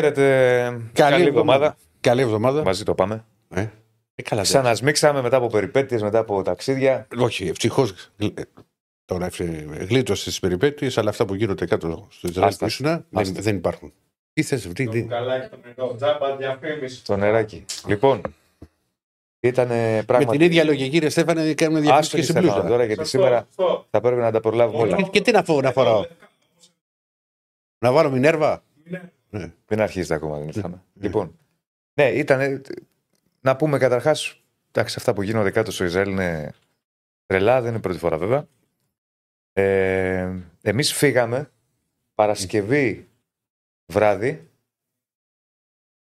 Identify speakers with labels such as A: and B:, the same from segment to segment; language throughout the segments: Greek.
A: Χαίρετε. Καλή, εβδομάδα.
B: Καλή εβδομάδα.
A: Μαζί το πάμε.
B: Ε, ε, καλά,
A: Ξανασμίξαμε μετά από περιπέτειες, μετά από ταξίδια.
B: Όχι, ευτυχώς τώρα γλίτωσε τι περιπέτειες, αλλά αυτά που γίνονται κάτω στο Ισραήλ που ήσουν δεν, δεν υπάρχουν. Τι θες, τι. τι...
C: Καλά έχει το νερό. Τζάμπα διαφήμιση.
A: Το νεράκι. Λοιπόν, ήταν πράγματι.
B: Με την ίδια λογική, ρε Στέφανε, κάνουμε διαφήμιση και στην πλούζα.
A: τώρα, γιατί σήμερα θα πρέπει να τα προλάβουμε όλα.
B: Και, και τι να, φω, να φοράω. Να βάλω Μινέρβα;
A: Ναι. Δεν αρχίζετε ακόμα, δεν ήρθαμε. Λοιπόν, ναι, ήταν. Να πούμε καταρχάς, εντάξει, αυτά που γίνονται κάτω στο Ισραήλ είναι τρελά, δεν είναι πρώτη φορά βέβαια. Ε, Εμείς φύγαμε Παρασκευή βράδυ.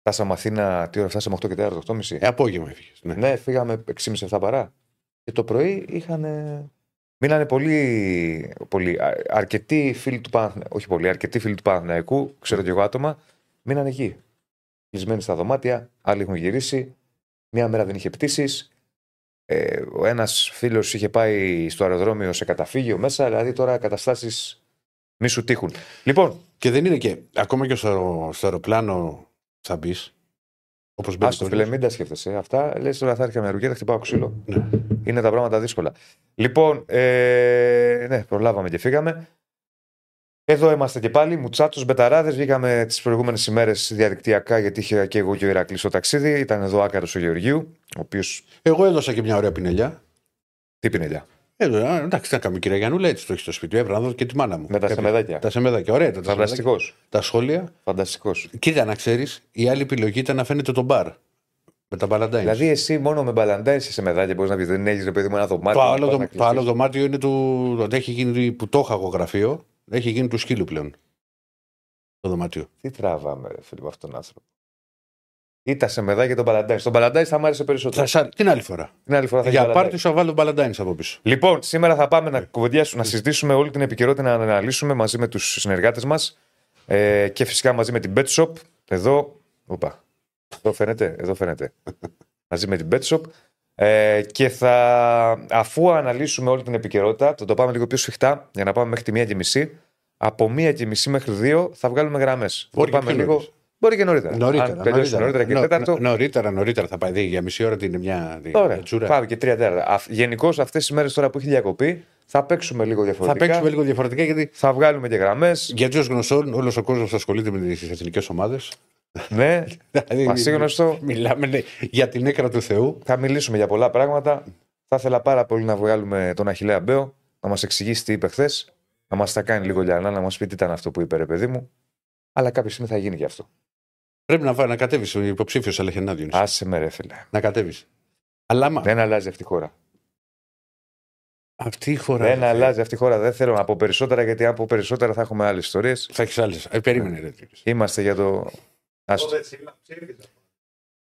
A: Φτάσαμε Αθήνα, τι ώρα φτάσαμε, 8 και 4, 8.30.
B: Ε, απόγευμα έφυγες. Ναι.
A: ναι, φύγαμε 6.30-7 παρά. Και το πρωί είχαν. Μείνανε πολύ, πολύ αρκετοί φίλοι του Παναθηναϊκού, όχι πολύ, αρκετοί φίλοι του Παναθηναϊκού, ξέρω και εγώ άτομα, μείνανε εκεί. Κλεισμένοι στα δωμάτια, άλλοι έχουν γυρίσει. Μία μέρα δεν είχε πτήσεις. Ε, ο ένας φίλος είχε πάει στο αεροδρόμιο σε καταφύγιο μέσα, δηλαδή τώρα καταστάσεις μη σου τύχουν. Λοιπόν.
B: Και δεν είναι και ακόμα και στο, στο αεροπλάνο θα μπεις.
A: Όπως μπαίνει. στο φίλε, μην τα σκέφτεσαι. Αυτά λες τώρα θα έρθει με ρουκέτα, χτυπάω ξύλο. Ναι. Είναι τα πράγματα δύσκολα. Λοιπόν, ε, ναι, προλάβαμε και φύγαμε. Εδώ είμαστε και πάλι. Μουτσάτο Μπεταράδες. Βγήκαμε τις προηγούμενες ημέρες διαδικτυακά γιατί είχε και εγώ και ο Ηρακλής στο ταξίδι. Ήταν εδώ άκαρος ο Γεωργίου. Ο οποίος...
B: Εγώ έδωσα και μια ωραία πινελιά.
A: Τι πινελιά;
B: Ε, εντάξει, να κάνουμε κυρία Γιανούλα, έτσι το έχει στο σπίτι. Έπρεπε να δω και τη μάνα μου.
A: Με τα σεμεδάκια.
B: Τα σεμεδάκια, ωραία. Τα
A: Φανταστικός.
B: Τα σχόλια.
A: Φανταστικός.
B: Κοίτα, να ξέρεις, η άλλη επιλογή ήταν να φαίνεται το μπαρ. Με τα μπαλαντάιν.
A: Δηλαδή, εσύ μόνο με μπαλαντάιν σε μεδάκια μπορείς να πεις: Δεν έχεις ρε παιδί μου ένα δωμάτιο.
B: Το άλλο, το, το άλλο δωμάτιο είναι του. Το έχει γίνει, που το είχα εγώ γραφείο. Έχει γίνει του σκύλου πλέον. Το δωμάτιο.
A: Τι τράβαμε, ρε φίλε, με αυτόν τον άνθρωπο. Ή τα σεμεδάκια και τον Παλαντάινς. Στον Παλαντάινς θα μου άρεσε περισσότερο.
B: Θα, την άλλη φορά.
A: Την άλλη φορά θα
B: Για πάρτι θα βάλω τον Παλαντάινς από πίσω.
A: Λοιπόν, σήμερα θα πάμε να ναι. κουβεντιάσουμε, να συζητήσουμε όλη την επικαιρότητα, να αναλύσουμε μαζί με τους συνεργάτες μας ε, και φυσικά μαζί με την Betshop. Εδώ. Οπα. Εδώ φαίνεται. Εδώ φαίνεται. μαζί με την Betshop. Ε, και θα, αφού αναλύσουμε όλη την επικαιρότητα, θα το πάμε λίγο πιο σφιχτά για να πάμε μέχρι τη μία και μισή. Από μία και μισή μέχρι δύο θα βγάλουμε γραμμές.
B: Μπορεί
A: πάμε
B: λίγο.
A: Μπορεί και νωρίτερα.
B: Νωρίτερα,
A: Αν νωρίτερα, νωρίτερα και τέταρτο.
B: Νωρίτερα, νωρίτερα θα πάει. Για μισή ώρα την μια.
A: Ωραία. Τσούρα. Πάμε και τρία τέταρτα. Γενικώς αυτές τις μέρες τώρα που έχει διακοπή θα παίξουμε λίγο διαφορετικά.
B: Θα παίξουμε λίγο διαφορετικά γιατί.
A: Θα βγάλουμε και γραμμές.
B: Γιατί ω γνωστό, όλος ο κόσμος ασχολείται με τις εθνικές ομάδες.
A: Ναι,
B: δηλαδή,
A: πασίγνωστο.
B: Μιλάμε ναι, για την έκρα του Θεού.
A: Θα μιλήσουμε για πολλά πράγματα. Θα ήθελα πάρα πολύ να βγάλουμε τον Αχηλέα Μπέο, να μας εξηγήσει τι είπε χθες, να μας τα κάνει λίγο λιανά, να μας πει τι ήταν αυτό που είπε, ρε παιδί μου. Αλλά κάποια στιγμή θα γίνει και αυτό.
B: Πρέπει να, να κατέβεις ο υποψήφιος Αλεχενάδιο.
A: Άσε με, ρε φίλε.
B: Να κατέβεις. Αλλά
A: Δεν αλλάζει αυτή η χώρα.
B: Αυτή η χώρα.
A: Δεν αλλάζει αυτή η χώρα. Δεν θέλω να πω περισσότερα γιατί αν πω περισσότερα θα έχουμε άλλες ιστορίες.
B: Θα έχεις άλλες. Ε, περίμενε, ρε.
A: Είμαστε για το.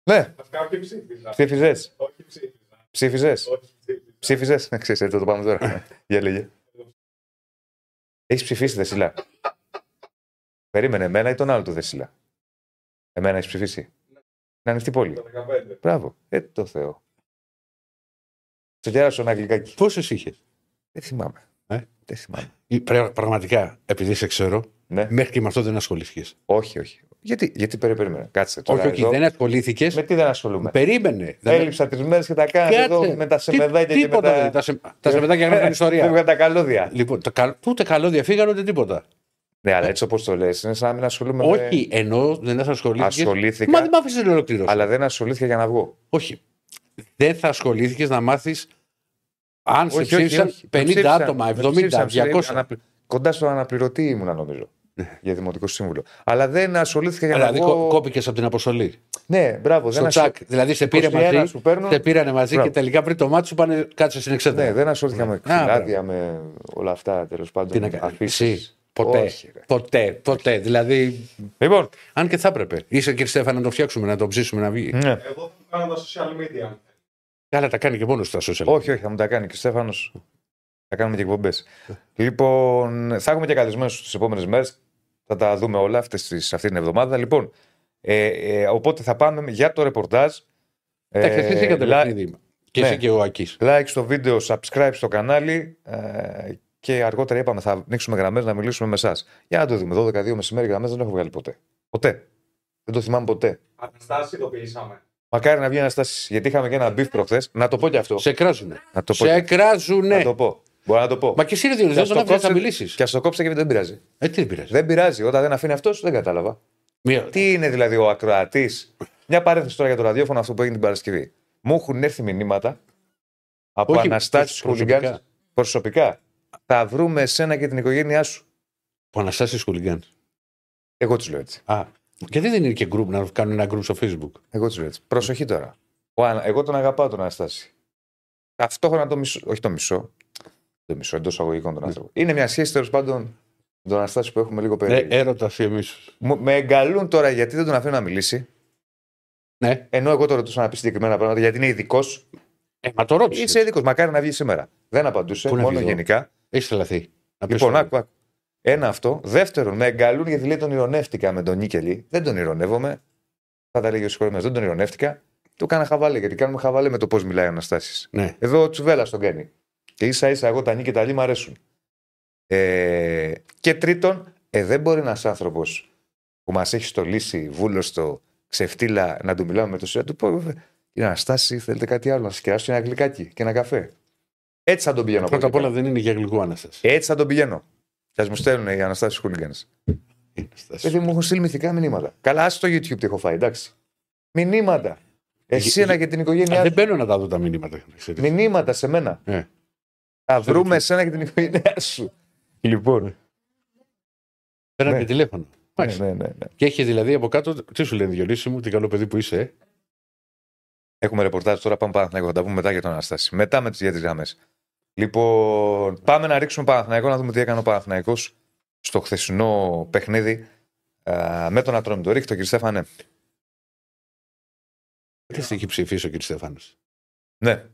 A: Ναι. Ψήφιζες. Ψήφιζες. Ψήφιζες. Να ξέρει, το πάμε τώρα. Για λέγε. Έχεις ψηφίσει Δεσίλα. Περίμενε εμένα ή τον άλλο του Δεσίλα. Εμένα έχεις ψηφίσει; Να ανοιχτή πόλη. Μπράβο. Ε, το Θεό. Στο κέρασο ένα γλυκάκι.
B: Πόσες είχες;
A: Δεν θυμάμαι.
B: Ε;
A: Δεν θυμάμαι.
B: Πραγματικά, επειδή σε ξέρω, ναι. μέχρι και με αυτό δεν ασχολήθηκες.
A: Όχι, όχι. Γιατί, γιατί περίμενε. Κάτσε
B: τώρα. Όχι, όχι,
A: εδώ.
B: δεν ασχολήθηκες.
A: Με τι δεν ασχολούμαι;
B: Περίμενε.
A: Έλειψα τρεις μέρες και τα κάνω εδώ με τα σεμεδάκια
B: και με τα. Τα, σε, τα σεμεδάκια γράφουν ιστορία.
A: Φύγαν τα καλώδια.
B: Λοιπόν, τα, ούτε καλώδια φύγαν ούτε τίποτα.
A: Ναι, αλλά έτσι όπως το λες, είναι σαν να μην ασχολούμαι
B: Όχι, με... ενώ δεν θα ασχολήθηκε.
A: Ασχολήθηκα.
B: Μα δεν μ' άφησε να ολοκληρώσω.
A: Αλλά δεν ασχολήθηκα για να βγω.
B: Όχι. Δεν θα ασχολήθηκες να μάθει αν σε ψήφισαν 50 άτομα, 70, 200.
A: Κοντά στο αναπληρωτή ήμουνα νομίζω. Ναι. για δημοτικό σύμβουλο. Αλλά δεν ασχολήθηκα για
B: δηλαδή,
A: να.
B: Δηλαδή, κόπηκες από την αποστολή.
A: Ναι, μπράβο.
B: Στο δεν τσακ. Ασχολ... Δηλαδή, σε πήρε μαζί, σου παίρνω... σε πήρανε μαζί μπράβο. και τελικά πριν το μάτι σου πάνε κάτσε στην εξέδρα.
A: Ναι, δεν ασχολήθηκα με φυλάδια, με όλα αυτά τέλος πάντων.
B: Τι να Εσύ, ποτέ. Όχι, ποτέ, ποτέ. Δηλαδή.
A: Λοιπόν.
B: Αν και θα έπρεπε. Είσαι κύριε Στέφανα να το φτιάξουμε, να το ψήσουμε να βγει.
C: Ναι. Εγώ θα κάνω τα social media.
B: Καλά, τα κάνει και μόνος στα social.
A: Όχι, όχι, θα μου τα κάνει και ο Στέφανος. Θα κάνουμε και εκπομπές. λοιπόν, θα έχουμε και καλεσμένους τι επόμενες μέρες. Θα τα δούμε όλα αυτές τις, αυτή την εβδομάδα. Λοιπόν, ε, ε, οπότε θα πάμε για το ρεπορτάζ.
B: Τα ε, είχατε παιχνίδι. Και ναι. εσύ και ο Ακή.
A: Like στο βίντεο, subscribe στο κανάλι. Ε, και αργότερα είπαμε θα ανοίξουμε γραμμές να μιλήσουμε με εσάς. Για να το δούμε. 12-2 μεσημέρι γραμμές δεν έχω βγάλει ποτέ. Ποτέ. Δεν το θυμάμαι ποτέ.
C: Αναστάση ειδοποιήσαμε.
A: Μακάρι να βγει Αναστάση. Γιατί είχαμε και ένα beef προχθές. Να το πω κι αυτό.
B: Σε κράζουνε.
A: Να το πω.
B: Σε
A: Να
B: κράζουνε.
A: το πω. Μπορώ να το πω.
B: Μα και εσύ ρε Διονύση,
A: Και
B: δεν
A: ας
B: τον
A: το
B: άφηνες να
A: κόψε-
B: μιλήσει.
A: Και ας το κόψε και δεν πειράζει.
B: Ε, τι δεν πειράζει.
A: Δεν πειράζει. Όταν δεν αφήνει αυτός, δεν κατάλαβα.
B: Μία-
A: Τι είναι δηλαδή ο ακροατής; Μια παρένθεση τώρα για το ραδιόφωνο αυτό που έγινε την Παρασκευή. Μου έχουν έρθει μηνύματα από
B: Όχι,
A: Αναστάση
B: προσωπικά.
A: χούλιγκαν. Προσωπικά. Θα βρούμε εσένα και την οικογένειά σου.
B: Ο Αναστάσης Χουλιγκάν.
A: Εγώ τους λέω έτσι.
B: Α, γιατί δεν είναι και group να κάνουν ένα group στο facebook.
A: Εγώ τους λέω έτσι. Προσοχή τώρα. Ο Ανα- Εγώ τον αγαπάω τον Αναστάση. Ταυτόχρονα το μισό. Όχι το μισό. Το μισό εντός αγωγικών τον άνθρωπο. Είναι μια σχέση τέλος πάντων με τον Αναστάση που έχουμε λίγο
B: Ναι,
A: περίεργη.
B: έρωτας ή εμείς.
A: Μου- Με εγκαλούν τώρα γιατί δεν τον αφήνω να μιλήσει.
B: Ναι,
A: Ενώ εγώ το ρωτούσα να πει συγκεκριμένα πράγματα γιατί είναι ειδικός.
B: ε, μα το ρώτησες.
A: Είσαι ειδικός. Μακάρι να βγει σήμερα. Δεν απαντούσε.
B: Πού να
A: μόνο
B: βγεις εδώ;
A: γενικά.
B: Έχεις τρελαθεί. Να πεις
A: Λοιπόν,
B: το-
A: άκου, άκου. Ένα αυτό. Δεύτερον, με εγκαλούν γιατί λέει τον ηρωνεύτηκα με τον Νίκελη. Δεν τον ηρωνεύομαι. Θα τα λέγει ο συγχωρεμένο. Δεν τον ηρωνεύτηκα. Του έκανα χαβάλε γιατί κάνουμε χαβάλε με το πώς μιλάει ο Αναστάσης.
B: Ναι.
A: Εδώ ο Τσουβέλλα τον κάνει. Και ίσα ίσα εγώ τα νίκη και τα λί μου αρέσουν. Ε, και τρίτον, ε, δεν μπορεί ένας άνθρωπος που μας έχει στολίσει βούλωστο ξεφτύλα να του μιλάμε με το σιωπή. του πω, Κύριε Αναστάση, θέλετε κάτι άλλο, να σας κεράσω ένα γλυκάκι και ένα καφέ. Έτσι θα τον πηγαίνω. από
B: Πρώτα
A: εκεί
B: απ' όλα
A: πέρα.
B: δεν είναι για γλυκό Αναστάση.
A: Έτσι θα τον πηγαίνω. Και ας μου στέλνουν οι Αναστάσει Χούλιγκαν. Γιατί μου έχουν στείλει μυθικά μηνύματα. Καλά, ας το YouTube τι έχω φάει, εντάξει. Μηνύματα. Εσύ
B: Ε,
A: ένα και την οικογένειά
B: Α, δεν
A: σου.
B: μπαίνω να τα δω τα μηνύματα. ξέρεις.
A: Μηνύματα σε μένα.
B: Ε.
A: Θα βρούμε εσένα και την οικογένειά σου. Λοιπόν.
B: Παίρνανε
A: Ναι.
B: τηλέφωνο.
A: Ναι,
B: Μάλιστα.
A: ναι, ναι, ναι.
B: Και έχει δηλαδή από κάτω, τι σου λένε Διονύση μου, τι καλό παιδί που είσαι. ε.
A: Έχουμε ρεπορτάζ τώρα, πάμε Παναθηναϊκό. Θα τα πούμε μετά για τον Αναστάση. Μετά με τι για τις γραμμές. Λοιπόν, πάμε να ρίξουμε Παναθηναϊκό να δούμε τι έκανε ο Παναθηναϊκός στο χθεσινό παιχνίδι α, με τον Ατρόμητο. Το ρίχτω, κύριε Στέφανε.
B: Τι έχει ψηφίσει ο κ. Στέφανος;
A: Ναι.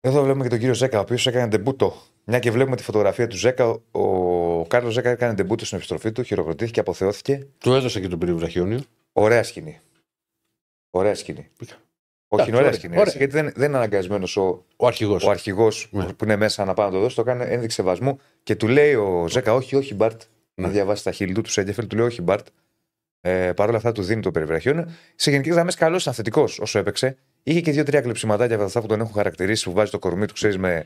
A: Εδώ βλέπουμε και τον κύριο Ζέκα, ο οποίος έκανε ντεμπούτο. Μια και βλέπουμε τη φωτογραφία του Ζέκα, ο, ο Κάρλος Ζέκα έκανε ντεμπούτο στην επιστροφή του, χειροκροτήθηκε, αποθεώθηκε.
B: Του έδωσε και τον πύριο βραχιόνιο.
A: Ωραία σκηνή. Ωραία σκηνή. Όχι,
B: Εντάξει,
A: είναι ωραία
B: ωραία,
A: σκηνή.
B: ωραία.
A: έτσι, Γιατί δεν, δεν είναι αναγκασμένος ο,
B: Ο αρχηγός.
A: ο αρχηγός
B: Ναι.
A: που είναι μέσα να πάει να το δώσει, το κάνει ένδειξη σεβασμού και του λέει ο Ζέκα, Όχι, όχι, Μπαρτ.
B: Ναι.
A: Να διαβάσει τα χείλη του, τους Σέντεφελ, του λέει Όχι, Μπαρτ. Ε, Παρ' όλα αυτά του δίνει το περιβραχιόν. Σε γενικές γραμμές καλός, ήταν θετικό όσο έπαιξε. Είχε και δύο-τρία κλεψιματάκια από αυτά που τον έχουν χαρακτηρίσει, που βάζει το κορμί του, ξέρεις, με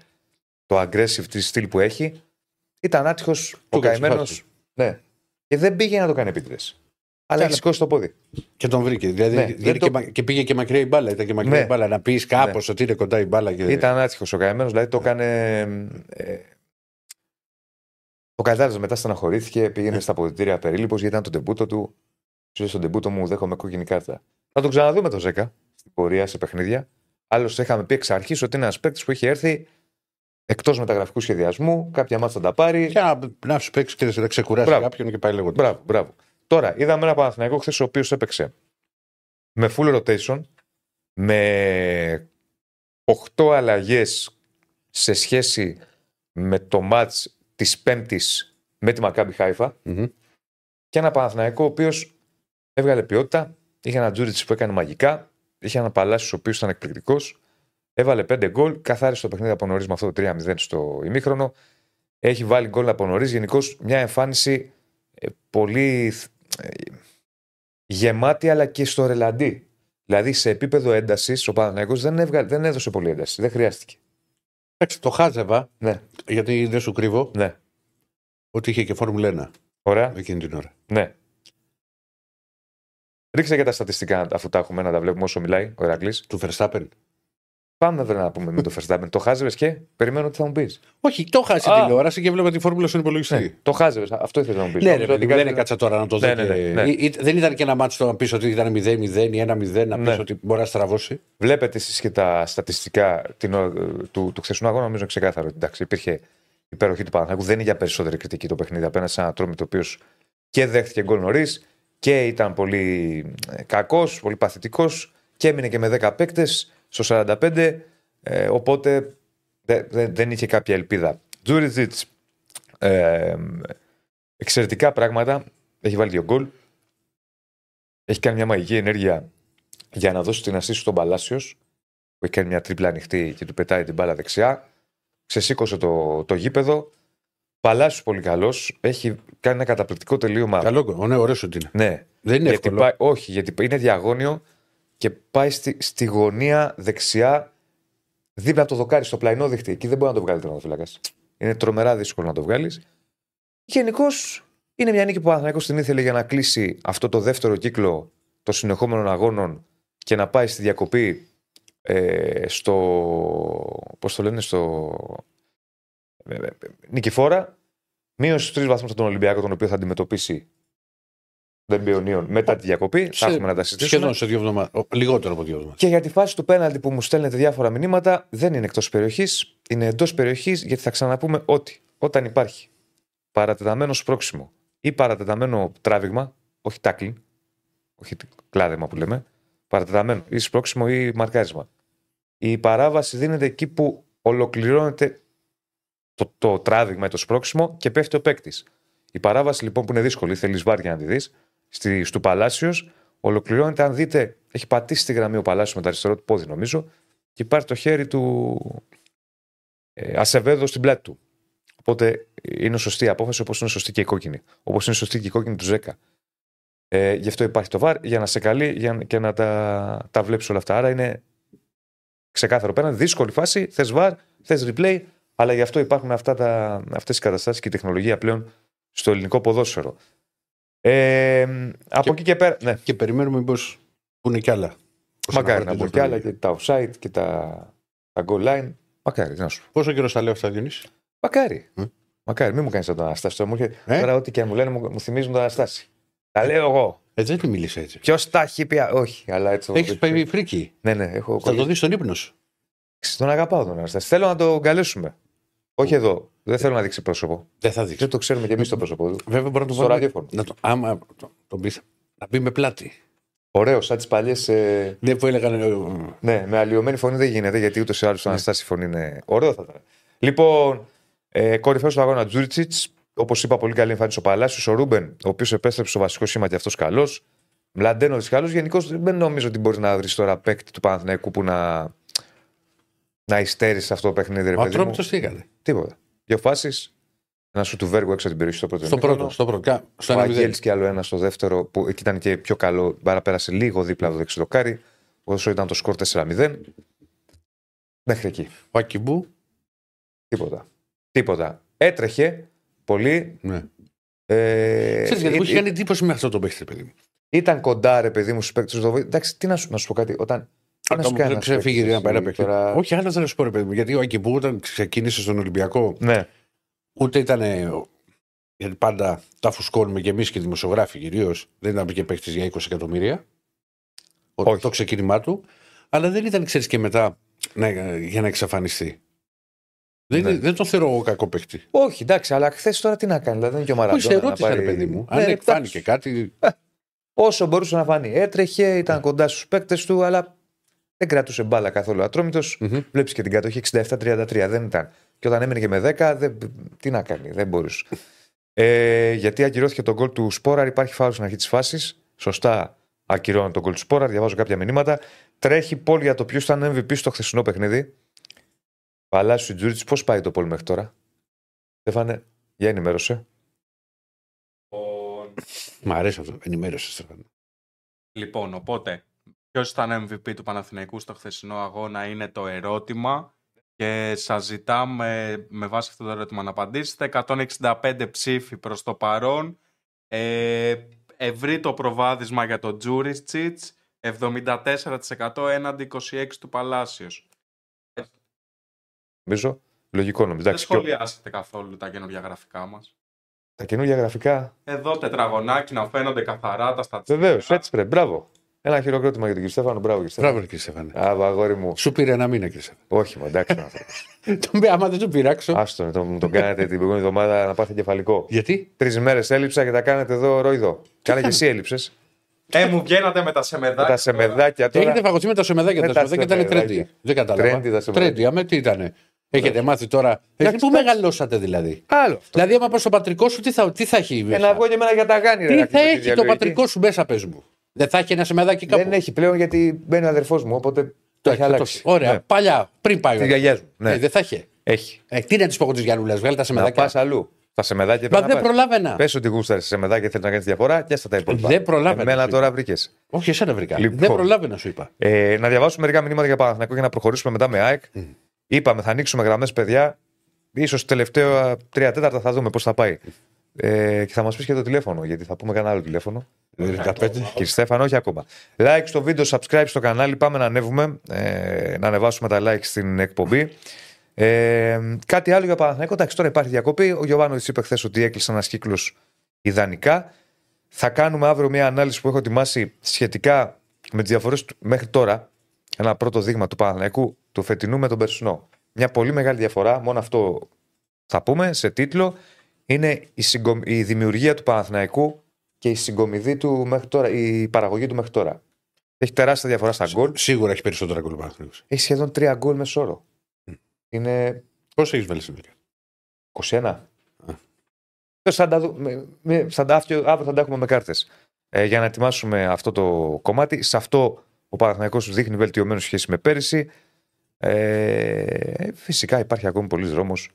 A: το aggressive της στυλ που έχει. Ήταν άτυχος ο
B: Του έκατσε
A: καημένος.
B: φάση.
A: Ναι. Και δεν πήγε να το κάνει επίτηδες. Αλλά
B: Καλά.
A: έχει σηκώσει το πόδι.
B: Και τον βρήκε. Δηλαδή,
A: Ναι,
B: δηλαδή
A: δεν
B: και,
A: το-
B: μα- και πήγε και μακριά η μπάλα. Ήταν και μακριά
A: Ναι.
B: η μπάλα. Να πεις κάπως ότι είναι κοντά η μπάλα. Και...
A: Ήταν άτυχος ο καημένος, δηλαδή το έκανε. Ε, το κατάλαβε μετά, στεναχωρήθηκε, πήγαινε στα αποδητήρια περίληπο γιατί ήταν το τεμπούτο του. Σου λέει στον τεμπούτο μου, δέχομαι κόκκινη κάρτα. Θα τον ξαναδούμε το 10 στην πορεία σε παιχνίδια. Άλλωστε, είχαμε πει εξ αρχής ότι είναι ένας παίκτης που έχει έρθει εκτός μεταγραφικού σχεδιασμού. Κάποια μάτσα θα τα πάρει.
B: Για να, να σου παίξει και να ξεκουράσει
A: Μπράβο.
B: κάποιον και πάει λέγοντας.
A: Μπράβο, μπράβο. Τώρα, είδαμε ένα Παναθηναϊκό χθες ο οποίος έπαιξε με full rotation, με 8 αλλαγές σε σχέση με το match της Πέμπτης με τη Μακάμπι Χάιφα και ένα Παναθηναϊκό ο οποίος έβγαλε ποιότητα. Είχε ένα Τζούριτ που έκανε μαγικά. Είχε ένα Παλάσιος ο οποίος ήταν εκπληκτικός. Έβαλε 5 γκολ. Καθάρισε το παιχνίδι από νωρίς με αυτό το 3-0 στο ημίχρονο. Έχει βάλει γκολ από νωρίς. Γενικώς μια εμφάνιση ε, πολύ ε, γεμάτη αλλά και στο ρελαντί. Δηλαδή σε επίπεδο έντασης ο Παναθηναϊκός δεν, έβγαλε, δεν έδωσε πολύ ένταση. Δεν χρειάστηκε.
B: Εντάξει, το χάζευα
A: Ναι,
B: γιατί δεν σου κρύβω
A: ναι.
B: ότι είχε και Φόρμουλα 1
A: Ωραία.
B: εκείνη την ώρα.
A: Ναι. Ρίξε και τα στατιστικά αφού τα έχουμε να τα βλέπουμε όσο μιλάει ο Ηρακλή.
B: Του Verstappen.
A: Πάμε βέβαια να πούμε με το Verstappen. το χάζευες και περιμένω τι θα μου πεις.
B: Όχι, το χάσει
A: Α.
B: τηλεόραση και βλέπω τη φόρμουλα στον υπολογιστή.
A: Ναι, το χάζευες. Αυτό ήθελα να μου πεις.
B: Ναι, ρε, παιδί, δεν έκατσα τώρα να το δω.
A: Ναι, ναι,
B: και-
A: ναι, ναι.
B: Ή- ή- Δεν ήταν και ένα μάτσο να πεις ότι ήταν 0-0 ή 1-0, να πεις
A: Ναι.
B: ότι μπορεί να στραβώσει.
A: Βλέπετε εσείς και τα στατιστικά την, ώρα- του, του χθεσινού αγώνα, νομίζω είναι ξεκάθαρο. ότι, Εντάξει, υπήρχε υπεροχή του Παναθηναϊκού. Δεν είναι για περισσότερη κριτική το παιχνίδι απέναντι σε ένα τρόμο το οποίος και δέχτηκε γκολ νωρίς και ήταν πολύ κακός, πολύ παθητικός και έμεινε και με 10 παίκτες στο 45. Ε, οπότε δε- δε- δεν είχε κάποια ελπίδα. Τζούριζιτ, ε, εξαιρετικά πράγματα. Έχει βάλει δύο γκολ. Έχει κάνει μια μαγική ενέργεια για να δώσει την ασύση στον Παλάσιος, που έχει κάνει μια τρίπλα ανοιχτή και του πετάει την μπάλα δεξιά. Ξεσήκωσε το, το γήπεδο. Παλάσιος πολύ καλός. Έχει κάνει ένα καταπληκτικό τελείωμα.
B: Καλό, ναι, ωραίος ότι είναι.
A: Ναι.
B: Δεν είναι
A: γιατί
B: εύκολο.
A: πάει, όχι, γιατί είναι διαγώνιο και πάει στη, στη γωνία δεξιά δίπλα από το δοκάρι, στο πλαϊνό δίχτυ. Εκεί δεν μπορεί να το βγάλει τερματοφύλακα. Είναι τρομερά δύσκολο να το βγάλεις. Γενικώς είναι μια νίκη που ο Παναθηναϊκός την ήθελε για να κλείσει αυτό το δεύτερο κύκλο των συνεχόμενων αγώνων και να πάει στη διακοπή ε, στο. Πώς το λένε, στο. ε, ε, νικηφόρα. Μείωσε στους τρεις βαθμούς από τον Ολυμπιακό, τον οποίο θα αντιμετωπίσει τον Ιωνίων μετά τη διακοπή. Θα έχουμε να τα συζητήσουμε.
B: Σχεδόν σε δύο εβδομάδε. Λιγότερο από δύο εβδομάδες.
A: Και για τη φάση του πέναλτι που μου στέλνετε διάφορα μηνύματα, δεν είναι εκτός περιοχής, είναι εντός περιοχής, γιατί θα ξαναπούμε ότι όταν υπάρχει παρατεταμένο σπρώξιμο ή παρατεταμένο τράβηγμα, όχι τάκλιν, όχι κλάδεμα που λέμε, παρατεταμένο ή σπρώξιμο ή μαρκάρισμα. Η παράβαση δίνεται εκεί που ολοκληρώνεται το, το τράβηγμα ή το σπρώξιμο και πέφτει ο παίκτης. Η παράβαση λοιπόν που είναι δύσκολη, θέλεις βάρ για να τη δεις, στη, στο Παλάσιος, ολοκληρώνεται αν δείτε, έχει πατήσει τη γραμμή ο Παλάσιος με το αριστερό του πόδι νομίζω και υπάρχει το χέρι του ε, Ασεβέδο στην πλάτη του. Οπότε είναι σωστή η απόφαση όπως είναι σωστή και η κόκκινη. Όπως είναι σωστή και η κόκκινη του Ζέκα. Ε, γι' αυτό υπάρχει το βάρ για να σε καλεί για, και να τα, τα βλέπεις όλα αυτά. Άρα είναι ξεκάθαρο πέραν. Δύσκολη φάση. Θες βάρ, θες replay, αλλά γι' αυτό υπάρχουν αυτά τα, αυτές οι καταστάσεις και η τεχνολογία πλέον στο ελληνικό ποδόσφαιρο. Ε, από
B: Και-
A: εκεί και πέρα. Ναι,
B: Και περιμένουμε μήπως πούνε κι άλλα. Όσον
A: μακάρι
B: αφορά
A: να
B: την
A: μπουν κι άλλα
B: τεχνολογία.
A: και τα offside και τα, τα goal line. Μακάρι, τι να σου πω.
B: Πόσο καιρό τα λέω αυτά, Διονύση;
A: Μακάρι.
B: Μμ.
A: Μακάρι, μην μου κάνεις τον Αναστάση. Τώρα, μου έρχεται-
B: Ε;
A: τώρα ό,τι και αν μου λένε μου, μου θυμίζουν τον Αναστάση. Τα λέω εγώ.
B: Ε, δεν τη μίλησε έτσι.
A: Ποιος τα έχει πει. α, Όχι, αλλά έτσι.
B: Έχεις πάει φρίκι.
A: Ναι, ναι, έχω.
B: Θα το δεις στον ύπνος σου.
A: Τον αγαπάω τον Αναστάση. Θέλω να τον καλέσουμε. Όχι εδώ. Δεν θέλω να δείξει πρόσωπο.
B: Δεν θα δείξει.
A: Δεν το ξέρουμε κι εμείς το πρόσωπο του.
B: Βέβαια μπορεί να το
A: Στο
B: βάλουμε-
A: ραδιόφωνο.
B: Να το, άμα το, το πεις, να μπει με πλάτη.
A: Ωραίο, σαν τις παλιές. Ε,
B: Δεν που έλεγαν. ε,
A: ναι, με αλλοιωμένη φωνή δεν γίνεται γιατί ούτως ή άλλως το Αναστάσης φωνή είναι. Ωραίο θα ήταν. Λοιπόν, ε, κορυφαίος του αγώνα Τζούριτσιτς. Όπως είπα, πολύ καλή εμφάνιση ο Παλάσιος. Ο Ρούμπεν, ο οποίος επέστρεψε στο βασικό σήμα και αυτός καλός. Μλαντένος καλός. Γενικώς δεν νομίζω ότι μπορείς να βρεις τώρα παίκτη του Παναθηναϊκού που να, να υστέρεις σε αυτό το παιχνίδι. Ρε,
B: Ο
A: παιδί μου.
B: Ατρόμητος τι έκανε;
A: Τίποτα. Δύο φάσεις. Ένα σου του Βέργου έξω από την περιοχή στο πρώτο
B: Στο
A: ημίχρονο.
B: πρώτο. Στο πρώτο. Κα- Στο
A: Ο
B: ένα μηδέν.
A: Αγγέλης και άλλο ένα στο δεύτερο, που εκεί ήταν και πιο καλό. Μπάρα πέρασε λίγο δίπλα από το δεξιδοκάρι. Όσο ήταν το σκορ 4-0. Μέχρι εκεί.
B: Ο Ακιμπού.
A: Τίποτα. Τίποτα. Έτρεχε πολύ.
B: Ναι.
A: Ε,
B: Ξέρεις γιατί
A: ή-
B: μου έχει κάνει εντύπωση με αυτό το παίχτη, παιδί μου.
A: Ήταν κοντά, ρε παιδί μου, στους παίκτες του. Εντάξει, τι να σου, να σου πω κάτι. Όταν. Τι να σου κάνει
B: δεν
A: ένας
B: ξεφύγει
A: παίκτης,
B: να πάει ένα
A: εσύ,
B: παιχνίδι.
A: τώρα-
B: Όχι, άλλος δεν σου πω, ρε παιδί μου. Γιατί ο Ακιμπού όταν ξεκίνησε στον Ολυμπιακό,
A: Ναι,
B: ούτε ήταν. Γιατί πάντα τα φουσκώνουμε και εμείς και οι δημοσιογράφοι κυρίως. Δεν ήταν και παίχτη για 20 εκατομμύρια. Ο-
A: Όχι.
B: Το ξεκίνημά του. Αλλά δεν ήταν, ξέρεις και μετά να, για να εξαφανιστεί. Δεν,
A: Ναι.
B: δεν τον θεωρώ εγώ κακό παίχτη.
A: όχι, εντάξει, αλλά χθες τώρα τι να κάνει. Δηλαδή δεν είναι και ο
B: Όχι,
A: Μαραντόνα.
B: σε
A: να
B: ρώτησα,
A: πάρει-
B: ρε παιδί μου.
A: Ναι,
B: Αν
A: εντάξει.
B: φάνηκε κάτι.
A: Όσο μπορούσε να φανεί. Έτρεχε, ήταν κοντά στους παίκτες του, αλλά δεν κρατούσε μπάλα καθόλου. Ατρόμητος,
B: Μμμ.
A: βλέπεις και την κατοχή 67-33. Δεν ήταν. Και όταν έμενε και με 10, δεν, τι να κάνει, δεν μπορούσε. Ε, γιατί ακυρώθηκε τον γκολ του Σπόραρ, υπάρχει φάουλ στην αρχή της φάσης. Σωστά ακυρώνει τον γκολ του Σπόραρ. Διαβάζω κάποια μηνύματα. Τρέχει πόλ για το ποιος ήταν MVP στο χθεσινό παιχνίδι. Παλάσιο Τζούριτ, πώς πάει το πόλ μέχρι τώρα; Στέφανε, για ενημέρωσε.
C: Λοιπόν,
B: Μ' αρέσει αυτό. Ενημέρωσες, Στέφανε.
C: Λοιπόν, οπότε, ποιος ήταν MVP του Παναθηναϊκού στο χθεσινό αγώνα είναι το ερώτημα και σας ζητάμε με βάση αυτό το ερώτημα να απαντήσετε. 165 ψήφοι προς το παρόν. Ε, ευρύ το προβάδισμα για τον Τζούριστσιτς. 74% έναντι 26% του Παλάσιος.
A: Νομίζω. Λογικό νομίζω.
C: Δεν
A: Εντάξει, πιο-
C: σχολιάσετε καθόλου τα καινούργια γραφικά μας.
A: Τα καινούργια γραφικά;
C: Εδώ τετραγωνάκι να φαίνονται καθαρά τα στατιστικά.
A: Βεβαίως, έτσι πρέπει. Μπράβο. Ένα χειροκρότημα για τον κύριο Στέφανο. Μπράβο, κύριε Στέφανο.
B: Μπράβο, κύριε Στέφανε.
A: Α, αγόρι μου.
B: Σου πήρε ένα μήνα, κύριε Στέφανε.
A: Όχι, μα εντάξει. ο άνθρωπος.
B: Τον πει, άμα δεν τον πειράξω.
A: Άστον, τον, τον κάνετε την προηγούμενη εβδομάδα να πάθει κεφαλικό.
B: Γιατί;
A: Τρεις μέρες έλειψα και τα κάνετε εδώ ρόιδο. Κάνε και εσύ έλειψες.
C: Ε, μου βγαίνατε με τα σεμεδάκια.
A: Με τα σεμεδάκια τώρα.
B: Έχετε φαγωθεί με τα σεμεδάκια.
A: Με
B: Τα
A: τα
B: σεμεδάκια ήταν
A: σεμεδάκια.
B: τρέντι. Δεν κατάλαβα.
A: Τρέντι τα σεμεδάκια.
B: Τρέντι, αμέ τι ήταν. Έχετε μάθει τώρα. Ε,
A: Εντάξει,
B: Πού
A: εντάξει.
B: μεγαλώσατε δηλαδή;
A: Άλλο. αυτό.
B: Δηλαδή, άμα πας στο πατρικό σου, τι θα, τι θα έχει
A: Ε,
B: μέσα;
A: να βγω και εμένα για τα γάνη, ρε.
B: Τι
A: να
B: θα
A: κλείσω τη
B: έχει το
A: διαλογική.
B: πατρικό σου μέσα, πες μου; Δεν θα έχει ένα σεμεδάκι κάπου.
A: Δεν έχει πλέον γιατί μπαίνει ο αδερφός μου, οπότε το
B: Το
A: έχει
B: έχει
A: αλλάξει.
B: Ωραία,
A: Ναι.
B: παλιά, πριν πάει.
A: Τη
B: ο-
A: γιαγιά μου.
B: Ναι,
A: Ναι,
B: δεν θα είχε.
A: έχει.
B: Ε, τι να τη πω εγώ τη Γιανούλα, βγάλει τα
A: Να
B: σεμεδάκια.
A: πας αλλού. Τα σεμεδάκια
B: Μα
A: πρέπει
B: δεν
A: να
B: προλάβαινα.
A: Πες ότι γούσταρες σε σεμεδάκια θέλεις να κάνεις διαφορά και στα τα υπόλοιπα.
B: Δεν προλάβαινα.
A: Εμένα
B: σου
A: τώρα
B: είπα.
A: βρήκες.
B: Όχι, εσένα βρήκα.
A: Λοιπόν.
B: Δεν προλάβαινα, σου είπα.
A: Ε, να διαβάσουμε μερικά μηνύματα για Παναθηναϊκό για να προχωρήσουμε μετά με ΑΕΚ.
B: Μμ.
A: Είπαμε, θα ανοίξουμε γραμμές, παιδιά. σω τελευταία τρία τέταρτα θα δούμε πώς θα πάει. Ε, και θα μας πεις και το τηλέφωνο, γιατί θα πούμε κανένα άλλο τηλέφωνο.
B: 95.
A: Κύριε Στέφανο, όχι ακόμα. Like στο βίντεο, subscribe στο κανάλι. Πάμε να ανέβουμε, ε, να ανεβάσουμε τα like στην εκπομπή. Ε, κάτι άλλο για Παναθηναϊκό. Εντάξει, τώρα υπάρχει διακοπή. Ο Γιωβάνο είπε χθες ότι έκλεισε ένας κύκλος ιδανικά. Θα κάνουμε αύριο μια ανάλυση που έχω ετοιμάσει σχετικά με τις διαφορές μέχρι τώρα. Ένα πρώτο δείγμα του Παναθηναϊκού του φετινού με τον περσινό. Μια πολύ μεγάλη διαφορά, μόνο αυτό θα πούμε σε τίτλο, είναι η, συγκομ- η δημιουργία του Παναθηναϊκού και η συγκομιδή του μέχρι τώρα, η παραγωγή του μέχρι τώρα. Έχει τεράστια διαφορά στα γκολ.
B: Σίγουρα έχει περισσότερα γκολ ο Παναθηναϊκός.
A: Έχει σχεδόν τρία γκολ μεσόρο. Είναι
B: Πώς έχεις βάλει συνολικά.
A: 21. Ε, Θα τα, δου- με- με- θα τα, αύριο, αύριο θα τα έχουμε με κάρτες. Ε, για να ετοιμάσουμε αυτό το κομμάτι. Σε αυτό ο Παναθηναϊκός δείχνει βελτιωμένο σχέση με πέρυσι. Ε, φυσικά υπάρχει ακόμη πολλής δρόμος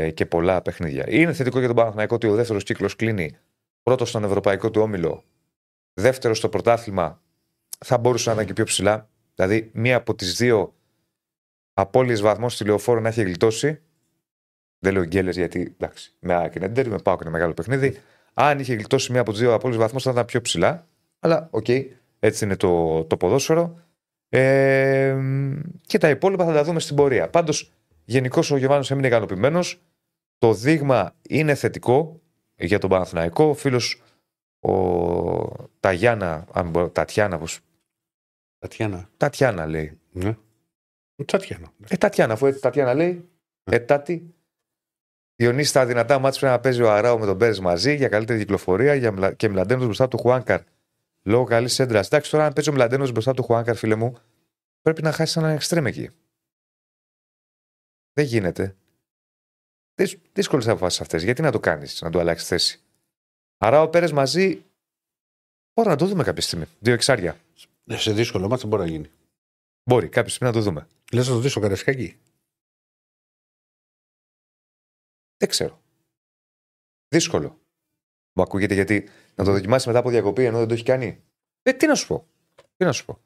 A: ε, και πολλά παιχνίδια. Είναι θετικό για τον Παναθηναϊκό ότι ο δεύτερος κύκλος κλείνει πρώτος στον ευρωπαϊκό του όμιλο, δεύτερος στο πρωτάθλημα. Θα μπορούσε να ήταν και πιο ψηλά. Δηλαδή, μία από τις δύο απώλειες βαθμών στη λεωφόρο να έχει γλιτώσει. Δεν λέω γκέλες γιατί εντάξει, με ΑΕΚ είναι έντερ, με πάω και είναι μεγάλο παιχνίδι. Αν είχε γλιτώσει μία από τις δύο απώλειες βαθμού θα ήταν πιο ψηλά. Αλλά οκ, έτσι είναι το, το ποδόσφαιρο. Ε, και τα υπόλοιπα θα τα δούμε στην πορεία. Πάντως, γενικώς ο Γιωβάνος έμεινε ικανοποιημένος. Το δείγμα είναι θετικό για τον Παναθηναϊκό. Ο φίλος ο Ταγιάννα, αν μπορώ, Τατιάνα, πώς,
B: Τατιάνα.
A: Τατιάνα λέει.
B: Ναι. Ο Τατιάνα.
A: Ε, Τατιάνα, αφού έτσι Τατιάνα λέει. Ε, Τάτι. Διονύσει τα δυνατά μάτια πρέπει να παίζει ο Αράου με τον Πέρες μαζί για καλύτερη κυκλοφορία για μλα... και Μλαντένος μπροστά του Χουάνκαρ. Λόγω καλής έντρα. Εντάξει, τώρα αν παίζει ο Μλαντένος μπροστά του Χουάνκαρ, φίλε μου, πρέπει να χάσει έναν εξτρέμ εκεί. Δεν γίνεται. Δύσκολες αποφάσεις αυτές. Γιατί να το κάνεις, να του αλλάξεις θέση; Άρα ο Πέρες μαζί. Μπορεί να το δούμε κάποια στιγμή. Δύο εξάρια.
B: Ε, Σε δύσκολο μάτι μπορεί να γίνει.
A: Μπορεί κάποια στιγμή να το δούμε.
B: Λες να το δεις στο Καραϊσκάκη.
A: Δεν ξέρω. Δύσκολο. Μου ακούγεται γιατί να το δοκιμάσει μετά από διακοπή ενώ δεν το έχει κάνει. Ε, τι να σου πω. Τι να σου πω.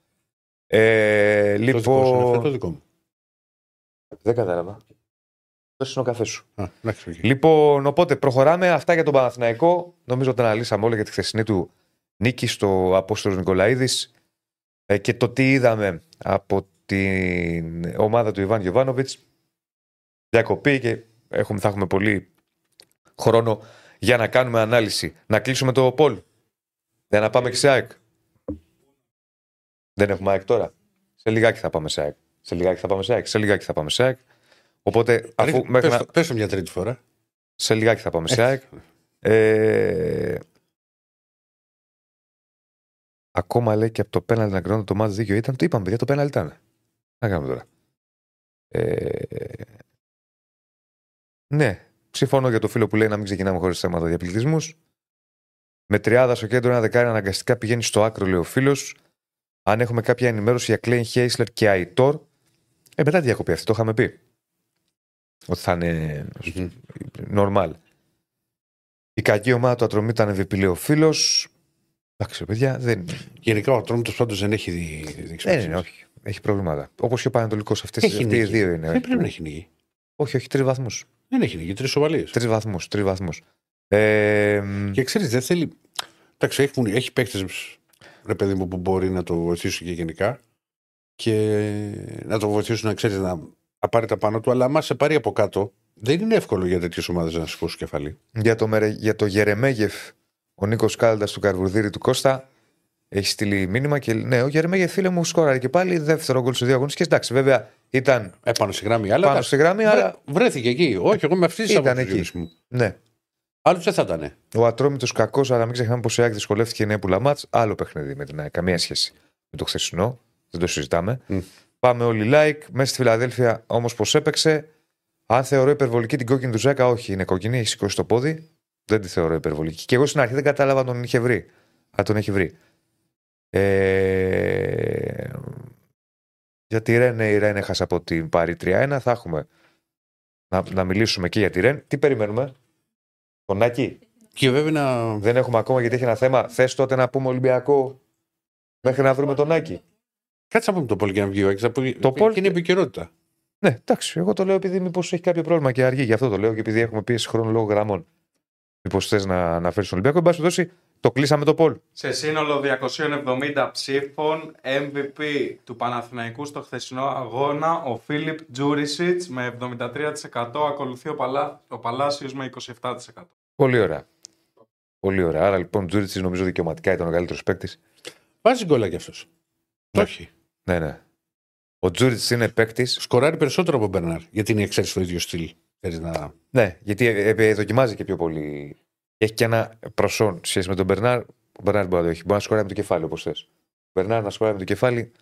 A: Ε,
B: Το δικό σου είναι αυτό, το
A: λοιπόν.
B: δικό μου;
A: Δεν κατάλαβα. Αυτό είναι ο καφέ σου.
B: Α, εντάξει, οκ.
A: Λοιπόν, οπότε προχωράμε. Αυτά για τον Παναθηναϊκό. Νομίζω ότι αναλύσαμε όλα για τη χθεσινή του νίκη στο Απόστολος Νικολαίδης ε, και το τι είδαμε από την ομάδα του Ιβάν Γιοβάνοβιτ. Διακοπή και έχουμε, θα έχουμε πολύ χρόνο για να κάνουμε ανάλυση. Να κλείσουμε το Πολ. Για να πάμε και σε ΑΕΚ. Δεν έχουμε ΑΕΚ τώρα. Σε λιγάκι θα πάμε σε ΑΕΚ. Σε λιγάκι θα πάμε σε ΑΕΚ. Σε λιγάκι θα πάμε σε ΑΕΚ. Οπότε, αφού
B: Ρίχνε-
A: μέχρι
B: πες
A: να...
B: το- πες το μια τρίτη φορά.
A: Σε λιγάκι θα πάμε σε
B: Έτσι.
A: ΑΕΚ. Ε, ακόμα λέει και από το πέναλτι να κρίνω το μάτι δίκιο ήταν. Το είπαμε, παιδιά, το πέναλτι ήταν. Να κάνουμε τώρα. Ε, ναι, συμφωνώ για το φίλο που λέει να μην ξεκινάμε χωρίς θέματα διαπληκτισμού. Με τριάδα στο κέντρο, ένα δεκάρι αναγκαστικά πηγαίνει στο άκρο, λέει ο φίλος. Αν έχουμε κάποια ενημέρωση για Κλέιν Χέισλερ και Αϊτόρ. Ε, μετά τη διακοπή αυτή, το είχαμε πει. Ότι θα είναι
B: Μμμ.
A: normal. Η κακή ομάδα του Ατρομή ήταν MVP, λέει ο φίλος. Εντάξει, παιδιά, δεν,
B: Γενικά ο Ατρόμητο πάντως δεν έχει δει- δείξει.
A: δεν είναι, όχι. Έχει προβλήματα. Όπως και ο Πανατολικός. Αυτές
B: Έχει
A: οι
B: νίκη.
A: δύο είναι.
B: Δεν πρέπει να έχει νίκη.
A: Όχι, όχι, τρεις βαθμούς.
B: Δεν έχει νίκη. Τρεις σοβαλίες.
A: Τρεις βαθμούς. Τρεις βαθμούς. Ε,
B: Και ξέρεις, δεν θέλει. Εντάξει, έχει, έχει παίχτε ρε παιδί μου που μπορεί να το βοηθήσουν και γενικά και να το βοηθήσουν να ξέρεις να, να πάρει τα πάνω του. Αλλά άμα σε πάρει από κάτω, δεν είναι εύκολο για τέτοιες ομάδες να σηκώσουν κεφάλι.
A: για, το, Μερε- για το Γερεμέγεφ, ο Νίκος Κάλντα του Καρβουρδίρη του Κώστα έχει στείλει μήνυμα και ναι, ο Γερεμέγεφ φίλε μου σκόραρε και πάλι δεύτερο γκολ σε δύο αγωνιστικέ. Εντάξει, βέβαια ήταν
B: Έπάνω στη γραμμή. Αλλά
A: πάνω στη γραμμή, αλλά
B: βρέθηκε εκεί. Όχι, εγώ με αυτής τη
A: Ήταν
B: άποψης μου.
A: ναι.
B: Άλλος δεν θα ήταν.
A: Ο Ατρόμητος κακός, αλλά μην ξεχνάμε πως η ΑΕΚ δυσκολεύτηκε η νέα πουλαμάτς. Άλλο παιχνίδι με την ΑΕΚ. Καμία σχέση με το χθεσινό. Δεν το συζητάμε.
B: Μμ.
A: Πάμε όλοι like. Μέσα στη Φιλαδέλφια όμως πώ έπαιξε. Αν θεωρώ υπερβολική την κόκκινη του Ζέκα, όχι. Είναι κόκκινη, έχει σηκώσει το πόδι. Δεν τη θεωρώ υπερβολική. Και εγώ στην αρχή δεν κατάλαβα αν τον είχε βρει. Αν τον έχει βρει. Ε... Για τη Ρεν, η Ρεν έχασε από την Πάρη 3-1. Θα έχουμε να, να μιλήσουμε και για τη Ρεν. Τι περιμένουμε; Τον Άκη.
B: Και βέβαια να.
A: Δεν έχουμε ακόμα γιατί έχει ένα θέμα. Θες τότε να πούμε Ολυμπιακό μέχρι να βρούμε τον Άκη.
B: Κάτσε να πούμε το Πολ και να βγει ο Άκης, να πει-
A: Το Πολ-
B: και είναι επικαιρότητα.
A: Ναι, εντάξει. Εγώ το λέω επειδή μήπως έχει κάποιο πρόβλημα και αργεί. Γι' αυτό το λέω και επειδή έχουμε πίεση χρόνου λόγω γραμμών. Μήπως θες να αναφέρεις τον Ολυμπιακό. Εν πάση περιπτώσει, το κλείσαμε το Πολ.
C: Σε σύνολο 270 ψήφων, MVP του Παναθηναϊκού στο χθεσινό αγώνα, ο Φίλιπ Τζούριτσιτς με 73%, ακολουθεί ο, Παλά... ο Παλάσιος με 27%.
A: Πολύ ωραία. Πολύ ωραία. Άρα λοιπόν, Τζούριτσι νομίζω δικαιωματικά ήταν ο καλύτερος παίκτης.
B: Βάζει γκολ κι αυτό.
A: Ναι.
B: Όχι.
A: Ναι, ναι. Ο Τζούριτσι είναι παίκτης.
B: Σκοράρει περισσότερο από τον Μπερνάρ. Γιατί είναι εξαίρεση στο ίδιο στυλ. Θέλεις να...
A: Ναι, γιατί ε, ε, δοκιμάζει και πιο πολύ. Έχει και ένα προσόν σε σχέση με τον Μπερνάρ. Ο Μπερνάρ μπορεί να το έχει. Μπορεί να σκοράει με το κεφάλι όπως θες. Ο Μπερνάρ να σκοράει με το κεφάλι,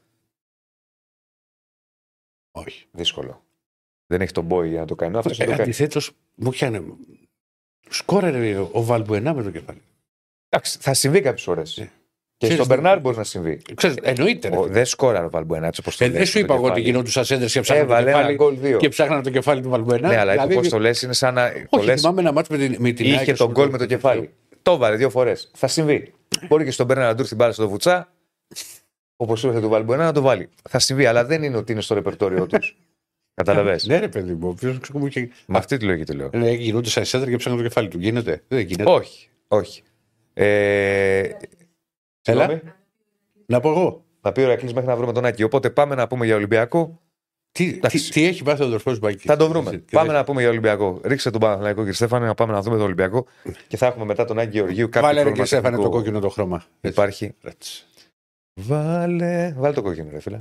B: Όχι.
A: δύσκολο. Δεν έχει τον Μπόι για να το κάνει. Αυτό
B: Ε,
A: το κάνει.
B: Αντιθέτως, μου πιάνε. Σκόραρε ο Βαλμπουενά με το κεφάλι.
A: Εντάξει, θα συμβεί κάποιες φορές.
B: Ναι.
A: Και
B: Ξέρεις,
A: στον
B: δεν-
A: Μπερνάρ μπορεί να συμβεί.
B: Ξέρεις, εννοείται. ρε
A: Ο,
B: φίλε.
A: δεν σκόραρε ο Βαλμπουένα έτσι όπως το
B: Ε,
A: λες,
B: δεν σου
A: με το
B: είπα εγώ ότι
A: κεφάλι.
B: γινόντουσαν σέντερ και ψάχναν το
A: Έβαλε ένα
B: κεφάλι.
A: γκολ δύο.
B: Και ψάχναν το κεφάλι του Βαλμπουενά.
A: Ναι, αλλά
B: Δηλαδή,
A: όπως το λες είναι σαν να. το
B: Όχι,
A: λες,
B: θυμάμαι ένα μάτσο με την, με την
A: είχε
B: ΑΕΚ,
A: τον
B: ας
A: γκολ
B: πούμε,
A: με το κεφάλι. Το έβαλε δύο φορές. Θα συμβεί. Μπορεί και στον Μπέρνα να του έρθει την μπάλα στο βουτσά, όπως ήρθε του Βαλμπουένα να το βάλει. Θα συμβεί, αλλά δεν είναι ότι είναι στο ρεπερτόριό τους. Καταλαβέ.
B: Ναι, ρε παιδί μου. Ποιο μου είχε.
A: Με αυτή τη λογική το λέω.
B: Ναι, γινόντουσαν σέντερ και ψάχναν το κεφάλι του. Γίνεται. Δεν γίνεται.
A: όχι, όχι. Ε, συγγνώμη.
B: Να πω εγώ.
A: Θα πει ο Ρακλή μέχρι να βρούμε τον Άκη. Οπότε πάμε να πούμε για Ολυμπιακό.
B: Τι, τι,
A: Εντάξει.
B: τι έχει πάθει ο αδερφός Μπάκης;
A: Θα το βρούμε. Πάμε να πούμε για Ολυμπιακό. Ρίξτε τον Παναθηναϊκό κύριε Στέφανε να πάμε να δούμε τον Ολυμπιακό και θα έχουμε μετά τον Άγιο Γεωργίου κάποιο
B: Βάλε ρε
A: πρόβλημα
B: και Στέφανε το
A: τεχνικό.
B: κόκκινο το χρώμα.
A: Υπάρχει.
B: Έτσι.
A: Βάλε. Βάλε το κόκκινο, ρε φίλε.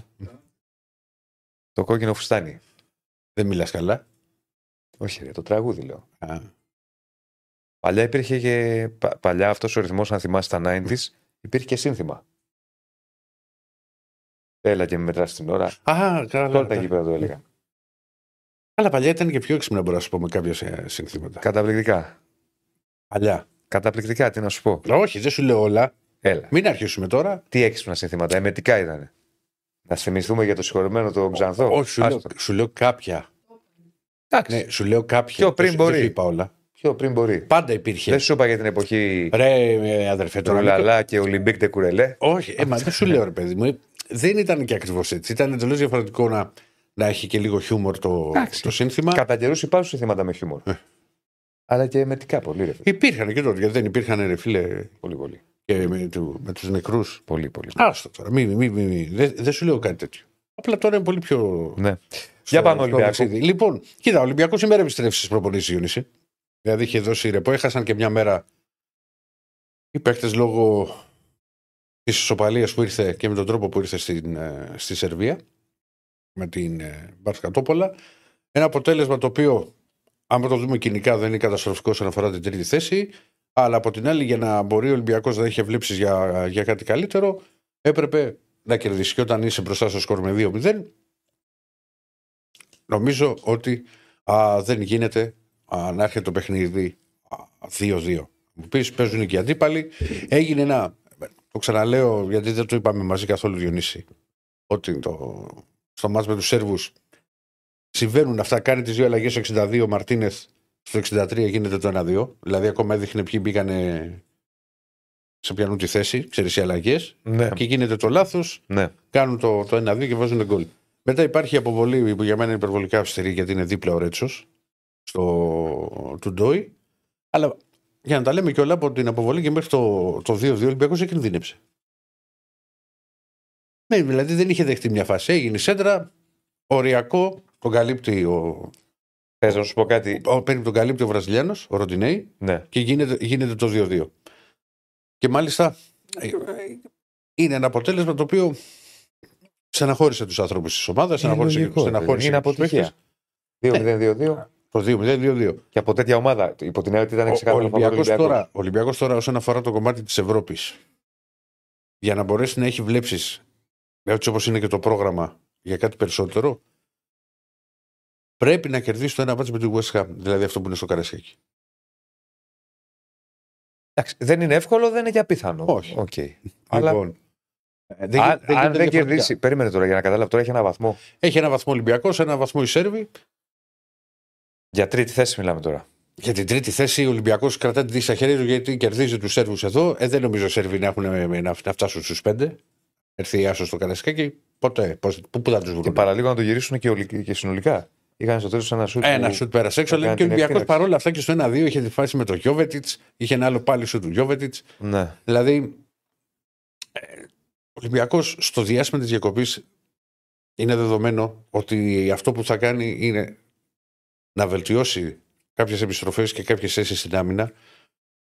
A: Το κόκκινο φουστάνι.
B: Δεν μιλάς καλά.
A: Όχι, ρε, το τραγούδι λέω.
B: Α,
A: Παλιά υπήρχε και. πα- παλιά αυτός ο ρυθμός, αν θυμάσαι τα 90s, υπήρχε και σύνθημα. Έλα και με μετράς την ώρα.
B: Α, καλά.
A: Τώρα τα γήπεδα το έλεγα.
B: Αλλά παλιά ήταν και πιο έξυπνα, μπορώ να σου πω, με κάποια ε, συνθήματα.
A: Καταπληκτικά.
B: Παλιά.
A: Καταπληκτικά, τι να σου πω.
B: Όχι, δεν σου λέω όλα.
A: Έλα.
B: Μην αρχίσουμε τώρα.
A: Τι έξυπνα συνθήματα. Εμετικά ήταν. Να θυμηθούμε για το συγχωρεμένο τον Ξανθό.
B: Όχι, σου λέω,
A: Άστο.
B: σου λέω κάποια.
A: Εντάξει.
B: Ναι, σου λέω κάποια.
A: Πιο πριν
B: Δεν σου-
A: μπορεί.
B: Δεν σου είπα όλα.
A: Πιο πριν μπορεί.
B: Πάντα υπήρχε.
A: Δεν σου είπα για την εποχή
B: Ρε, ε, αδερφέ, τώρα. μην το-
A: Ουλαλά και Ολυμπίκ Ντε Κουρελέ.
B: Όχι, ε, μα δεν σου λέω, ρε παιδί μου. ε, Δεν ήταν και ακριβώς έτσι. Ήταν εντελώς διαφορετικό να, να έχει και λίγο χιούμορ το,
A: Εντάξει.
B: το σύνθημα.
A: Κατά καιρούς υπάρχουν συνθήματα με χιούμορ.
B: Ε.
A: Αλλά και εμετικά πολύ, ρε φίλε.
B: Υπήρχαν και τότε, γιατί δεν υπήρχαν, ρε φίλε,
A: Πολύ, πολύ.
B: και με, του, με τους νεκρούς.
A: Πολύ, πολύ.
B: Άστο τώρα, μη, μη, μη, μη. Δεν, δεν σου λέω κάτι τέτοιο. Απλά τώρα είναι πολύ πιο.
A: Ναι.
B: στο-
A: Για πάμε
B: στο
A: Ολυμπιακό.
B: ταξίδι. Λοιπόν, κοίτα, ο Ολυμπιακός σήμερα επιστρέφει στι προπονήσει Ιούνιση. Δηλαδή είχε δώσει ρεπό, έχασαν και μια μέρα οι παίκτες λόγω της ισοπαλίας που ήρθε και με τον τρόπο που ήρθε στην, ε, στη Σερβία με την ε, Μπαρσκατόπολα. Ένα αποτέλεσμα το οποίο, άμα το δούμε κοινικά, δεν είναι καταστροφικό όσον αφορά την τρίτη θέση. Αλλά από την άλλη, για να μπορεί ο Ολυμπιακός να έχει βλέψει για, για κάτι καλύτερο, έπρεπε να κερδίσει. Και όταν είσαι μπροστά στο σκορ με 2-0, νομίζω ότι α, δεν γίνεται α, να έρχεται το παιχνίδι α, 2-2. Μου πεις, παίζουν και οι αντίπαλοι. Έγινε ένα. Το ξαναλέω γιατί δεν το είπαμε μαζί καθόλου Διονύση. Ότι το, στο μάτς με τους Σέρβους συμβαίνουν αυτά. Κάνει τις δύο αλλαγές στο 62 ο Μαρτίνεθ. Στο 63 γίνεται το 1-2. Δηλαδή ακόμα έδειχνε ποιοι μπήκανε σε πιανού τη θέση. Ξέρεις οι αλλαγές.
A: Ναι.
B: Και γίνεται το λάθος
A: ναι.
B: κάνουν το, το 1-2 και βάζουν γκολ. Μετά υπάρχει η αποβολή που για μένα είναι υπερβολικά αυστηρή γιατί είναι δίπλα ο Ρέτσος στο του Ντόι. Αλλά για να τα λέμε και όλα από την αποβολή και μέχρι το, το 2-2 ο Ολυμπιακός δεν κινδύνεψε. Ναι, δηλαδή δεν είχε δεχτεί μια φάση. Έγινε σέντρα, οριακό, τον καλύπτει ο,
A: Θες να σου πω κάτι;
B: ο, παίρνει τον καλύπτει ο Βραζιλιάνος, ο Ροντινέη,
A: Ναι.
B: και γίνεται, γίνεται το 2-2. Και μάλιστα ε, ε, είναι ένα αποτέλεσμα το οποίο στεναχώρησε τους ανθρώπους της ομάδας, στεναχώρησε,
A: λογικό,
B: στεναχώρησε
A: είναι
B: και τους παίκτες.
A: αποτυχία. 2-0-2-2.
B: Το 2-0-2-2.
A: Και από τέτοια ομάδα. Υπό την έννοια ότι ήταν
B: Ο
A: ξεκάθαρο φαβορή
B: Ολυμπιακός
A: Ολυμπιακός.
B: τώρα, ο Ολυμπιακός τώρα όσον αφορά το κομμάτι της Ευρώπης για να μπορέσει να έχει βλέψεις έτσι όπως είναι και το πρόγραμμα για κάτι περισσότερο πρέπει να κερδίσει το ένα μάτσο με τη West Ham δηλαδή αυτό που είναι στο Καρασιάκι.
A: Εντάξει, δεν είναι εύκολο, δεν είναι και απίθανο.
B: Όχι.
A: Οκ. Αλλά
B: Λοιπόν, ε, δεν,
A: αν,
B: δεν
A: αν
B: γίνεται
A: δεν
B: διαφορετικά.
A: κερδίσει. Περίμενε τώρα για να καταλάβω. Τώρα έχει ένα βαθμό.
B: Έχει ένα βαθμό Ολυμπιακός, ένα βαθμό η Σέρβη.
A: Για τρίτη θέση μιλάμε τώρα.
B: Για την τρίτη θέση ο Ολυμπιακός κρατά τη στα χέρια του γιατί κερδίζει τους Σέρβους εδώ. Ε, δεν νομίζω οι Σέρβοι να, έχουν, ε, να, να φτάσουν στους πέντε. Έρθει η Άσος στο Καρασκάκι. Ποτέ. Πώς, πού, πού θα τους
A: Και
B: βρουν.
A: παραλίγο να το γυρίσουν και, ολι- και συνολικά. Είχαν στο τέλος ένα σουτ.
B: Ένα
A: που-
B: σουτ πέρασε έξω,
A: που
B: αλλά και ο
A: έκανε την
B: Ολυμπιακός
A: εκτείναξη.
B: παρόλα αυτά και στο 1-2 είχε τη φάση με τον Γιώβετιτς, είχε ένα άλλο πάλι σουτ του Γιώβετιτς.
A: Ναι.
B: Δηλαδή, ε, ο Ολυμπιακός στο διάστημα της διακοπής είναι δεδομένο ότι αυτό που θα κάνει είναι να βελτιώσει κάποιες επιστροφές και κάποιες θέσεις στην άμυνα,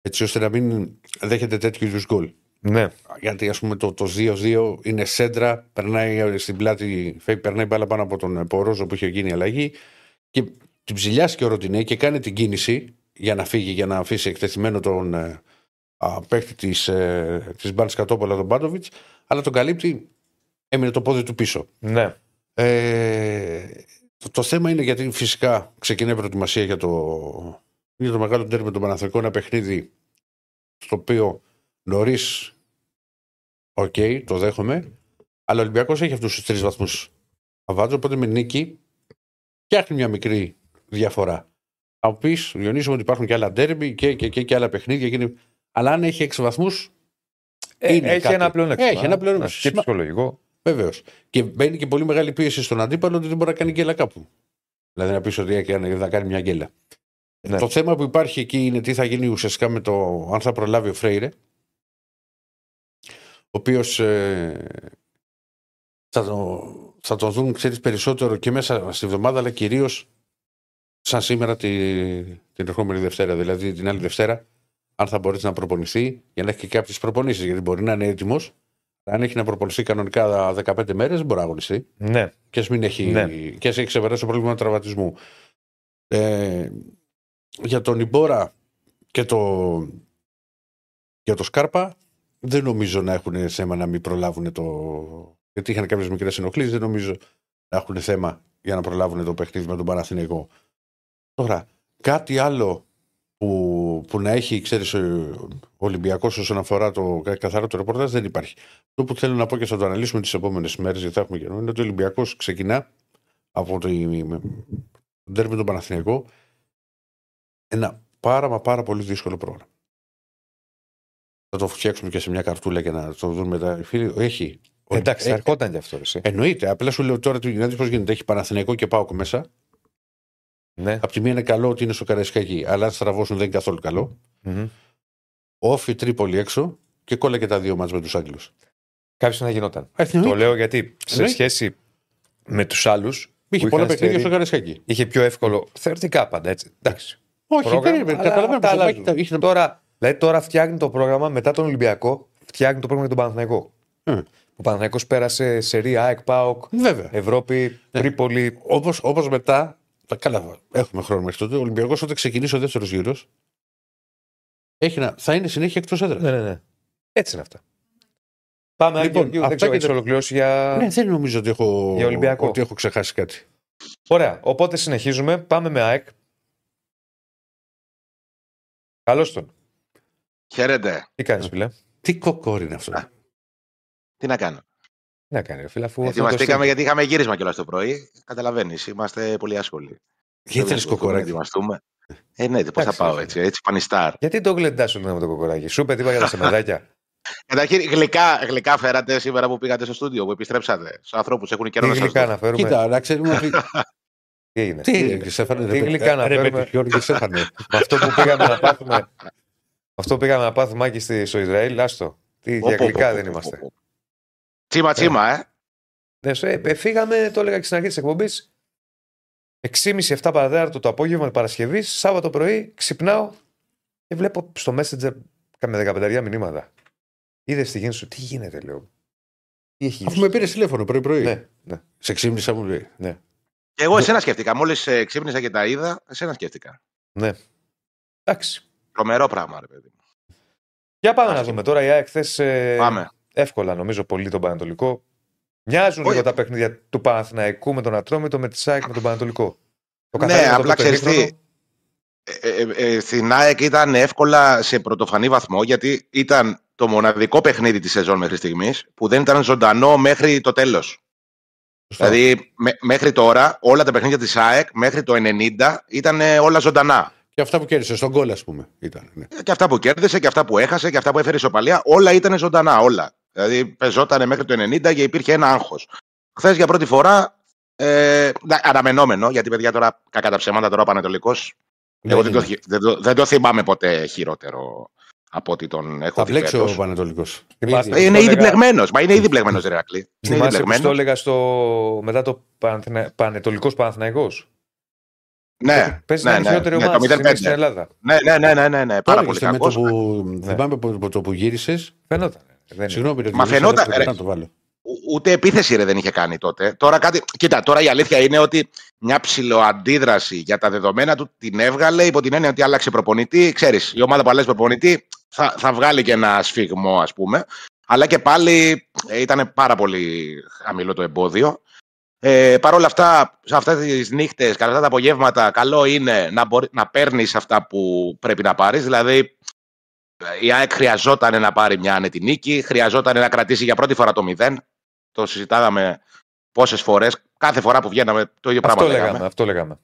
B: έτσι ώστε να μην δέχεται τέτοιου είδους γκολ.
A: ναι.
B: Γιατί ας πούμε το, το 2-2 είναι σέντρα, περνάει στην πλάτη, φεύγει, περνάει μπάλα πάνω από τον Πορόζο που είχε γίνει η αλλαγή και την ψηλιάσει ο Ροντινέ και κάνει την κίνηση για να φύγει, για να αφήσει εκτεθειμένο τον ε, α, παίκτη της ε, της Μπάτσκα Τόπολα, τον Μπάντοβιτς, αλλά τον καλύπτει, έμεινε το πόδι του πίσω.
A: ναι.
B: Ε, το, το θέμα είναι γιατί φυσικά ξεκινάει η προετοιμασία για το, για το μεγάλο ντέρμπι με τον Παναθηναϊκό, ένα παιχνίδι στο οποίο νωρίς, οκ, το δέχομαι, αλλά ο Ολυμπιακός έχει αυτούς τους τρεις βαθμούς αβάτζο, οπότε με νίκη φτιάχνει μια μικρή διαφορά. Θα μου πεις, Διονύσου, ότι υπάρχουν και άλλα ντέρμπι και, και, και, και άλλα παιχνίδια. Και... είναι- Αλλά αν έχει έξι βαθμούς,
A: Ε,
B: Είναι
A: έχει
B: κάτι.
A: ένα πλεονέκτημα.
B: Έχει ένα πλεονέκτημα.
A: Ναι, Και ψυχολογικό.
B: Βεβαίως. Και μπαίνει και πολύ μεγάλη πίεση στον αντίπαλο ότι δεν μπορεί να κάνει γκέλα κάπου. Δηλαδή να πεις ότι έκανε- θα κάνει μια γκέλα.
A: Ναι.
B: Το θέμα που υπάρχει εκεί είναι τι θα γίνει ουσιαστικά με το αν θα προλάβει ο Φρέιρε. Ο οποίος θα, το, θα τον δουν ξέρεις, περισσότερο και μέσα στη βδομάδα, αλλά κυρίως σαν σήμερα τη, την ερχόμενη Δευτέρα. Δηλαδή την άλλη Δευτέρα, αν θα μπορέσει να προπονηθεί για να έχει και κάποιες προπονήσεις. Γιατί μπορεί να είναι έτοιμος, αν έχει να προπονηθεί κανονικά 15 μέρες, δεν μπορεί να αγωνιστεί
A: Ναι.
B: και ας μην έχει,
A: Ναι.
B: και ας έχει ξεπεράσει το πρόβλημα του τραυματισμού. Ε, για τον Ιμπόρα και το, για το Σκάρπα δεν νομίζω να έχουν θέμα να μην προλάβουν το... Γιατί είχαν κάποιες μικρές ενοχλήσεις, δεν νομίζω να έχουν θέμα για να προλάβουν το παιχνίδι με τον Παναθηναϊκό. Τώρα, κάτι άλλο που, που να έχει, ξέρεις, ο Ολυμπιακός όσον αφορά το καθαρό το ρεπορτάζ δεν υπάρχει. Αυτό που θέλω να πω και θα το αναλύσουμε τις επόμενες μέρες, γιατί θα έχουμε καιρό, είναι ότι ο Ολυμπιακός ξεκινά από το ντέρμπι τον Παναθηναϊκό ένα πάρα μα πάρα πολύ δύσκολο πρόγραμμα. Θα το φτιάξουμε και σε μια καρτούλα και να το δουν μετά. οι Φίλοι, έχει.
A: Εντάξει,
B: Ε,
A: θα ερχόταν κι αυτό. Εσύ.
B: Εννοείται. Απλά σου λέω τώρα να δει πώς γίνεται. Έχει Παναθηναϊκό και Πάοκ μέσα.
A: Ναι.
B: Απ' τη μία είναι καλό ότι είναι στο Καραϊσκάκι, αλλά αν στραβώσουν δεν είναι καθόλου καλό.
A: Μμμ.
B: Όφι Τρίπολη έξω και κόλλα και τα δύο μάτς με τους Άγγλους.
A: Κάποιος θα γινόταν. Το λέω γιατί σε
B: Εννοείται.
A: σχέση με τους άλλους.
B: Είχε πολλά παιχνίδια στο Καραϊσκάκι.
A: Είχε πιο εύκολο. Θεωρητικά πάντα έτσι. Εντάξει.
B: Όχι,
A: Πρόγραμμα,
B: δεν
A: αλλά
B: καταλαβαίνω
A: αυτά
B: πως
A: αλλάζουν.
B: έχει- είχε-
A: Τώρα, δηλαδή τώρα φτιάχνει το πρόγραμμα μετά τον Ολυμπιακό, φτιάχνει το πρόγραμμα για τον Παναθηναϊκό.
B: Ε.
A: Ο Παναθηναϊκός πέρασε σε Ρία, ΑΕΚ, ΠΑΟΚ,
B: Βέβαια.
A: Ευρώπη, Τρίπολη.
B: Όπως όπως μετά. Τα- Καλά, έχουμε χρόνο μέχρι τότε. Ο Ολυμπιακός όταν ξεκινήσει ο δεύτερος γύρος. Θα είναι συνέχεια εκτός έδρας.
A: Ναι, ναι, ναι. Έτσι είναι αυτά. Πάμε,
B: Λοιπόν,
A: λοιπόν, δεν
B: αυτά
A: ξέρω,
B: και
A: έχεις
B: τα-
A: ολοκληρώσει για...
B: Ναι, δεν νομίζω ότι έχω,
A: Για Ολυμπιακό.
B: ότι έχω ξεχάσει κάτι.
A: Ωραία, οπότε συνεχίζουμε. Πάμε με ΑΕΚ. Καλώς τον.
D: Χαίρετε.
A: Τι κάνεις, φίλε;
B: Τι κοκόρι είναι αυτό.
D: Α, Τι να κάνω;
A: Τι να κάνει, ρε φίλε, αφού... αυτό είναι το
D: Ετοιμαστήκαμε
A: στυλ.
D: γιατί είχαμε γύρισμα κιόλας το πρωί. Καταλαβαίνεις, είμαστε πολύ άσχολοι.
B: Γιατί θέλει
D: Δεν μπορούμε να
B: κοκοράκι.
D: ετοιμαστούμε. Ε, ναι, πώς θα
A: Εντάξει,
D: πάω
A: ρε.
D: έτσι, έτσι πανιστάρ.
A: Γιατί το γλεντάς όλο με το κοκοράκι; Σου είπε τίποτα για τα σεμεδάκια.
D: Καταρχήν, γλυκά, γλυκά φέρατε σήμερα που πήγατε στο στούντιο, που επιστρέψατε. Στου ανθρώπους έχουν καιρό
A: Τι
D: να σας
A: γλυκά
D: δω.
A: να φέρουμε;
B: Κοίτα, να ξέρουμε ότι.
A: Τι έγινε;
B: Τι έγινε, Στέφανε.
A: τι
B: ρε,
A: γλυκά να
B: ρε,
A: φέρουμε;
B: παιδί, Γιώργη, Στέφανε.
A: Με αυτό που πήγαμε να πάθουμε. Αυτό που πήγαμε να πάθουμε Άκη στη- στο Ισραήλ, άστο. Τι
D: Πω,
A: για
D: πω,
A: γλυκά
D: πω,
A: δεν
D: πω,
A: είμαστε.
D: Πω, πω. Τσίμα, τσίμα, ε.
A: Ναι, σου, ε, ε, φύγαμε, το έλεγα και στην αρχή της εκπομπής. 6.30-7 παρατέταρτο το απόγευμα Παρασκευή, Σάββατο πρωί, ξυπνάω και βλέπω στο Messenger κάμε 15 μηνύματα. Είδες τη γίνει σου, τι γίνεται, λέω. Τι έχει γίνει;
B: Αφού με πήρες τηλέφωνο πρωί-πρωί.
A: Ναι, ναι.
B: Σε ξύπνησα μου λέει.
D: Και εγώ εσένα σκέφτηκα. Μόλις ξύπνησα και τα είδα, εσένα σκέφτηκα.
A: ναι. Εντάξει.
D: Τρομερό πράγμα, ρε παιδί.
A: Για πάμε να
D: Άσχημα.
A: δούμε τώρα. Η ΑΕΚ χθες, ε,
D: Πάμε.
A: Εύκολα νομίζω πολύ τον Πανατολικό. Μοιάζουν
D: Όχι.
A: λίγο τα παιχνίδια του Παναθηναϊκού με τον Ατρόμητο, με τη ΣΑΕΚ με τον Πανατολικό. Το
D: Ναι,
A: καθαρίζεται
D: απλά
A: το πρώτο
D: ξέρεις τι,
A: ημίχρονο.
D: Ε, ε, ε, στην ΑΕΚ ήταν εύκολα σε πρωτοφανή βαθμό γιατί ήταν το μοναδικό παιχνίδι της σεζόν μέχρι στιγμής που δεν ήταν ζωντανό μέχρι το τέλος.
B: Σωστά.
D: Δηλαδή, με- μέχρι τώρα όλα τα παιχνίδια της ΑΕΚ μέχρι το 90 ήταν ε, όλα ζωντανά.
B: Και αυτά που κέρδισε στον γκολ, ας πούμε. Ήταν, ναι.
D: Και αυτά που κέρδισε και αυτά που έχασε και αυτά που έφερε ισοπαλία, όλα ήταν ζωντανά. Όλα. Δηλαδή πεζόταν μέχρι το 90 και υπήρχε ένα άγχος. Χθες για πρώτη φορά. Ε, αναμενόμενο, γιατί παιδιά τώρα κακά τα ψέματα τώρα ο Πανετολικός. Εγώ δεν το, δεν, το, δεν το θυμάμαι ποτέ χειρότερο από ότι τον έχω
B: Θα
D: δει
B: βλέξει
D: φέτος.
B: ο Πανετολικό.
A: Θυμάστε-
D: Είναι
A: το
D: ήδη
A: έλεγα-
D: μπλεγμένος. Μα είναι ήδη μπλεγμένος, Ρερακλή. Είναι ήδη
A: Θυμάσαι που το
D: μπλεγμένο.
A: έλεγα στο... μετά το Πανεθνα... Πανετολικός Παναθηναϊκός.
D: Ναι,
A: Παίζει
D: ναι,
A: την
D: ναι,
A: χειρότερη
D: ναι,
A: ομάδα
D: το
A: στη στιγμή
D: 0-5.
A: στην Ελλάδα.
D: Ναι, ναι, ναι, ναι, ναι, ναι, πάρα πολύ
B: με το
D: κακός.
B: που, θυμάμαι από από το που γύρισες.
A: Φαινόταν. Δεν είναι.
B: Συγγνώμη, ρε,
D: Μα
B: Δημήτρη,
D: φαινόταν,
B: αλλά
D: ρε.
B: να το βάλω.
D: Ο- Ούτε επίθεση ρε δεν είχε κάνει τότε. Τώρα κάτι... Κοίτα, τώρα η αλήθεια είναι ότι μια ψηλοαντίδραση για τα δεδομένα του την έβγαλε υπό την έννοια ότι άλλαξε προπονητή. Ξέρεις, η ομάδα που αλλάζει προπονητή θα, θα βγάλει και ένα σφιγμό, ας πούμε. Αλλά και πάλι ε, ήταν πάρα πολύ χαμηλό το εμπόδιο. Ε, Παρ' όλα αυτά, σε αυτές τις νύχτες, κατά αυτά τα απογεύματα, καλό είναι να, μπορεί, να παίρνεις αυτά που πρέπει να πάρεις. Δηλαδή, η ΑΕΚ χρειαζόταν να πάρει μια άνετη νίκη, χρειαζόταν να κρατήσει για πρώτη φορά το 0. Το συζητάγαμε πόσες φορές. Κάθε φορά που βγαίναμε το ίδιο
A: Αυτό
D: πράγμα
A: λέγαμε.
D: λέγαμε.
A: Αυτό λέγαμε.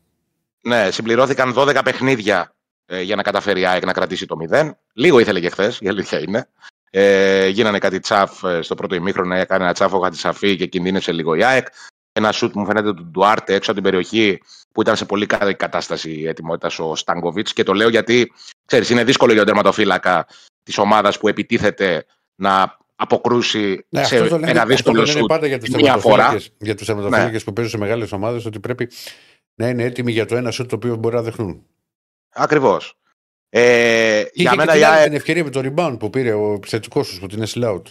D: Ναι, συμπληρώθηκαν 12 παιχνίδια ε, για να καταφέρει η ΑΕΚ να κρατήσει το 0. Λίγο ήθελε και χθες, η αλήθεια είναι. Ε, γίνανε κάτι τσαφ ε, στο πρώτο ημίχρονο, έκανε ένα τσάφο Χατζησαφή και κινδύνευσε λίγο η ΑΕΚ. Ένα σουτ μου φαίνεται του Ντουάρτε έξω από την περιοχή που ήταν σε πολύ καλή κατάσταση ετοιμότητα ο Στάνκοβιτς. Και το λέω γιατί ξέρεις, είναι δύσκολο για τον τερματοφύλακα της ομάδας που επιτίθεται να αποκρούσει
B: Ναι,
D: σε
B: αυτός το λένε,
D: ένα
B: αυτό
D: δύσκολο
B: το λένε
D: σουτ
B: πάντα για τους
D: μία φορά.
B: τερματοφύλακες για τους τερματοφύλακες που παίζουν σε μεγάλες ομάδες ότι πρέπει να είναι έτοιμοι για το ένα σουτ το οποίο μπορεί να δεχτούν.
D: Ακριβώς. Ε,
B: Και
D: για
B: είχε
D: μένα
B: και
D: η
B: την, άλλη
D: ΑΕΚ
B: την ευκαιρία με το rebound που πήρε ο επιθετικό του που την έσυλα out.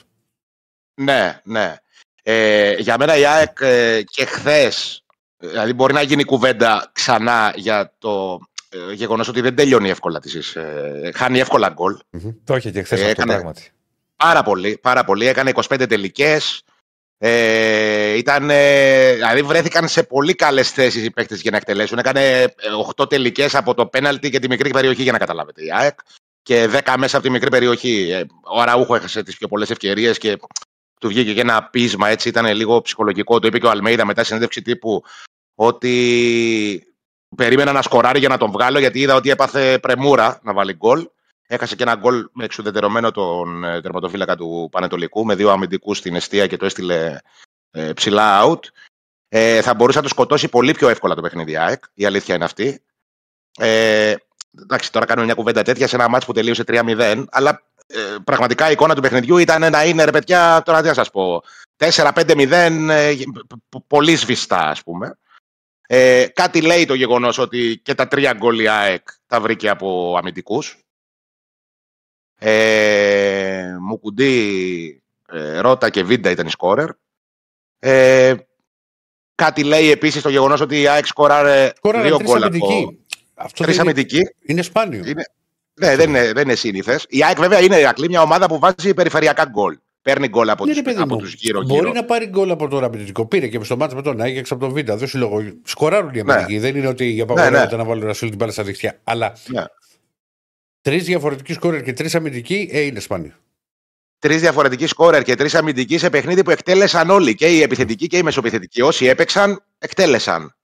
D: Ναι, ναι. Ε, για μένα η ΑΕΚ ε, και χθες, δηλαδή μπορεί να γίνει κουβέντα ξανά για το ε, γεγονός ότι δεν τελειώνει εύκολα της. Ε, χάνει εύκολα γκολ.
A: Το είχε και χθες αυτό
D: Έκανε.
A: πράγματι.
D: Πάρα πολύ, πάρα πολύ. Έκανε 25 τελικές. Ε, ήταν, ε, δηλαδή βρέθηκαν σε πολύ καλές θέσεις οι παίκτες για να εκτελέσουν. Έκανε ε, 8 τελικές από το πέναλτι και τη μικρή περιοχή για να καταλάβετε η ΑΕΚ. Και 10 μέσα από τη μικρή περιοχή. Ε, ο Αραούχο έχασε τις πιο πολλές ευκαιρίες και του βγήκε και ένα πείσμα, έτσι ήταν λίγο ψυχολογικό. Το είπε και ο Αλμέιδα μετά συνέντευξη τύπου ότι περίμενα να σκοράρει για να τον βγάλω γιατί είδα ότι έπαθε πρεμούρα να βάλει γκολ. Έχασε και ένα γκολ με εξουδετερωμένο τον ε, τερματοφύλακα του Πανετολικού με δύο αμυντικούς στην αιστεία και το έστειλε ε, ψηλά out. Ε, θα μπορούσε να το σκοτώσει πολύ πιο εύκολα το παιχνίδι η ΑΕΚ. Η αλήθεια είναι αυτή. Ε, εντάξει, τώρα κάνουμε μια κουβέντα τέτοια σε ένα μάτς που τελείωσε 3-0, αλλά ε, πραγματικά η εικόνα του παιχνιδιού ήταν να είναι ρε παιδιά, τώρα τι να σας πω, 4-5-0, ε, π- πολύ σβηστά ας πούμε. Ε, κάτι λέει το γεγονός ότι και τα τρία γκολ η ΑΕΚ τα βρήκε από αμυντικούς. Ε, Μουκουντή, ε, Ρώτα και Βίντα ήταν οι σκόρερ. Ε, κάτι λέει επίσης το γεγονός ότι η ΑΕΚ σκόραρε
B: Σκόραραν
D: δύο
B: τρεις
D: γκολ από...
B: αμυντικοί. Αυτό
D: Τρεις
B: δεν είναι,
D: αμυντικοί.
B: είναι σπάνιο.
D: Είναι- Ναι, δεν είναι, δεν είναι σύνηθες. Η ΑΕΚ βέβαια είναι η Ακλή, μια ομάδα που βάζει περιφερειακά γκολ. Παίρνει γκολ από
B: Ναι,
D: τους,
B: ρε παιδί
D: από
B: μου,
D: τους γύρω
B: Μπορεί
D: γύρω.
B: να πάρει γκολ από το αμυντικό. Πήρε και στο μάτσο με τον Άγιαξ από τον Β. Δεν σου λέω. Σκοράρουν οι
D: Ναι.
B: αμυντικοί. Δεν είναι ότι απαγορεύεται
D: ναι.
B: να βάλουν ένα σούλ την μπάλα στα δεξιά. Αλλά
D: Ναι.
B: τρεις διαφορετικοί σκόρερ και τρεις αμυντικοί ε, είναι σπάνιο.
D: Τρεις διαφορετικοί σκόρερ και τρεις αμυντικοί σε παιχνίδι που εκτέλεσαν όλοι. Και οι επιθετικοί και οι μεσοπιθετικοί. Όσοι έπαιξαν, εκτέλεσαν.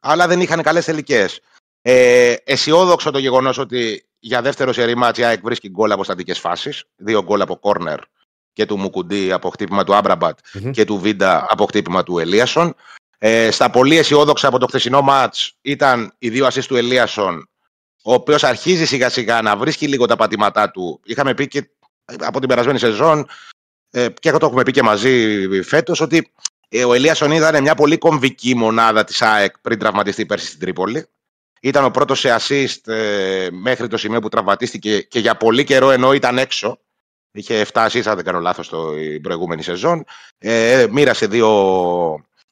D: Αλλά δεν είχαν καλές τελικές. Ε, αισιόδοξο το γεγονός ότι για δεύτερο σερή μάτς η ΑΕΚ βρίσκει γκολ από στατικές φάσεις. Δύο γκολ από κόρνερ και του Μουκουντή από χτύπημα του αμπραμπατ
B: Μμμ.
D: και του Βίντα από χτύπημα του Ελίασον. Ε, στα πολύ αισιόδοξα από το χθεσινό μάτς ήταν οι δύο ασίστ του Ελίασον, ο οποίος αρχίζει σιγά σιγά να βρίσκει λίγο τα πατήματά του. Είχαμε πει και από την περασμένη σεζόν ε, και το έχουμε πει και μαζί φέτος ότι ε, ο Ελίασον ήταν μια πολύ κομβική μονάδα της ΑΕΚ πριν τραυματιστεί πέρσι στην Τρίπολη. Ήταν ο πρώτος σε assist ε, μέχρι το σημείο που τραυματίστηκε και για πολύ καιρό ενώ ήταν έξω. Είχε 7 assist, αν δεν κάνω λάθος, την προηγούμενη σεζόν. Ε, μοίρασε δύο,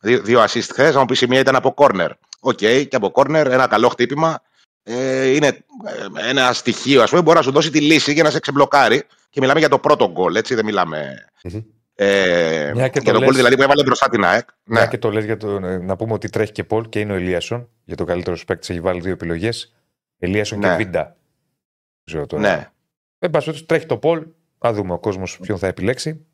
D: δύο, δύο assist χθες, να μου πεις η μία ήταν από corner. OK, και από corner ένα καλό χτύπημα. Ε, είναι ε, ένα στοιχείο, ας πούμε, μπορεί να σου δώσει τη λύση για να σε ξεμπλοκάρει. Και μιλάμε για το πρώτο γκολ, έτσι, δεν μιλάμε...
B: Μμμ.
D: Ε,
A: Μια και
D: για
A: το
D: το γκολ
A: λες-
D: δηλαδή που έβαλε μπροστά την ΑΕΚ.
A: Μια
D: Ναι.
A: και το λες για το, να πούμε ότι τρέχει και poll και είναι ο Ελίασον. Για το καλύτερο παίκτης έχει βάλει δύο επιλογές. Ελίασον
D: Ναι.
A: και Βίντα. Δεν ξέρω τώρα.
D: ναι.
A: Εν πάση περιπτώσει, τρέχει το Πολ. Θα δούμε ο κόσμος ποιον θα επιλέξει.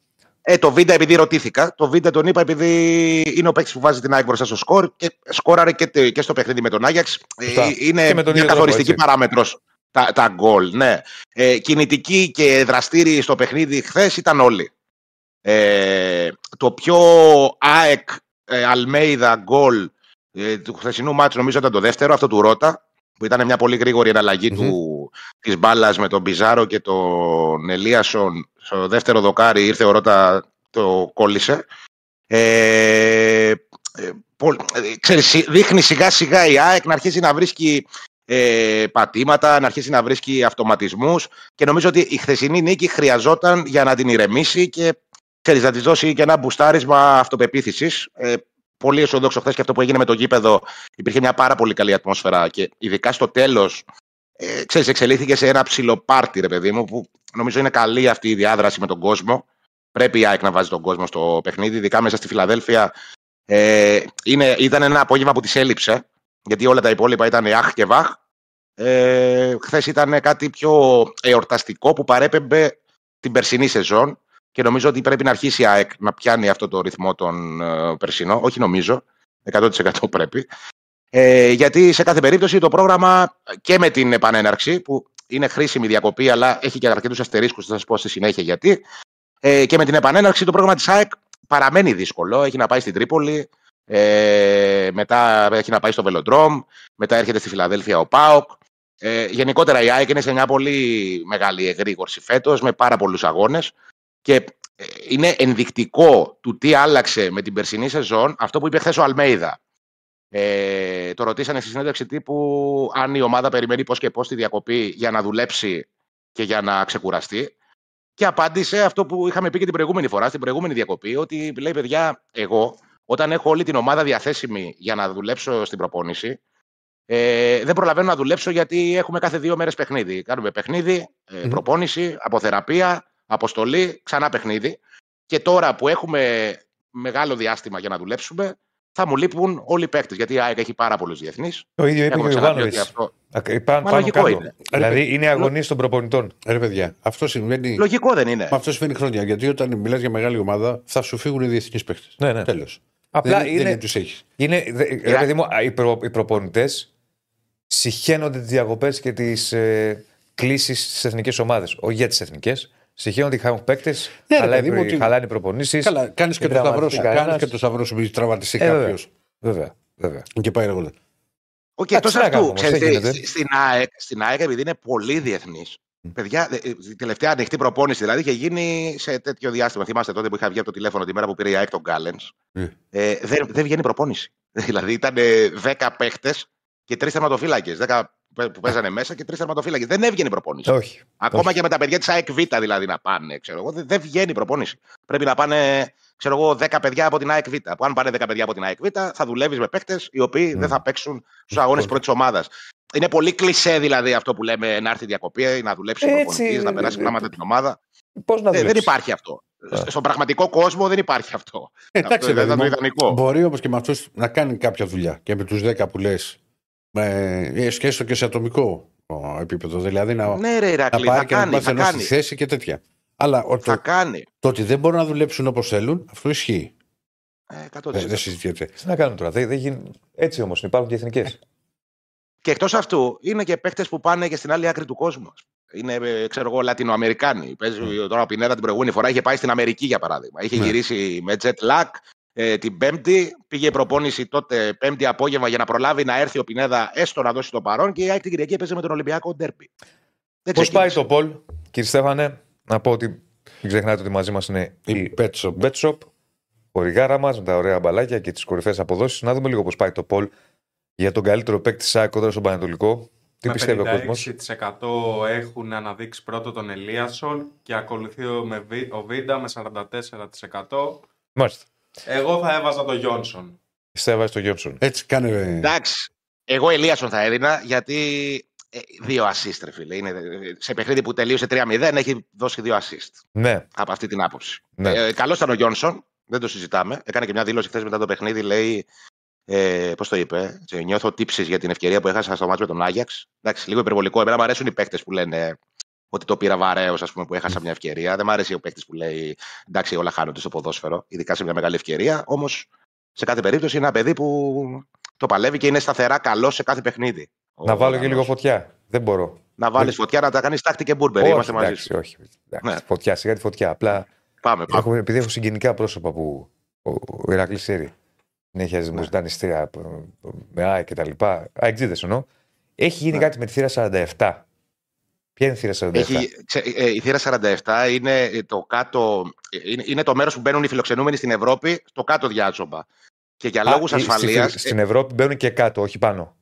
D: Ε, το Βίντα επειδή ρωτήθηκα. Το Βίντα τον είπα επειδή είναι ο παίκτης που βάζει την ΑΕΚ μπροστά στο σκορ και σκόραρε και, τε- και στο παιχνίδι με τον Άγιαξ. Ε,
A: Σωστά.
D: είναι
A: Και με τον
D: μια
A: ίδιο
D: καθοριστική
A: τρόπο,
D: παράμετρος τα, τα γκολ. Ναι. Ε, κινητικοί και δραστήριοι στο παιχνίδι χθες ήταν όλοι. Ε, το πιο ΑΕΚ ε, Αλμέιδα γκολ ε, του χθεσινού μάτσου νομίζω ήταν το δεύτερο, αυτό του Ρότα, που ήταν μια πολύ γρήγορη εναλλαγή
B: Μμμ.
D: του, της μπάλας με τον Πιζάρο και τον Ελίασον. Στο δεύτερο δοκάρι ήρθε ο Ρότα, το κόλλησε. Ε, ε, πολ- ε, ξέρεις, σι- δείχνει σιγά σιγά η ΑΕΚ να αρχίσει να βρίσκει ε, πατήματα, να αρχίσει να βρίσκει αυτοματισμούς και νομίζω ότι η χθεσινή νίκη χρειαζόταν για να την ηρεμήσει και ξέρεις, να της δώσει και ένα μπουστάρισμα αυτοπεποίθησης. Ε, πολύ αισιοδόξο χθες και αυτό που έγινε με το γήπεδο. Υπήρχε μια πάρα πολύ καλή ατμόσφαιρα και ειδικά στο τέλος. Ε, ξέρεις, εξελίχθηκε σε ένα ψηλό πάρτι, ρε παιδί μου, που νομίζω είναι καλή αυτή η διάδραση με τον κόσμο. Πρέπει η ΑΕΚ να βάζει τον κόσμο στο παιχνίδι, ειδικά μέσα στη Φιλαδέλφια. Ε, είναι, ήταν ένα απόγευμα που της έλειψε, γιατί όλα τα υπόλοιπα ήταν αχ και βαχ. Ε, Χθες ήταν κάτι πιο εορταστικό που παρέπεμπε την περσινή σεζόν και νομίζω ότι πρέπει να αρχίσει η ΑΕΚ να πιάνει αυτό το ρυθμό τον ε, περσινό. Όχι νομίζω, 100% πρέπει. Ε, γιατί σε κάθε περίπτωση το πρόγραμμα και με την επανέναρξη, που είναι χρήσιμη διακοπή, αλλά έχει και αρκετούς αστερίσκους, θα σας πω στη συνέχεια γιατί. Ε, και με την επανέναρξη το πρόγραμμα της ΑΕΚ παραμένει δύσκολο. Έχει να πάει στην Τρίπολη, ε, μετά έχει να πάει στο Βελοντρόμ, μετά έρχεται στη Φιλαδέλφια ο ΠΑΟΚ. Ε, γενικότερα η ΑΕΚ είναι σε μια πολύ μεγάλη εγρήγορση φέτος, με πάρα πολλούς αγώνες. Και ε, είναι ενδεικτικό του τι άλλαξε με την περσινή σεζόν αυτό που είπε χθες ο Αλμέιδα. Ε, το ρωτήσανε στη συνέντευξη τύπου αν η ομάδα περιμένει πώς και πώς τη διακοπή για να δουλέψει και για να ξεκουραστεί. Και απάντησε αυτό που είχαμε πει και την προηγούμενη φορά, στην προηγούμενη διακοπή, ότι λέει παιδιά, εγώ όταν έχω όλη την ομάδα διαθέσιμη για να δουλέψω στην προπόνηση, ε, δεν προλαβαίνω να δουλέψω γιατί έχουμε κάθε δύο μέρες παιχνίδι. Κάνουμε παιχνίδι, ε,
B: Μμμ.
D: προπόνηση, αποθεραπεία, αποστολή, ξανά παιχνίδι. Και τώρα που έχουμε μεγάλο διάστημα για να δουλέψουμε, θα μου λείπουν όλοι οι παίκτες. Γιατί η ΑΕΚ έχει πάρα πολλούς διεθνείς.
A: Το ίδιο είπε και ο
D: Έχουμε ξαναπεί
A: Ιωβάνοβιτ.
D: ότι αυτό.
A: Πάνω,
D: Μα
A: πάνω
D: λογικό
A: κάτω.
D: είναι.
A: Δηλαδή είναι η αγωνία των προπονητών.
B: Ρε παιδιά, αυτό συμβαίνει.
D: Λογικό δεν είναι.
B: Μα αυτό συμβαίνει χρόνια. Γιατί όταν μιλάς για μεγάλη ομάδα, θα σου φύγουν οι διεθνείς παίχτε.
A: Ναι, ναι.
B: Τέλος.
A: Απλά
B: δεν,
A: είναι,
B: δεν τους έχεις.
A: είναι, δε- ρε
D: Για-
A: παιδί μου, α, οι, προ, οι προπονητές συχαίνονται τις διακοπές και τις ε, κλήσεις στις εθνικές ομάδες. Όχι για τις εθνικές. Συχαίνονται ότι έχουν παίκτες,
B: Ναι, ρε
A: χαλάει,
B: παιδί μου, ότι-
A: χαλάνε οι προπονήσεις.
B: Καλά, κάνεις και,
A: δεν
B: το σταυρό
A: τραυματιστεί
B: σου.
A: κανένας.
B: Κάνεις και το σταυρός σου, μην τραυματιστεί
A: Ε, βέβαια.
B: κάποιος.
A: Βέβαια, βέβαια.
B: Και πάει ρεγότα.
D: Οκ,
A: Εντάξει,
D: εκτό
A: τι να κάνουμε
D: αυτού,
A: όμως,
D: ξέρετε,
A: δεν γίνεται.
D: στη- στην ΑΕΚ, στην ΑΕΚ, επειδή είναι πολύ διεθνής. Παιδιά, ε, ε, η τελευταία ανοιχτή προπόνηση δηλαδή είχε γίνει σε τέτοιο διάστημα. Θυμάστε τότε που είχα βγει από το τηλέφωνο τη μέρα που πήρε η ΑΕΚ τον Γκάλεν.
B: Ναι.
D: Ε, δεν, δεν βγαίνει προπόνηση. δηλαδή ήταν 10 παίχτες και τρεις τερματοφύλακε. 10 που παίζανε μέσα και τρεις τερματοφύλακε. Δεν έβγαινε η προπόνηση.
A: Όχι.
D: Ακόμα
A: όχι.
D: και με τα παιδιά της ΑΕΚ Β δηλαδή να πάνε. Ξέρω εγώ, δεν, δεν βγαίνει η προπόνηση. Πρέπει να πάνε ξέρω εγώ, 10 παιδιά από την ΑΕΚ Β. Που αν πάνε 10 παιδιά από την ΑΕΚ Β, θα δουλεύεις με παίκτες οι οποίοι δεν θα παίξουν στους αγώνες
A: Λοιπόν.
D: πρώτης ομάδας. Είναι πολύ κλεισέ δηλαδή αυτό που λέμε να έρθει διακοπή, να δουλέψει ο
A: Έτσι,
D: προπονητής, να περάσει
A: ε,
D: πράγματα την ομάδα.
A: Πώς να
D: Ε, δεν
A: δουλέψεις.
D: υπάρχει αυτό.
A: Α.
D: Στον πραγματικό κόσμο δεν υπάρχει αυτό.
B: Εντάξει,
D: αυτό
B: παιδί
D: ήταν το
B: μου,
D: ιδανικό.
B: Μπορεί όμω και με αυτούς να κάνει κάποια δουλειά και με τους 10 που λες. Ε, και έστω και σε ατομικό ο, επίπεδο. Δηλαδή να,
D: Ναι, ρε
B: να
D: Ηρακλή, θα
B: πάρει και να
D: κάνει.
B: μάθει
D: Θα
B: ενός στη
D: κάνει.
B: θέση και τέτοια. Αλλά ο,
D: Θα
B: το,
D: κάνει.
B: το ότι δεν μπορούν να δουλέψουν όπως θέλουν, αυτό ισχύει.
D: Ε, 100%.
B: Ε, δεν συζητιέται.
A: Τι να κάνουμε τώρα. Δεν, δεν γίνει... Έτσι όμως υπάρχουν και εθνικές.
D: Και εκτός αυτού, είναι και παίχτε που πάνε και στην άλλη άκρη του κόσμου. Είναι, ε, ξέρω εγώ, Λατινοαμερικάνοι. Παίζει τώρα ο Πινέδα την προηγούμενη φορά, είχε πάει στην Αμερική για παράδειγμα. Είχε
B: Ναι.
D: γυρίσει με jet lag ε, την Πέμπτη, πήγε η προπόνηση τότε Πέμπτη απόγευμα για να προλάβει να έρθει ο Πινέδα έστω να δώσει το παρόν και η ΑΕΚ την Κυριακή έπαιζε με τον Ολυμπιακό Ντέρμπι. Δεν
A: Πώς πάει
D: ξεκίνησε.
A: το Πολ, κύριε Στέφανε, να πω ότι μην ξεχνάτε ότι μαζί μας είναι
B: Η
A: η
B: Pet Shop.
A: Bet Shop, ο ριγάρα μας με τα ωραία μπαλάκια και τις κορυφαίε αποδόσεις. Να δούμε λίγο πώς πάει το Πολ για τον καλύτερο παίκτη τη ΑΕΚ κοντά στον Πανετολικό. Τι
C: με
A: πιστεύει ο κόσμος;
C: 56% έχουν αναδείξει πρώτο τον Ελίασον και ακολουθεί ο, με Βι- ο Βίντα με 44%.
A: Μάλιστα.
C: Εγώ θα έβαζα τον Γιόνσον.
A: Πιστεύω στο Γιόνσον.
B: Έτσι κάνε.
D: Εντάξει. Εγώ Ελίασον θα έδινα γιατί ε, δύο assist, ρε φίλε. Είναι, σε παιχνίδι που τελείωσε 3-0 έχει δώσει δύο assist.
A: Ναι,
D: από αυτή την άποψη.
A: ναι.
D: Ε, Καλός ήταν ο Γιόνσον, δεν το συζητάμε. Έκανε και μια δήλωση χθες μετά το παιχνίδι. Λέει, ε, πώς το είπε, έτσι, Νιώθω τύψεις για την ευκαιρία που έχασα στο μάτσο με τον Άγιαξ. Εντάξει, λίγο υπερβολικό. Εμένα μου αρέσουν οι παίκτες που λένε ότι το πήρα βαρέως, ας πούμε, που έχασα μια ευκαιρία. Δεν μου αρέσει ο παίκτης που λέει εντάξει, όλα χάνονται στο ποδόσφαιρο, ειδικά σε μια μεγάλη ευκαιρία. Όμως, σε κάθε περίπτωση είναι ένα παιδί που το παλεύει και είναι σταθερά καλό σε κάθε παιχνίδι.
A: Να βάλω και λίγο φωτιά. Δεν μπορώ.
D: Να βάλεις φωτιά, να τα κάνεις τάκτη και μπούρμπερ. Είμαστε μαζί.
A: Εντάξει, όχι. Εντάξει, ναι. Φωτιά, σιγά τη φωτιά. Απλά
D: πάμε, πάμε.
A: Έχω, επειδή έχω συγγενικά πρόσωπα που ο, ο Ηρακλής Σέρι συνέχεια ναι. μου ζητάνε στήρα με ΑΕΚ και τα λοιπά. Αεξίδε εννοώ. Έχει γίνει ναι. κάτι με τη θύρα 47. Ποια είναι η θύρα 47? Έχει,
D: ε, η θύρα 47 είναι το κάτω. Είναι, είναι το μέρος που μπαίνουν οι φιλοξενούμενοι στην Ευρώπη, το κάτω διάζωμα. Και για λόγους ασφαλείας.
A: Στην, στην Ευρώπη μπαίνουν και κάτω, όχι πάνω.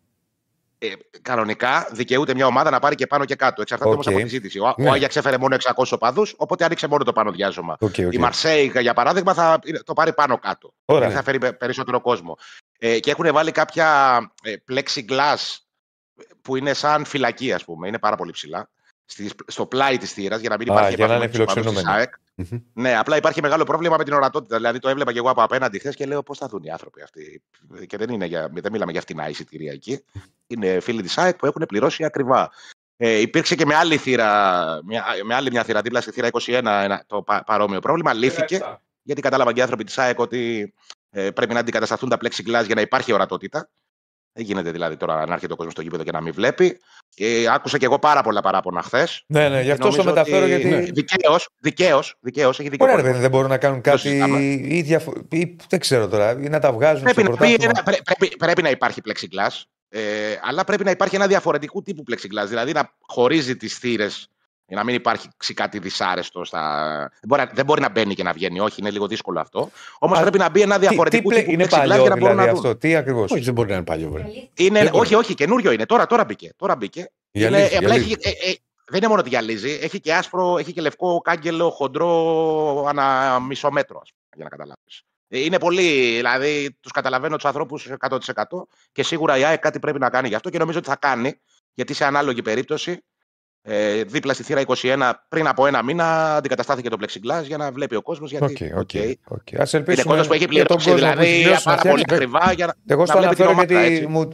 D: Ε, κανονικά δικαιούται μια ομάδα να πάρει και πάνω και κάτω. Εξαρτάται okay. όμω από τη ζήτηση. Ο, ναι. ο Άγιαξ έφερε μόνο 600 οπαδούς, οπότε άνοιξε μόνο το πάνω διάζωμα. Okay, okay. Η Μαρσέη, για παράδειγμα, θα το πάρει πάνω κάτω. Ωραία. Θα φέρει περισσότερο κόσμο. Ε, και έχουν βάλει κάποια ε, plexiglass που είναι σαν φυλακή, ας πούμε. Είναι πάρα πολύ ψηλά. Στο πλάι της θύρας για να μην υπάρχει
A: επαφή
D: Ναι, απλά υπάρχει μεγάλο πρόβλημα με την ορατότητα. Δηλαδή το έβλεπα και εγώ από απέναντι χθες και λέω πώς θα δουν οι άνθρωποι αυτοί. Και δεν, είναι για, δεν μιλάμε για φτηνά εισιτήρια εκεί. Είναι φίλοι της ΑΕΚ που έχουν πληρώσει ακριβά. Ε, υπήρξε και με άλλη, θύρα, μια, με άλλη μια θύρα, δίπλα στη θύρα 21, ένα, το πα, παρόμοιο πρόβλημα. Λύθηκε, γιατί κατάλαβαν και οι άνθρωποι της ΑΕΚ ότι ε, πρέπει να αντικατασταθούν τα plexiglass για να υπάρχει ορατότητα. Δεν γίνεται δηλαδή τώρα να έρχεται ο κόσμος στο γήπεδο και να μην βλέπει. Ε, άκουσα και εγώ πάρα πολλά παράπονα χθες.
A: Ναι, ναι, γι' αυτό το μεταφέρω γιατί.
D: Δικαίως, δικαίως, δικαίως. Έχει δικαίω.
A: Ωραία, δεν μπορούν να κάνουν κάτι ή, διαφο... ή δεν ξέρω τώρα, ή να τα βγάζουν
D: πρέπει, στο να, πρέπει, πρέπει, πρέπει να υπάρχει plexiglass, ε, αλλά πρέπει να υπάρχει ένα διαφορετικού τύπου plexiglass. Δηλαδή να χωρίζει τις θύρες για να μην υπάρχει κάτι δυσάρεστο. Στα... Δεν, μπορεί, δεν μπορεί να μπαίνει και να βγαίνει, όχι, είναι λίγο δύσκολο αυτό. Όμως πρέπει να μπει ένα διαφορετικό
A: τι, τι είναι παλιό, για να μπορούν δηλαδή, να αυτό; Τι ακριβώς;
B: Όχι, δεν μπορεί να είναι παλιό.
D: Είναι, όχι, όχι, καινούριο είναι. Τώρα, τώρα μπήκε. Τώρα μπήκε. Είναι, απλά έχει, ε, ε, δεν είναι μόνο ότι γυαλίζει, έχει και άσπρο, έχει και λευκό κάγκελο χοντρό ανά μισό μέτρο, για να καταλάβεις. Ε, είναι πολύ, δηλαδή τους καταλαβαίνω τους ανθρώπους 100% και σίγουρα η ΑΕΚ κάτι πρέπει να κάνει γι' αυτό και νομίζω ότι θα κάνει, γιατί σε ανάλογη περίπτωση ε, δίπλα στη θύρα 21 πριν από ένα μήνα αντικαταστάθηκε το plexiglass για να βλέπει ο κόσμος. Γιατί
A: okay, okay, okay. Ας ελπίσουμε
D: είναι κόσμος που έχει πληρώσει δηλαδή πάρα πολύ ακριβά για να,
A: Εγώ στο αναφέρω γιατί μου,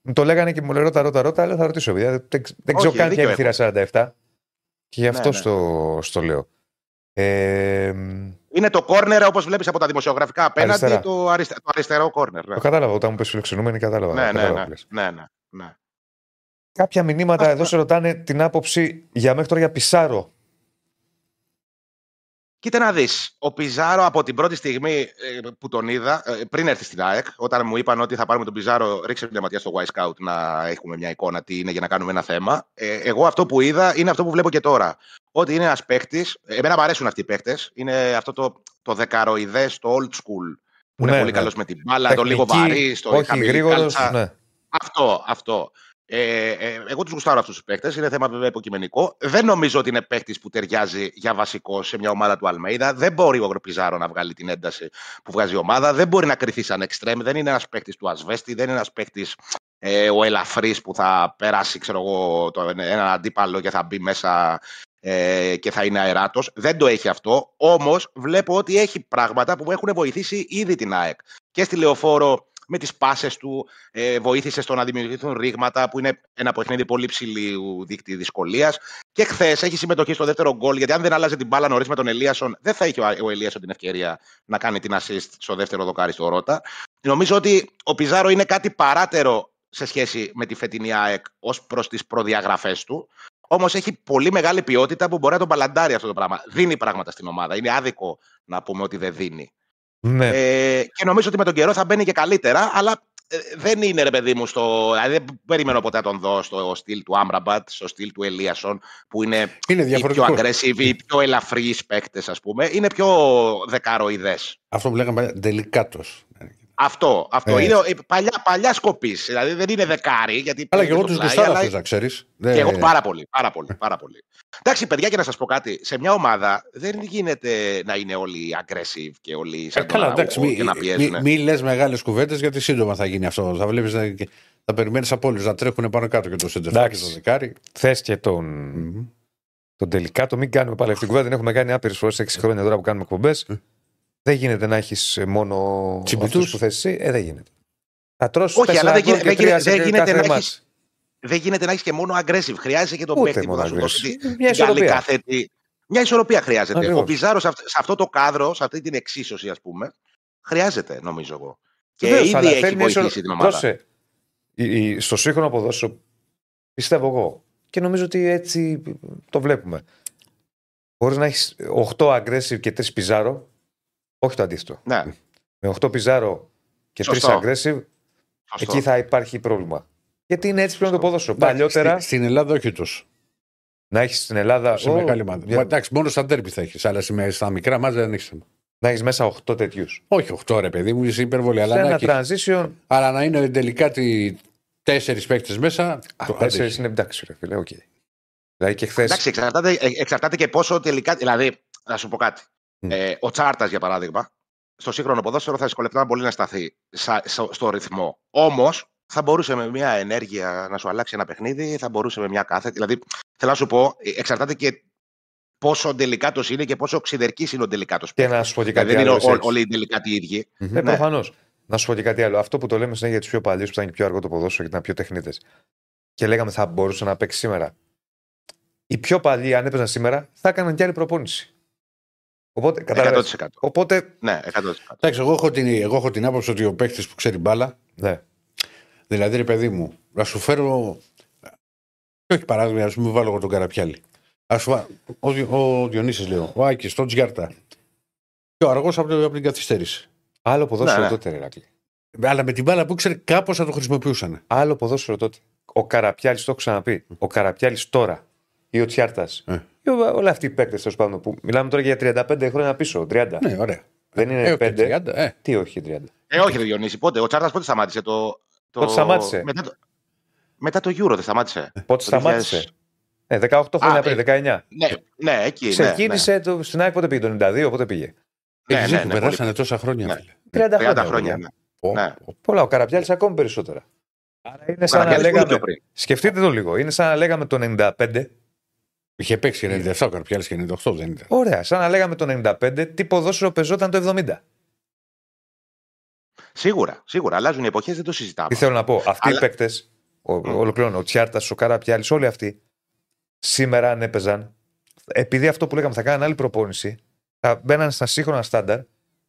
A: μου το λέγανε και μου λέει ρώτα, ρώτα, ρώτα, αλλά θα ρωτήσω. Δεν, δεν ξέρω καν ποια είναι η θύρα 47 και γι' αυτό ναι, ναι. Στο, στο λέω. Ε,
D: είναι το κόρνερ όπως βλέπεις από τα δημοσιογραφικά απέναντι, το, αριστε, το αριστερό κόρνερ. Ναι.
A: Το κατάλαβα. Όταν μου πει φιλοξενούμενοι, κατάλαβα.
D: Ναι, ναι, ναι, ναι, ναι, ναι.
A: Κάποια μηνύματα εδώ σε ρωτάνε την άποψη για μέχρι τώρα για Πισάρο.
D: Κοίτα να δεις. Ο Πιζάρο από την πρώτη στιγμή ε, που τον είδα, ε, πριν έρθει στην ΑΕΚ, όταν μου είπαν ότι θα πάρουμε τον Πιζάρο, ρίξε μια ματιά στο Y Scout να έχουμε μια εικόνα τι είναι για να κάνουμε ένα θέμα. Ε, εγώ αυτό που είδα είναι αυτό που βλέπω και τώρα. Ότι είναι ένας παίχτη. Εμένα μου αρέσουν αυτοί οι παίχτε. Είναι αυτό το, το δεκαροειδές, το old school. Που ναι, είναι πολύ ναι. καλός με την μπάλα, το λίγο βαρύ, το
A: Όχι γρήγορος. Ναι.
D: Αυτό, αυτό. Ε, ε, εγώ τους γουστάρω αυτούς τους παίκτες. Είναι θέμα βέβαια υποκειμενικό. Δεν νομίζω ότι είναι παίκτης που ταιριάζει για βασικό σε μια ομάδα του Αλμέιδα. Δεν μπορεί ο Αγροπιζάρο να βγάλει την ένταση που βγάζει η ομάδα. Δεν μπορεί να κρυθεί σαν εξτρέμ. Δεν είναι ένας παίκτης του Ασβέστη. Δεν είναι ένας παίκτης ε, ο ελαφρύς που θα περάσει ξέρω εγώ, το, έναν αντίπαλο και θα μπει μέσα ε, και θα είναι αεράτος. Δεν το έχει αυτό. Όμως βλέπω ότι έχει πράγματα που έχουν βοηθήσει ήδη την ΑΕΚ. Και στη λεωφόρο με τις πάσες του, ε, βοήθησε στο να δημιουργηθούν ρήγματα, που είναι ένα παιχνίδι πολύ ψηλού δείκτη δυσκολίας. Και χθες έχει συμμετοχή στο δεύτερο γκολ, γιατί αν δεν άλλαζε την μπάλα νωρίς με τον Ελίασον, δεν θα είχε ο Ελίασον την ευκαιρία να κάνει την assist στο δεύτερο δοκάρι στο Ρότα. Νομίζω ότι ο Πιζάρο είναι κάτι παράτερο σε σχέση με τη φετινή ΑΕΚ ως προς τις προδιαγραφές του. Όμως έχει πολύ μεγάλη ποιότητα που μπορεί να τον παλαντάρει αυτό το πράγμα. Δίνει πράγματα στην ομάδα. Είναι άδικο να πούμε ότι δεν δίνει. Ναι. Ε, και νομίζω ότι με τον καιρό θα μπαίνει και καλύτερα, αλλά ε, δεν είναι ρε παιδί μου στο. Δηλαδή δεν περιμένω ποτέ να τον δω στο στυλ του Άμραμπατ, στο στυλ του Ελίασον, που είναι,
B: είναι
D: οι πιο aggressive, οι πιο ελαφρύς παίκτες, ας πούμε. Είναι πιο δεκαροειδές.
B: Αυτό που λέγαμε τελικάτο.
D: Αυτό. αυτό. Ε. Είναι παλιά, παλιά σκοπής. Δηλαδή δεν είναι δεκάρι. Γιατί
B: αλλά και εγώ τους γουστάρω αυτούς, να ξέρεις.
D: Και εγώ πάρα πολύ. Πάρα πολύ, πάρα πολύ. Εντάξει, παιδιά, και να σας πω κάτι. Σε μια ομάδα δεν γίνεται να είναι όλοι aggressive και όλοι ε, σαν ε, καλά, εντάξει, μη, να πιέζουν.
B: Μην μη λες μεγάλες κουβέντες γιατί σύντομα θα γίνει αυτό. Θα βλέπεις να, θα περιμένεις από όλους να τρέχουν πάνω κάτω και το σέντερ και το δεκάρι.
A: Θες και τον. Mm-hmm. Τον τελικά το μην κάνουμε πάλι αυτή την κουβέντα. Την έχουμε κάνει άπειρες φορές 6 χρόνια τώρα που κάνουμε εκπομπές. Δεν γίνεται να έχεις μόνο αυτούς που θες εσύ. Ε, δεν γίνεται. Θα τρώσει
D: Όχι, αλλά δεν, γίνεται, δεν γίνεται να έχει. δεν γίνεται να έχεις και μόνο aggressive. Χρειάζεται και τον
A: Ούτε
D: παίκτη που
A: μόνο
D: θα σου δώσει
A: aggressive.
D: τη-
A: Μια
D: την καλή
A: ισορροπία.
D: κάθετη. Μια ισορροπία χρειάζεται.
A: Ακριβώς.
D: Ο Πιζάρο σε αυ- σε αυτό το κάδρο, σε αυτή την εξίσωση, ας πούμε, χρειάζεται, νομίζω εγώ. Και
A: Βεβαίως,
D: ήδη
A: αλλά
D: έχει
A: θέλει μια
D: βοηθήσει
A: ισορρο-
D: την ομάδα.
A: Πρόσεχε. Η- η- Στο σύγχρονο ποδόσφαιρο, πιστεύω εγώ, και νομίζω ότι έτσι το βλέπουμε. Μπορείς να έχεις 8 aggressive και 3 πιζάρο, όχι το αντίθετο.
D: Ναι,
A: Με 8 πιζάρο και 3
D: Σωστό.
A: aggressive,
D: σωστό.
A: εκεί θα υπάρχει πρόβλημα. Γιατί είναι έτσι πλέον το
D: Σωστό.
A: ποδόσφαιρο.
B: Εντάξει,
A: Παλιότερα
B: Στην, στην Ελλάδα όχι τόσο.
A: να έχεις στην Ελλάδα.
B: Σε
A: Ω,
B: μεγάλη ομάδα.
A: για-
B: Μα, Εντάξει, μόνο στα τέρπι θα έχεις. Αλλά σε- στα μικρά μάτια δεν έχεις θέμα.
A: να έχεις μέσα 8 τέτοιους.
B: Όχι 8 ρε παιδί μου, είσαι υπερβολή.
A: Σε
B: Αλλά να,
A: ένα
B: έχεις-
A: transition.
B: αλλά να είναι τελικά τι τέσσερις παίκτες μέσα.
A: Α,
B: το
A: τέσσερις
B: αντέχει.
A: είναι εντάξει, ρε φίλε, οκ. Δηλαδή και χθε.
D: Εντάξει, εξαρτάται, ε, εξαρτάται και πόσο τελικά. Δηλαδή, να σου πω κάτι.
B: Μμ.
D: Ε, ο Τσάρτας, για παράδειγμα, στο σύγχρονο ποδόσφαιρο θα δυσκολευτεί πολύ να σταθεί σα- στο, στο ρυθμό. Όμως, θα μπορούσε με μια ενέργεια να σου αλλάξει ένα παιχνίδι, θα μπορούσε με μια κάθετη. Δηλαδή, θέλω να σου πω, ε, εξαρτάται και πόσο τελικάτο είναι και πόσο ξυδερκή είναι ο τελικάτο.
A: Και να σου πω και κάτι
D: δεν είναι
A: άλλο.
D: ο-
A: εσύ, έτσι.
D: όλοι οι τελικάτοι οι ίδιοι.
A: Ναι,
D: Ναι.
A: προφανώς. Να σου πω και κάτι άλλο. Αυτό που το λέμε συνέχεια για του πιο παλιού που ήταν και πιο αργό το ποδόσφαιρο και ήταν πιο τεχνίτες. Και λέγαμε θα μπορούσε να παίξει σήμερα. Οι πιο παλιοί, αν έπαιζαν σήμερα, θα έκαναν κι άλλη προπόνηση. Οπότε, κατάλαβες.
D: 100%.
A: Οπότε,
D: Ναι, 100%.
B: Εντάξει, εγώ έχω, την, εγώ έχω την άποψη ότι ο παίκτης που ξέρει μπάλα,
A: ναι.
B: δηλαδή ρε παιδί μου, να σου φέρω. Και όχι παράδειγμα, ας πούμε, βάλω εγώ τον Καραπιάλη. Ας σου, βά- ο, Δη- ο Διονύσης λέω, ο Άκης, τον Τζιάρτα. Πιο αργός από, το- από την καθυστέρηση.
A: Άλλο ποδόσφαιρο
D: Ναι, ναι.
A: τότε, ρε Ηράκλη.
B: Αλλά με την μπάλα που ήξερε κάπως θα το χρησιμοποιούσαν.
A: Άλλο ποδόσφαιρο τότε. Ο Καραπιάλης, το έχω ξαναπεί. Ο Καραπιάλης τώρα ή ο Τσιάρτας.
B: Ε.
A: Όλοι αυτοί οι παίκτες τέλος πάντων που μιλάμε τώρα για 35 χρόνια πίσω, 30.
B: Ναι, ωραία.
A: Δεν είναι
B: Ε, και
A: 5.
B: 30, ε.
A: Τι όχι 30.
D: Ε, όχι, ρε Διονύση, πότε. Ο Τσάρτας πότε σταμάτησε το. το...
A: Πότε σταμάτησε;
D: Μετά το, μετά το Euro δεν σταμάτησε.
A: Πότε
D: Το 2000.
A: σταμάτησε; Ε, 18 χρόνια
D: Α,
A: πριν,
D: ε,
A: 19.
D: Ναι, ναι, εκεί. ναι,
A: Ξεκίνησε το, στην ΑΕΚ πότε πήγε, το 92, πότε πήγε;
D: Ναι,
B: Έχεις
D: ναι,
B: δίκιο,
D: ναι,
B: περάσανε
D: πολύ.
B: τόσα χρόνια.
D: Ναι.
B: φίλε.
A: 30
D: 30
A: χρόνια.
D: χρόνια.
A: παιδιά.
D: Ναι.
B: Πω,
D: Ναι.
B: πω.
A: Πολλά, ο Καραπιάλης ακόμη περισσότερα. Άρα είναι
D: Ο
A: σαν να
D: Καραπιάλης πολύ
A: λέγαμε.
D: πιο πριν.
A: Σκεφτείτε το λίγο. Είναι σαν να λέγαμε το 95.
B: Είχε παίξει και 97 ο Καρπιάλης και 98 δεν ήταν.
A: Ωραία, σαν να λέγαμε το 95 τι ποδόσφαιρο πεζόταν το 70.
D: Σίγουρα, σίγουρα. Αλλάζουν οι εποχές, δεν το συζητάμε.
A: Τι θέλω να πω. Αυτοί οι
D: Αλλά-
A: παίκτες, ολοκληρώνω, ο Τσιάρτας, ο Καραπιάλης, όλοι αυτοί, σήμερα αν έπαιζαν, επειδή αυτό που λέγαμε θα κάναν άλλη προπόνηση, θα μπαίναν στα σύγχρονα στάνταρ,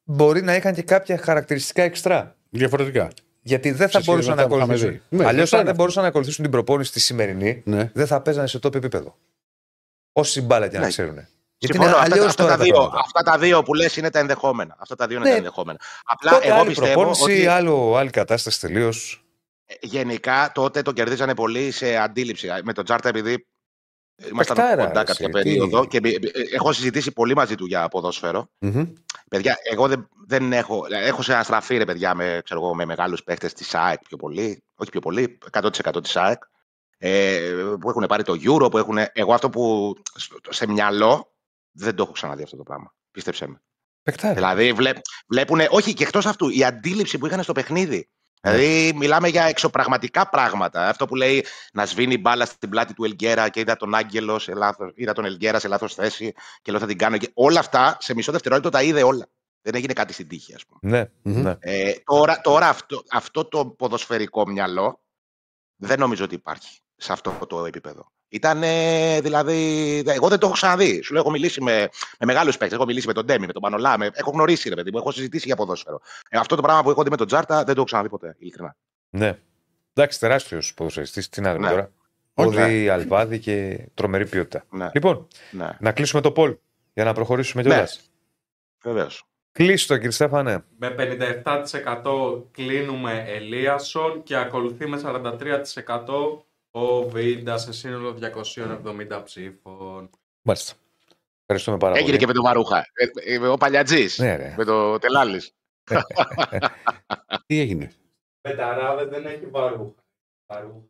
A: μπορεί να είχαν και κάποια χαρακτηριστικά εξτρά.
B: Διαφορετικά.
A: Γιατί δεν θα
B: Σε σχέση
A: μπορούσαν
B: με
A: να
B: αυτά που είχαμε
A: ακολουθήσουν.
B: δει. Ναι,
A: Αλλιώς,
B: αυτό
A: αν
B: είναι
A: δεν μπορούσαν να ακολουθήσουν την προπόνηση τη σημερινή,
B: Ναι.
A: δεν θα παίζανε σε τόπο επίπεδο. Όση μπάλα και να
D: Ναι.
A: ξέρουν. Γιατί
D: Συμφωνώ,
A: είναι
D: αυτά,
A: αλλιώς
D: αυτά,
A: τώρα
D: τα
A: τα
D: δύο,
A: πράγματα.
D: αυτά τα δύο που λες είναι τα ενδεχόμενα. Αυτά τα δύο είναι
A: Ναι.
D: τα ενδεχόμενα. Απλά
A: Τότε
D: εγώ
A: άλλη
D: πιστεύω
A: προπόνηση,
D: ότι
A: άλλο, άλλη κατάσταση τελείως.
D: ε, γενικά τότε το κερδίζανε πολύ σε αντίληψη. Με τον Τζάρτα επειδή ήμασταν
A: Παιχτάρα,
D: κοντά
A: εσύ,
D: κάποια
A: τι.
D: περίοδο και ε, ε, έχω συζητήσει πολύ μαζί του για ποδόσφαιρο.
B: Μμμ.
D: Παιδιά, εγώ δεν, δεν έχω. Έχω σε αναστραφεί ρε παιδιά με, ξέρω εγώ, με μεγάλους παίχτες της ΑΕΚ πιο πολύ. Όχι πιο πολύ, 100% της ΑΕΚ. Ε, που έχουν πάρει το Euro, που έχουν. Εγώ αυτό που στο- σε μυαλό δεν το έχω ξαναδεί αυτό το πράγμα. Πίστεψέ με.
A: Παιχτάρα.
D: Δηλαδή βλέ, βλέπουν. Όχι, και εκτός αυτού, η αντίληψη που είχαν στο παιχνίδι.
A: Ναι.
D: Δηλαδή, μιλάμε για εξωπραγματικά πράγματα. Αυτό που λέει να σβήνει μπάλα στην πλάτη του Ελγκέρα και είδα τον Άγγελο, σε λάθος, είδα τον Ελγκέρα σε λάθος θέση και λέω θα την κάνω. Και όλα αυτά σε μισό δευτερόλεπτο τα είδε όλα. Δεν έγινε κάτι στην τύχη, ας πούμε.
A: Ναι,
B: Μμμ.
A: ναι.
D: Ε, τώρα τώρα αυτό, αυτό το ποδοσφαιρικό μυαλό δεν νομίζω ότι υπάρχει σε αυτό το επίπεδο. Ήταν δηλαδή. Εγώ δεν το έχω ξαναδεί. Σου λέω: Έχω μιλήσει με, με μεγάλους παίκτες. Έχω μιλήσει με τον Ντέμι, με τον Πανολά. Με, έχω γνωρίσει, ρε παιδί μου. Έχω συζητήσει για ποδόσφαιρο. Ε, αυτό το πράγμα που έχω δει με τον Τζάρτα δεν το έχω ξαναδεί ποτέ. Ειλικρινά.
A: ναι. Εντάξει, τεράστιος ποδοσφαιριστής. Τι να δούμε
D: Ναι.
A: τώρα.
B: Όχι.
A: Όδη, αλβάδι και τρομερή ποιότητα.
D: Ναι,
A: Λοιπόν,
D: ναι.
A: να κλείσουμε το πολ για να προχωρήσουμε
D: Ναι.
A: κιόλας.
D: Βεβαίως.
A: Κλείστο, κύριε Στέφανε.
C: Με 57% κλείνουμε Ελίασον και ακολουθεί με 43% ο Βίντα σε σύνολο 270 ψήφων.
A: Μάλιστα. Ευχαριστούμε πάρα
D: Έγινε
A: πολύ.
D: και με τον Βαρούχα. Ε, ε, ο Παλιατζής.
A: Ναι, ρε.
D: Με το Τελάλης.
B: Τι έγινε;
C: Πεταράδε δεν έχει βαρούχα. Βαρούχα.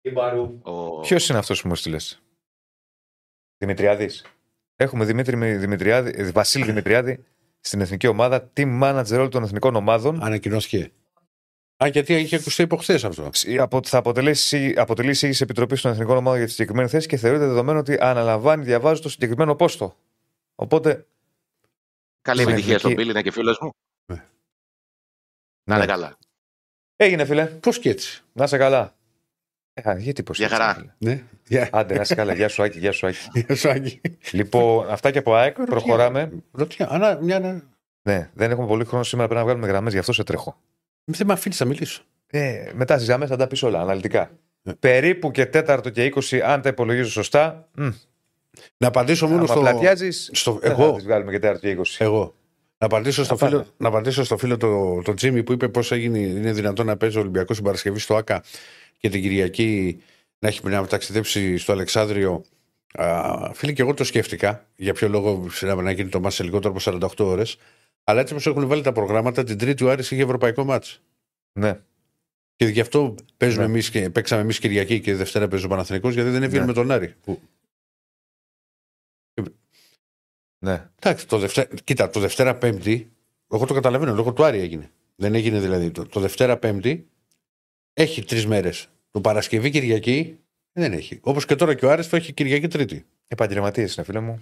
C: Η βαρούχα.
D: Ο...
A: Ποιος είναι αυτός που μου στείλες, Δημητριάδης. Έχουμε Δημήτρη Δημητριάδη, ε, Βασίλη Δημητριάδη στην εθνική ομάδα, team manager όλων των εθνικών ομάδων.
B: Ανακοινώθηκε. Α, γιατί είχε ακουστεί υποχθές αυτό.
A: απο- θα αποτελέσει, αποτελεί εισήγηση επιτροπή των εθνικών ομάδων για τη συγκεκριμένη θέση και θεωρείται δεδομένο ότι αναλαμβάνει, διαβάζει το συγκεκριμένο πόστο. Οπότε,
D: Καλή
A: Στην
D: επιτυχία στον
A: εθνική-
D: Πίλη, είναι και φίλος μου.
B: Ναι.
D: Να είναι
A: Ναι.
D: καλά.
A: έγινε φίλε.
B: Πώς και έτσι.
A: Να είσαι καλά. Ε, α, γιατί πώς.
D: Για χαρά.
B: Ναι. Γεια.
A: Άντε, να είσαι καλά. Γεια σου, Άκη. Γεια σου, Άκη.
B: Γεια σου, Άγγι.
A: λοιπόν, αυτά και από ΑΕΚ. Προχωράμε.
B: Ρωτιά, Ανά, μια, ένα...
A: Ναι, δεν έχουμε πολύ χρόνο σήμερα. Πρέπει να βγάλουμε γραμμές, γι' αυτό σε τρέχω.
B: Δεν με αφήνεις να μιλήσω.
A: Ε, μετά στις γραμμέ θα τα πεις όλα αναλυτικά.
B: Ναι.
A: Περίπου και τέταρτο και 20, αν τα υπολογίζω σωστά. Μ,
B: Να απαντήσω μόνο
A: άμα
B: στο.
A: πλατιάζεις.
B: στο-
A: Δεν θα
B: εγώ.
A: τις βγάλουμε και τέταρτο και 20.
B: Εγώ. Να απαντήσω, στο
A: Θα
B: φίλο,
A: πάμε.
B: να απαντήσω στο φίλο το, το Τζίμι που είπε πώς είναι δυνατόν να παίζει ο Ολυμπιακός την Παρασκευή στο ΑΚΑ και την Κυριακή να έχει να ταξιδέψει στο Αλεξάνδριο. Α, φίλε, και εγώ το σκέφτηκα για ποιο λόγο συνέβη να γίνει το μάτς σε λιγότερο από 48 ώρες. Αλλά έτσι όπως έχουν βάλει τα προγράμματα, την Τρίτη ο Άρης είχε ευρωπαϊκό μάτς.
A: Ναι.
B: Και γι' αυτό παίζουμε
A: Ναι.
B: εμείς και παίξαμε εμείς Κυριακή και Δευτέρα παίζει ο Παναθηναϊκός γιατί δεν έβγαινε
A: Ναι.
B: με τον Άρη. Που-
A: ναι.
B: Εντάξει, το Δευτέρα, κοίτα, το Δευτέρα Πέμπτη, εγώ το καταλαβαίνω, λόγω του Άρη έγινε. Δεν έγινε δηλαδή. Το, το Δευτέρα Πέμπτη έχει τρεις μέρες. Το Παρασκευή Κυριακή δεν έχει. Όπως και τώρα και ο Άρης το έχει Κυριακή Τρίτη.
A: Επαγγελματίε είναι, φίλε μου.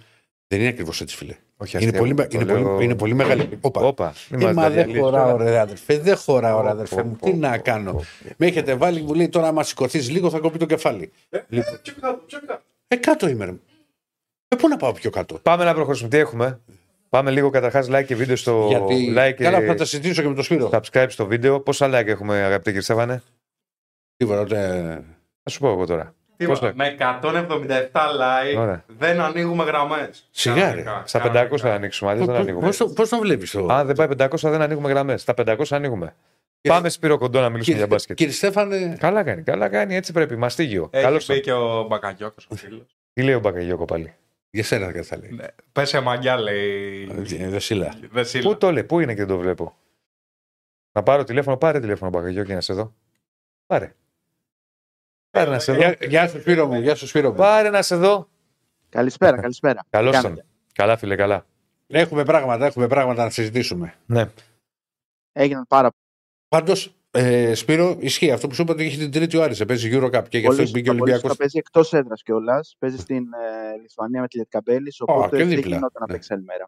B: Δεν είναι ακριβώς έτσι, φίλε.
A: Όχι,
B: Είναι
A: αστείο,
B: πολύ, με-
A: το
B: είναι,
A: λέω-
B: πολύ, είναι πολύ μεγάλη. Όπα.
A: Όπα. Μη
B: Ε,
A: μας
B: μα
A: τα
B: δεν
A: διαλύεις
B: χωράω,
A: τώρα.
B: ρε αδερφέ. Δεν χωράω, ρε
A: Πω,
B: αδερφέ
A: πω,
B: μου.
A: πω,
B: Τι να
A: πω,
B: κάνω.
A: πω.
B: Με έχετε βάλει, μου λέει τώρα, άμα σηκωθείς λίγο θα κοπεί το κεφάλι. Λοιπόν. Ε, κάτω είμαι. ρε. Ε, πού να πάω πιο κάτω;
A: Πάμε να προχωρήσουμε. Τι έχουμε; Πάμε λίγο καταρχάς like και βίντεο στο
B: Γιατί.
A: like
B: Καλά, θα
A: και
B: τα συζητήσω και με το Σπύρο.
A: subscribe στο βίντεο. Πόσα like έχουμε, αγαπητέ κύριε Στέφανε.
B: Τίποτα, ούτε-
A: Θα σου πω εγώ τώρα.
C: Τίποτα.
A: Πώς
C: Με 177 like
A: Ωραία.
C: δεν ανοίγουμε γραμμές.
B: Σιγά, ρε.
A: Στα 500 θα ανοίξουμε, αλλιώ δεν ανοίγουμε.
B: Πώς το- Πώς τον βλέπεις το.
A: Αν δεν πάει 500 δεν ανοίγουμε γραμμές. Στα 500 ανοίγουμε.
B: Και-
A: Πάμε Σπύρο Κοντό να μιλήσουμε
B: Κύριε,
A: για μπάσκετ.
B: κύριε Στέφανε,
A: Καλά κάνει, καλά κάνει, έτσι πρέπει. Μαστίγιο. Καλώς
C: Έχει πει και ο Μπακαγιώκος ο φίλος.
A: Τι λέει ο Μπακαγιώκο πάλι;
B: για σένα δεν θα λέει.
C: Ναι. Πες σε μαγιά λέει.
B: Ε, Δεσίλα.
C: Δεσίλα.
A: Πού το λέει, πού είναι και δεν το βλέπω. Να πάρω τηλέφωνο, πάρε τηλέφωνο Μπακαγιώκο να σε δω. Πάρε. Πάρε να σε δω.
B: Γεια, γεια σου Σπύρο μου, γεια σου Σπύρο μου.
A: Πάρε να σε δω.
E: Καλησπέρα, καλησπέρα.
A: Καλώς
E: Τι
A: ήρθατε.
E: κάνετε;
A: Καλά, φίλε, καλά.
B: Έχουμε πράγματα, έχουμε πράγματα να συζητήσουμε.
A: Ναι.
E: Έγιναν πάρα
B: Πάντως, ε, Σπύρο, ισχύει αυτό που σου είπα ότι έχει την τρίτη ο Άρης, παίζει Eurocup και γι' αυτό
E: πολύ.
B: μπήκε ο
E: Πολύς
B: Ολυμπιακός.
E: σωστά παίζει εκτός έδρας κιόλας. Παίζει στην ε, Λιθουανία με τη Λετκαμπέλη. Οπότε
B: και
E: δεν
B: δίπλα.
E: γινόταν να
B: Ναι.
E: παίξει άλλη μέρα.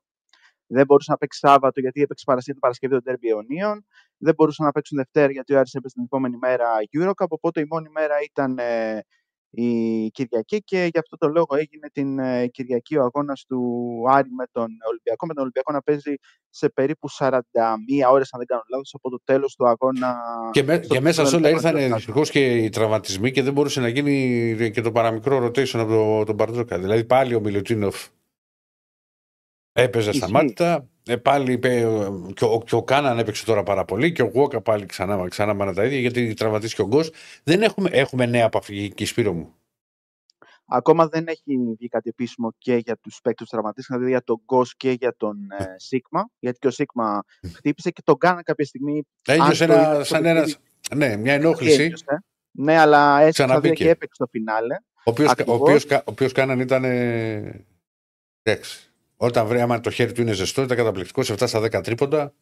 E: Δεν μπορούσε να παίξει Σάββατο γιατί έπαιξε Παρασκευή, Παρασκευή τον Derby Ιωνίων. Δεν μπορούσαν να παίξουν Δευτέρα γιατί ο Άρης έπαιξε την επόμενη μέρα Eurocup. Οπότε η μόνη μέρα ήταν ε, η Κυριακή και γι' αυτό το λόγο έγινε την ε, Κυριακή ο αγώνας του Άρη με τον Ολυμπιακό. Με τον Ολυμπιακό να παίζει σε περίπου 41 ώρες, αν δεν κάνω λάθος, από το τέλος του αγώνα.
B: Και, με-
E: στο
B: και μέσα σε όλα
E: Πρωτάθλημα
B: ήρθαν
E: του Πρωτάθλημα.
B: δυστυχώς και οι τραυματισμοί και δεν μπορούσε να γίνει και το παραμικρό rotation από το- τον Μπαρτζόκα. Δηλαδή πάλι ο Μιλουτίνοφ έπαιζε
E: Ισχύει.
B: σταμάτητα. Ε, πάλι είπε, ε, και, ο, και ο Κάναν έπαιξε τώρα πάρα πολύ και ο Γουόκα πάλι ξανά, ξανά μάνα τα ίδια γιατί τραυματίστηκε ο Γκος. Δεν έχουμε, έχουμε νέα απαφυγική Σπύρο μου.
E: Ακόμα δεν έχει βγει κάτι επίσημο και για τους παίκτες του τραυματίε, δηλαδή για τον Γκος και για τον ε, Σίγμα. Γιατί και ο Σίγμα χτύπησε και τον κάναν κάποια στιγμή.
B: Ένιωσε
E: το είδες
B: ένα,
E: στο
B: σαν
E: παιχνίδι,
B: ένα, ναι, μια ενόχληση.
E: ένιωσε. Ναι, αλλά έστω
B: Ξαναμπήκε.
E: και έπαιξε στο φινάλε.
B: Ο οποίος, ο
E: Ακριβώς.
B: οποίος, κα- ο οποίος κάναν ήταν. ε, Εντάξει. Όταν βρει, άμα το χέρι του είναι ζεστό, ήταν καταπληκτικό σε 7 στα 10 τρίποντα.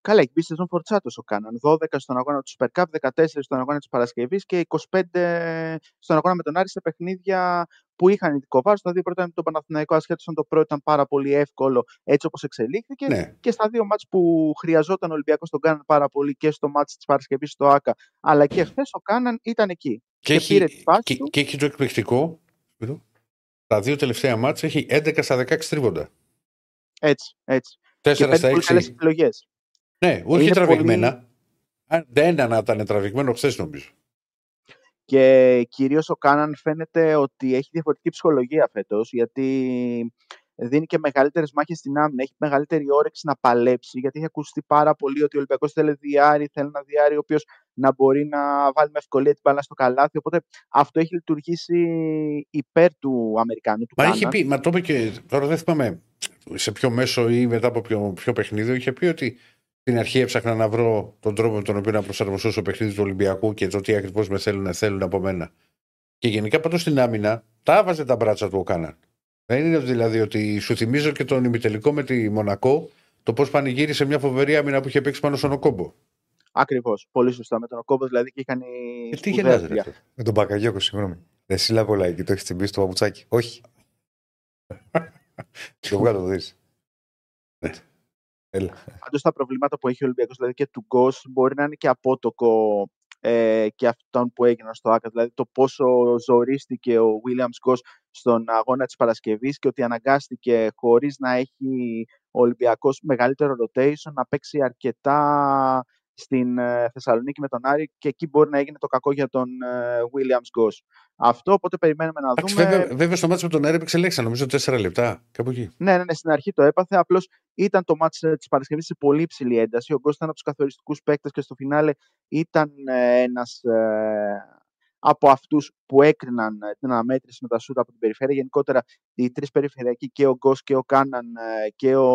E: Καλά, έχει μπει σεζόν φορτσάτος ο Κάναν. 12 στον αγώνα του Super Cup, 14 στον αγώνα της Παρασκευής και 25 στον αγώνα με τον Άρη σε παιχνίδια που είχαν ειδικό βάρος. Τα δύο πρώτα με τον Παναθηναϊκό, ασχέτω αν το πρώτο ήταν πάρα πολύ εύκολο έτσι όπως εξελίχθηκε.
B: Ναι.
E: και στα δύο μάτς που χρειαζόταν ο Ολυμπιακός τον Κάναν πάρα πολύ και στο μάτς της Παρασκευής στο ΆΚΑ αλλά και χθες ο Κάναν ήταν εκεί.
B: Και,
E: Και πήρε τη
B: έχει,
E: φάση
B: και,
E: του.
B: και έχει το εκπληκτικό. Σπύρο, Τα δύο τελευταία μάτς έχει 11 στα 16 τρίποντα.
E: Έτσι, έτσι.
B: 4
E: και παίρνει
B: στα
E: πολύ καλές
B: 6.
E: επιλογές.
B: Ναι, όχι
E: Είναι
B: τραβηγμένα. Αν δεν ένα να ήταν τραβηγμένο χθες νομίζω.
E: Και κυρίως ο Κάναν φαίνεται ότι έχει διαφορετική ψυχολογία φέτος γιατί δίνει και μεγαλύτερες μάχες στην άμυνα, έχει μεγαλύτερη όρεξη να παλέψει γιατί έχει ακουστεί πάρα πολύ ότι ο Ολυμπιακός θέλει διάρρη, θέλει ένα διάρρη ο οποίος να μπορεί να βάλει με ευκολία την μπάλα στο καλάθι οπότε αυτό έχει λειτουργήσει υπέρ του Αμερικάνου, του
B: Μα
E: Κάναν.
B: είχε πει, μα το είπε και τώρα δεν θυμάμαι σε ποιο μέσο ή μετά από ποιο, ποιο παιχνίδι, είχε πει ότι στην αρχή έψαχνα να βρω τον τρόπο με τον οποίο να προσαρμοστώ στο παιχνίδι του Ολυμπιακού και το τι ακριβώς με θέλουν, θέλουν από μένα. Και γενικά πάντως στην άμυνα τα άβαζε τα μπράτσα του ο Κάναν. Δεν είναι δηλαδή ότι σου θυμίζω και τον ημιτελικό με τη Μονακό το πώς πανηγύρισε μια φοβερή άμυνα που είχε παίξει πάνω στον Οκόμπο.
E: Ακριβώς, πολύ σωστά. Με τον Οκόμπος δηλαδή και είχαν
B: Ε, τι γελάς, ρε.
A: Με τον Μπακαγιώκο, συγγνώμη. Δεν σύλλα πολλά εκεί, το έχεις τσιμπήσει στο παπουτσάκι. Όχι. το βγάλω το δεις. Έλα.
E: Πάντως τα προβλήματα που έχει ο Ολυμπιακός δηλαδή και του Γκος μπορεί να είναι και απότοκο ε, και αυτών που έγιναν στο ΆΚΑ. Δηλαδή το πόσο ζορίστηκε ο Williams Goss στον αγώνα της Παρασκευής και ότι αναγκάστηκε χωρίς να έχει ο Ολυμπιακός μεγαλύτερο rotation να παίξει αρκετά στην ε, Θεσσαλονίκη με τον Άρη και εκεί μπορεί να έγινε το κακό για τον ε, Williams Goss. Αυτό οπότε περιμένουμε να
B: Εντάξει,
E: δούμε.
B: βέβαια, βέβαια στο μάτι με τον Άρη έπαιξε λέξη, νομίζω 4 λεπτά. Κάπου εκεί.
E: Ναι, ναι, ναι, στην αρχή το έπαθε. Απλώς ήταν το μάτς της Παρασκευής σε πολύ υψηλή ένταση. Ο Γκος ήταν από τους καθοριστικούς παίκτες και στο φινάλε ήταν ε, ένας από αυτούς που έκριναν ε, την αναμέτρηση με τα σούτα από την περιφέρεια. Γενικότερα, οι τρεις περιφερειακοί και ο Γκος και ο Κάναν ε, και ο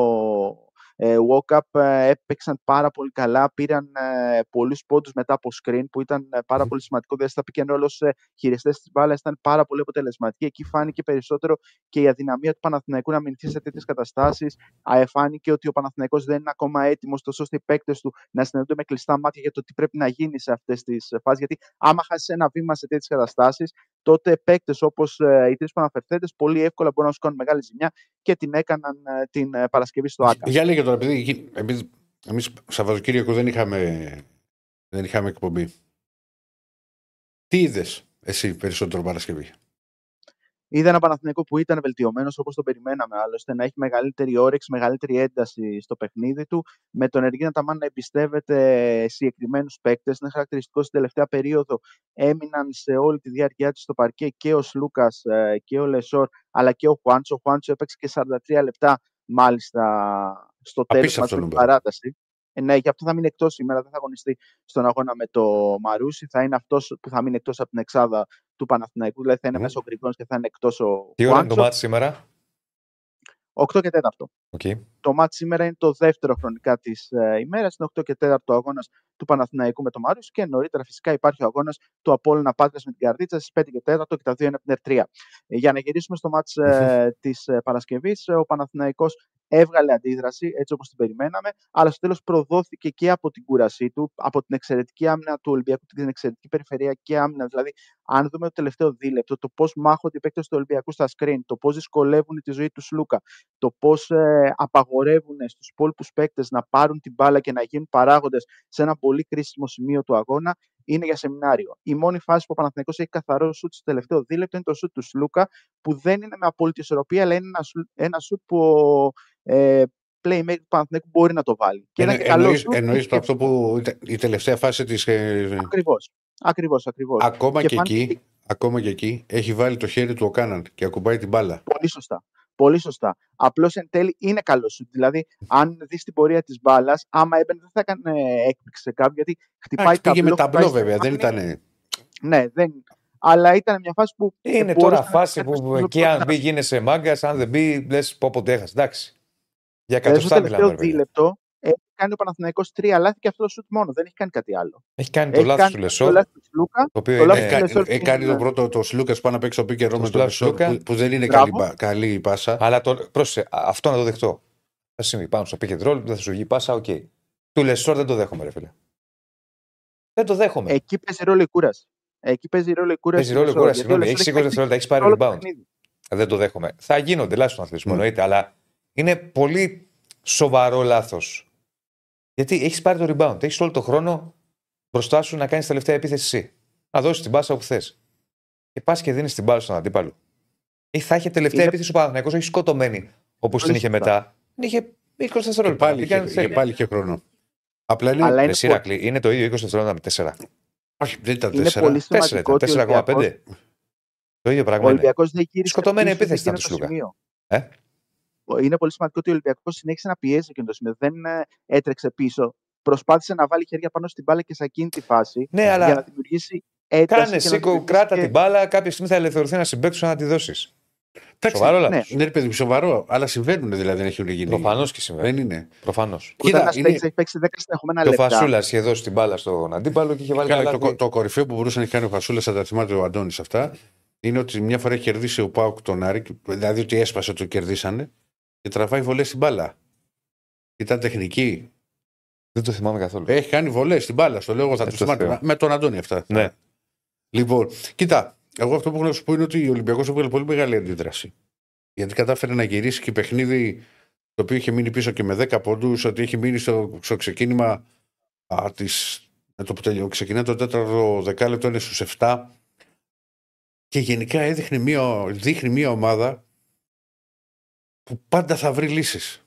E: ε, Walkup ε, έπαιξαν πάρα πολύ καλά, πήραν ε, πολλούς πόντους μετά από screen που ήταν ε, πάρα πολύ σημαντικό. Δηλαδή στα pick and roll ως ε, χειριστές της μπάλας ήταν πάρα πολύ αποτελεσματικοί. Εκεί φάνηκε περισσότερο και η αδυναμία του Παναθηναϊκού να μηνθεί σε τέτοιες καταστάσεις. Α, ε, φάνηκε ότι ο Παναθηναϊκός δεν είναι ακόμα έτοιμος τόσο ώστε οι παίκτες του να συναντούνται με κλειστά μάτια για το τι πρέπει να γίνει σε αυτές τις ε, φάσεις. Γιατί άμα χάσεις ένα βήμα σε τέτοιες καταστάσεις, τότε παίκτες όπως οι τρεις που αναφερθέντε πολύ εύκολα μπορούν να σου κάνουν μεγάλη ζημιά και την έκαναν ε, την ε, Παρασκευή στο ΆΚΑ.
B: Για λέγε τώρα, επειδή εκεί- επειδή εμείς Σαββατοκύριακο δεν είχαμε, δεν είχαμε εκπομπή. Τι είδες εσύ περισσότερο Παρασκευή;
E: Είδα ένα Παναθηναϊκό που ήταν βελτιωμένος όπως το περιμέναμε. Άλλωστε να έχει μεγαλύτερη όρεξη, μεγαλύτερη ένταση στο παιχνίδι του. Με τον Εργίνα Ταμάν να εμπιστεύεται συγκεκριμένους παίκτες. Είναι χαρακτηριστικό στην τελευταία περίοδο. Έμειναν σε όλη τη διάρκεια της στο παρκέ και ο Σλούκας και ο Λεσόρ, αλλά και ο Χουάντσο. Ο Χουάντσο έπαιξε και 43 λεπτά μάλιστα στο τέλος
B: Απίστευτο
E: τη
B: νούμερο.
E: παράταση. Ε, ναι, γι' αυτό θα μείνει εκτός σήμερα. Δεν θα αγωνιστεί στον αγώνα με το Μαρούσι. Θα είναι αυτός που θα μείνει εκτός από την εξάδα του Παναθηναϊκού. Δηλαδή θα είναι
B: Μμμ.
E: μέσα ο Γκριγκόνης και θα είναι εκτός ο
A: Τι ώρα είναι το
E: Χουάντσο.
A: μάτι σήμερα;
E: 8 και 4.
A: Okay.
E: Το μάτι σήμερα είναι το δεύτερο χρονικά της ε, ημέρας. Είναι 8 και 4 ο αγώνας του Παναθηναϊκού με το Μάριου και νωρίτερα φυσικά υπάρχει ο αγώνας του Απόλλωνα Πάτρα με την Καρδίτσα στις 5 και 4 και τα δύο είναι από την Ερτρία. Ε, για να γυρίσουμε στο μάτι ε, της ε, Παρασκευής, ο Παναθηναϊκός έβγαλε αντίδραση έτσι όπως την περιμέναμε, αλλά στο τέλος προδόθηκε και από την κούρασή του, από την εξαιρετική άμυνα του Ολυμπιακού, την εξαιρετική περιφερειακή άμυνα. Δηλαδή, αν δούμε το τελευταίο δίλεπτο, το πώς μάχονται οι παίκτες του Ολυμπιακού στα screen, το πώς δυσκολεύουν τη ζωή τους Σλούκα, το πώς ε, απαγορεύουν στους υπόλοιπους παίκτες να πάρουν την μπάλα και να γίνουν παράγοντες σε ένα πολύ κρίσιμο σημείο του αγώνα, είναι για σεμινάριο. Η μόνη φάση που ο Παναθηναϊκός έχει καθαρό σουτ στο τελευταίο δίλεπτο είναι το σουτ του Σλούκα, που δεν είναι με απόλυτη ισορροπία, αλλά είναι ένα, σου- ένα σουτ που ο ε, playmaker του Παναθηναϊκού μπορεί να το βάλει. Και ήταν και καλό
B: Εννοείς,
E: σουτ.
B: εννοείς το αυτό που ήταν η τελευταία φάση της... Ε,
E: Ακριβώς. Ακριβώς, ακριβώς.
B: ακόμα, και
E: φάνηκε
B: εκεί, ακόμα και εκεί έχει βάλει το χέρι του ο Κάναν και ακουμπάει την μπάλα.
E: Πολύ σωστά. Πολύ σωστά. Απλώς εν τέλει είναι καλός σου. Δηλαδή, αν δεις την πορεία της μπάλας, άμα έμπαινε δεν θα έκανε έκπληξη σε κάποιον γιατί χτυπάει
B: Εντάξει, πήγε με
E: χτυπάει
B: ταμπλό βέβαια, δεν
E: στεφάνι.
B: ήταν...
E: Ναι, δεν. Αλλά ήταν μια φάση που.
A: Είναι
E: μπορούσε
A: τώρα
E: να
A: φάση
E: κάνει
A: που
E: στο
A: εκεί αν
E: πρώτο
A: μπει γίνεσαι μάγκας, αν δεν μπει λες πω ποτέ έχασε. Εντάξει. Για
E: Δηλαδή, στο
A: εκατοστά
E: τελευταίο
A: μιλάμε. ρε παιδιά.
E: δίλεπτο έχει κάνει ο Παναθηναϊκός τρία λάθη και αυτό το σουτ μόνο. Δεν έχει κάνει κάτι άλλο.
A: Έχει κάνει το
E: Έχει
A: λάθος
E: κάνει
A: του
E: το
A: Λεσόρ.
E: λάθος του Σλούκα.
A: Το οποίο
E: το λάθος
A: είναι.
E: του Λεσόρ
B: Έχει
E: που
B: κάνει
E: είναι-
B: το πρώτο το Σλούκας πάνω να παίξει το pick and roll
A: Το
B: με τον
A: Σλούκας,
B: Λεσόρ,
A: Σλούκα.
B: που, που δεν είναι
E: Μπράβο.
B: καλή, μπα- καλή η πάσα.
A: Αλλά το, πρόσεχε, α- αυτό να το δεχτώ. Θα συμβεί πάνω στο pick and roll, δεν θα σου βγει πάσα, οκ. Του Λεσόρ δεν το δέχομαι, ρε φίλε. Δεν το δέχομαι.
E: Εκεί παίζει ρόλο η κούραση. Εκεί παίζει ρόλο η κούραση.
A: Παίζει ρόλο η
E: του Λεσόρ,
A: κούραση,
E: γιατί ο
A: συγγνώμη.
E: Λεσόρ
A: Έχει 20
E: έχει
A: δευτερόλεπτα, έχει πάρει
E: όλο το
A: rebound.
E: παιχνίδι.
A: Δεν το δέχομαι. Θα γίνονται λάθος στον αθλητισμό,
B: Mm.
A: εννοείται, αλλά είναι πολύ σοβαρό λάθος. Γιατί έχεις πάρει το rebound, έχεις όλο το χρόνο μπροστά σου να κάνεις τελευταία επίθεση εσύ. Να δώσεις την πάσα όπου θες. Και πας και δίνεις την μπάλα στον αντίπαλο. Ή θα είχε τελευταία
E: Είναι-
A: επίθεση ο Παναθηναϊκός, όχι σκοτωμένη όπως την
E: Πολύ
A: είχε
E: σωστά.
A: μετά. Την είχε 20
B: Και
A: δευτερόλεπτα.
B: πάλι,
A: Τι κάνει,
B: είχε,
A: θέλει.
B: και πάλι είχε χρόνο. Απλά είναι.
E: Αλλά
A: Ρε
E: είναι,
A: Σιράκλη, είναι το ίδιο 20 δευτερόλεπτα με 4.
B: Όχι, δεν ήταν
E: είναι
B: τέσσερα.
E: πολύ
A: 4
E: σημαντικό
A: ήταν,
E: ότι ο
A: 4,5.
E: Ολυμπιακός-
A: Το ίδιο
E: Ο
A: πράγμα είναι.
E: Ολυμπιακός δεν γύρισε.
A: Σκοτωμένη
E: πίσω σε
A: επίθεση ήταν
E: εκείνο
A: του
E: το
A: Σλούκα.
E: σημείο.
A: Ε;
E: Ο- Είναι πολύ σημαντικό ότι ο Ολυμπιακός συνέχισε να πιέζει εκείνο το σημείο. Δεν ε, έτρεξε πίσω. Προσπάθησε να βάλει χέρια πάνω στην μπάλα και σε εκείνη τη φάση
A: Ναι,
E: για να
A: αλλά
E: δημιουργήσει ένταση.
A: κάνε
E: και να
A: σήκω,
E: δημιουργήσει
A: κράτα
E: και-
A: την μπάλα, κάποια στιγμή θα ελευθερωθεί να συμπέξω να τη δώσεις.
B: Εντάξει,
A: Σοβαρό
E: ναι.
A: λάθος.
B: Ναι, ρε παιδί μου, σοβαρό. Αλλά συμβαίνουν δηλαδή, δεν έχουν γίνει.
A: Προφανώς και συμβαίνει.
B: Δεν είναι.
A: Προφανώς.
E: Όταν
B: Κοίτα,
E: ένας
B: είναι-
E: παίκτης έχει παίξει 10 συνεχόμενα
A: Και ο
E: λεπτά.
A: Φασούλας είχε δώσει την μπάλα στον αντίπαλο και είχε βάλει
B: Καλά,
A: καλά.
B: το, το κορυφαίο που μπορούσε να έχει κάνει ο Φασούλας, θα τα θυμάται ο Αντώνης αυτά, είναι ότι μια φορά έχει κερδίσει ο Πάουκ τον Άρη, δηλαδή ότι έσπασε, το κερδίσανε και τραβάει βολές στην μπάλα. Ήταν τεχνική.
A: Δεν το θυμάμαι καθόλου.
B: Έχει κάνει βολές στην μπάλα. Στο λέω, εγώ θα
A: Ε,
B: το
A: το
B: θυμάται.
A: Θεό.
B: Με τον Αντώνη αυτά.
A: Ναι.
B: Λοιπόν, κοίτα, εγώ αυτό που έχω να σου πω είναι ότι ο Ολυμπιακός έβγαλε πολύ μεγάλη αντίδραση. Γιατί κατάφερε να γυρίσει και παιχνίδι το οποίο είχε μείνει πίσω και με 10 πόντους, ότι έχει μείνει στο, στο ξεκίνημα της Με το που τελειώ, ξεκινάει το τέταρτο δεκάλεπτο, είναι στους 7. Και γενικά έδειχνε μια, δείχνει μια ομάδα που πάντα θα βρει λύσεις.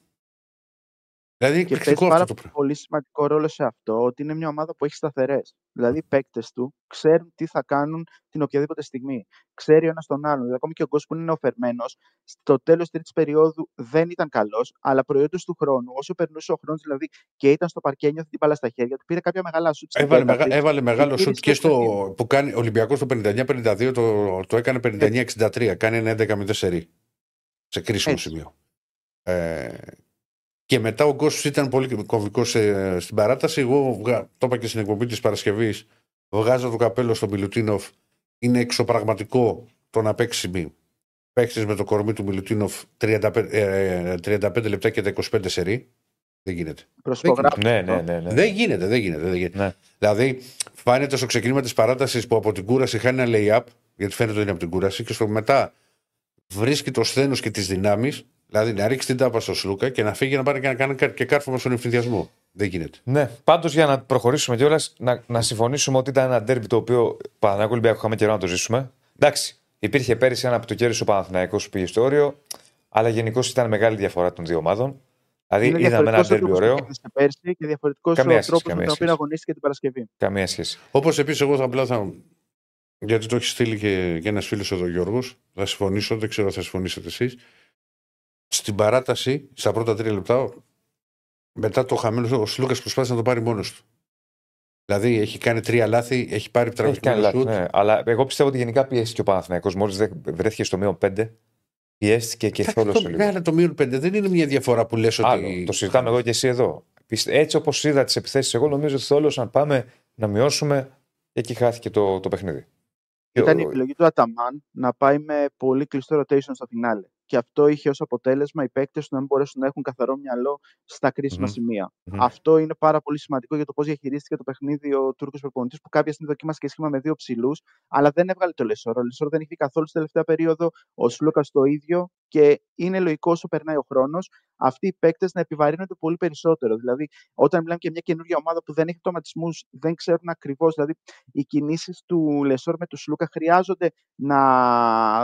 B: Δηλαδή
E: Και παίζει
B: εκπληκτικό
E: πάρα
B: αυτό το πράγμα.
E: πολύ σημαντικό ρόλο σε αυτό ότι είναι μια ομάδα που έχει σταθερές. Δηλαδή οι παίκτες του ξέρουν τι θα κάνουν την οποιαδήποτε στιγμή. Ξέρει ο ένας τον άλλον. Δηλαδή, ακόμη και ο Γκος που είναι νεοφερμένο, στο τέλος της τρίτη περίοδου δεν ήταν καλός, αλλά προϊόντω του χρόνου, όσο περνούσε ο χρόνος δηλαδή και ήταν στο παρκέ, νιώθει την μπάλα στα χέρια του, πήρε κάποια μεγάλα σουτ. στην
B: Έβαλε,
E: τέταρτη.
B: μεγα, έβαλε μεγάλο
E: γύρισε
B: σουτ και
E: στο παιχνίδι.
B: στο που κάνει ο Ολυμπιακός το 59-52, το, το έκανε 59-63. Κάνει ένα 11-0 σερί. Σε κρίσιμο
E: Έτσι.
B: σημείο. Ε, και μετά ο Γκος ήταν πολύ κομβικός στην παράταση. Εγώ βγα- το είπα και στην εκπομπή της Παρασκευής. Βγάζω το καπέλο στον Μιλουτίνοφ. Είναι εξωπραγματικό το να παίξει παίξεις με το κορμί του Μιλουτίνοφ 35, ε, 35 λεπτά και τα 25 σερί. Δεν γίνεται.
E: Προσυπογράφω
A: Ναι,
E: αυτό.
A: ναι, ναι. ναι.
B: Δεν γίνεται, δεν γίνεται. Δεν γίνεται.
A: Ναι.
B: Δηλαδή, φάνηκε στο ξεκίνημα της παράτασης που από την κούραση χάνει ένα lay-up, γιατί φαίνεται ότι είναι από την κούραση, και στο μετά βρίσκει το σθένος και τις δυνάμεις, δηλαδή να ρίξει την τάπα στο Σλούκα και να φύγει να πάρει και να κάνει κα- και κάρφωμα στον ευθυνδιασμό. Δεν γίνεται.
A: Ναι, πάντως για να προχωρήσουμε κιόλας, να, να συμφωνήσουμε ότι ήταν ένα ντέρμπι το οποίο Παναθηναϊκό Ολυμπιακό είχαμε καιρό να το ζήσουμε. Εντάξει, υπήρχε πέρυσι ένα που το κέρδισε ο Παναθηναϊκός που πήγε στο όριο, αλλά γενικώς ήταν μεγάλη διαφορά των δύο ομάδων. Δηλαδή
E: Είναι
A: είδαμε ένα
E: διαφορετικός ο
A: ντέρμπι
E: τρόπος που
A: ωραίο.
E: κέρδισε πέρσι και διαφορετικός ο
A: Καμία σχέση,
E: τρόπος με
A: καμία
E: τον οποίο
A: σχέση.
E: αγωνίστηκε την Παρασκευή.
A: Καμία σχέση.
B: Όπως επίσης, εγώ θα απλά θα. Γιατί το έχεις στείλει και, και ένας φίλος εδώ, Γιώργος. Θα συμφωνήσω, δεν ξέρω αν θα συμφωνήσετε εσείς. Στην παράταση, στα πρώτα τρία λεπτά, μετά το χαμένο, ο Σλούκας προσπάθησε να το πάρει μόνος του. Δηλαδή έχει κάνει τρία λάθη, έχει πάρει
A: Έχει
B: τραγουδικό
A: κάνει λάθη,
B: σουτ.
A: ναι. Αλλά εγώ πιστεύω ότι γενικά πιέστηκε ο Παναθηναϊκός Μόλις βρέθηκε στο μείον 5, πιέστηκε και
B: Εντάξει,
A: θόλωσε
B: το,
A: λίγο.
B: ναι, αλλά το μείον πέντε δεν είναι μια διαφορά που λες
A: Άλλο,
B: ότι.
A: το συζητάμε εγώ και εσύ εδώ. Πιστε- Έτσι όπως είδα τις επιθέσεις, εγώ νομίζω ότι θόλωσαν πάμε να μειώσουμε και εκεί χάθηκε το, το παιχνίδι.
E: Ήταν
A: Και
E: η
A: ο-
E: επιλογή του Αταμάν να πάει με πολύ κλειστό rotation στο φινάλε. Και αυτό είχε ως αποτέλεσμα οι παίκτες του να μην μπορέσουν να έχουν καθαρό μυαλό στα κρίσιμα
A: Μμμ.
E: σημεία.
A: Μμμ.
E: Αυτό είναι πάρα πολύ σημαντικό για το πώς διαχειρίστηκε το παιχνίδι ο Τούρκος προπονητής που κάποια στιγμή δοκίμασε και σχήμα με δύο ψηλούς, αλλά δεν έβγαλε το Λεσόρ. Ο Λεσόρ δεν είχε καθόλου στη τελευταία περίοδο, ο Σλούκας το ίδιο και είναι λογικό όσο περνάει ο χρόνος αυτοί οι παίκτες να επιβαρύνονται πολύ περισσότερο. Δηλαδή, όταν μιλάμε για μια καινούργια ομάδα που δεν έχει αυτοματισμούς, δεν ξέρουν ακριβώς. Δηλαδή, οι κινήσεις του Λεσόρ με του Σλούκα χρειάζονται να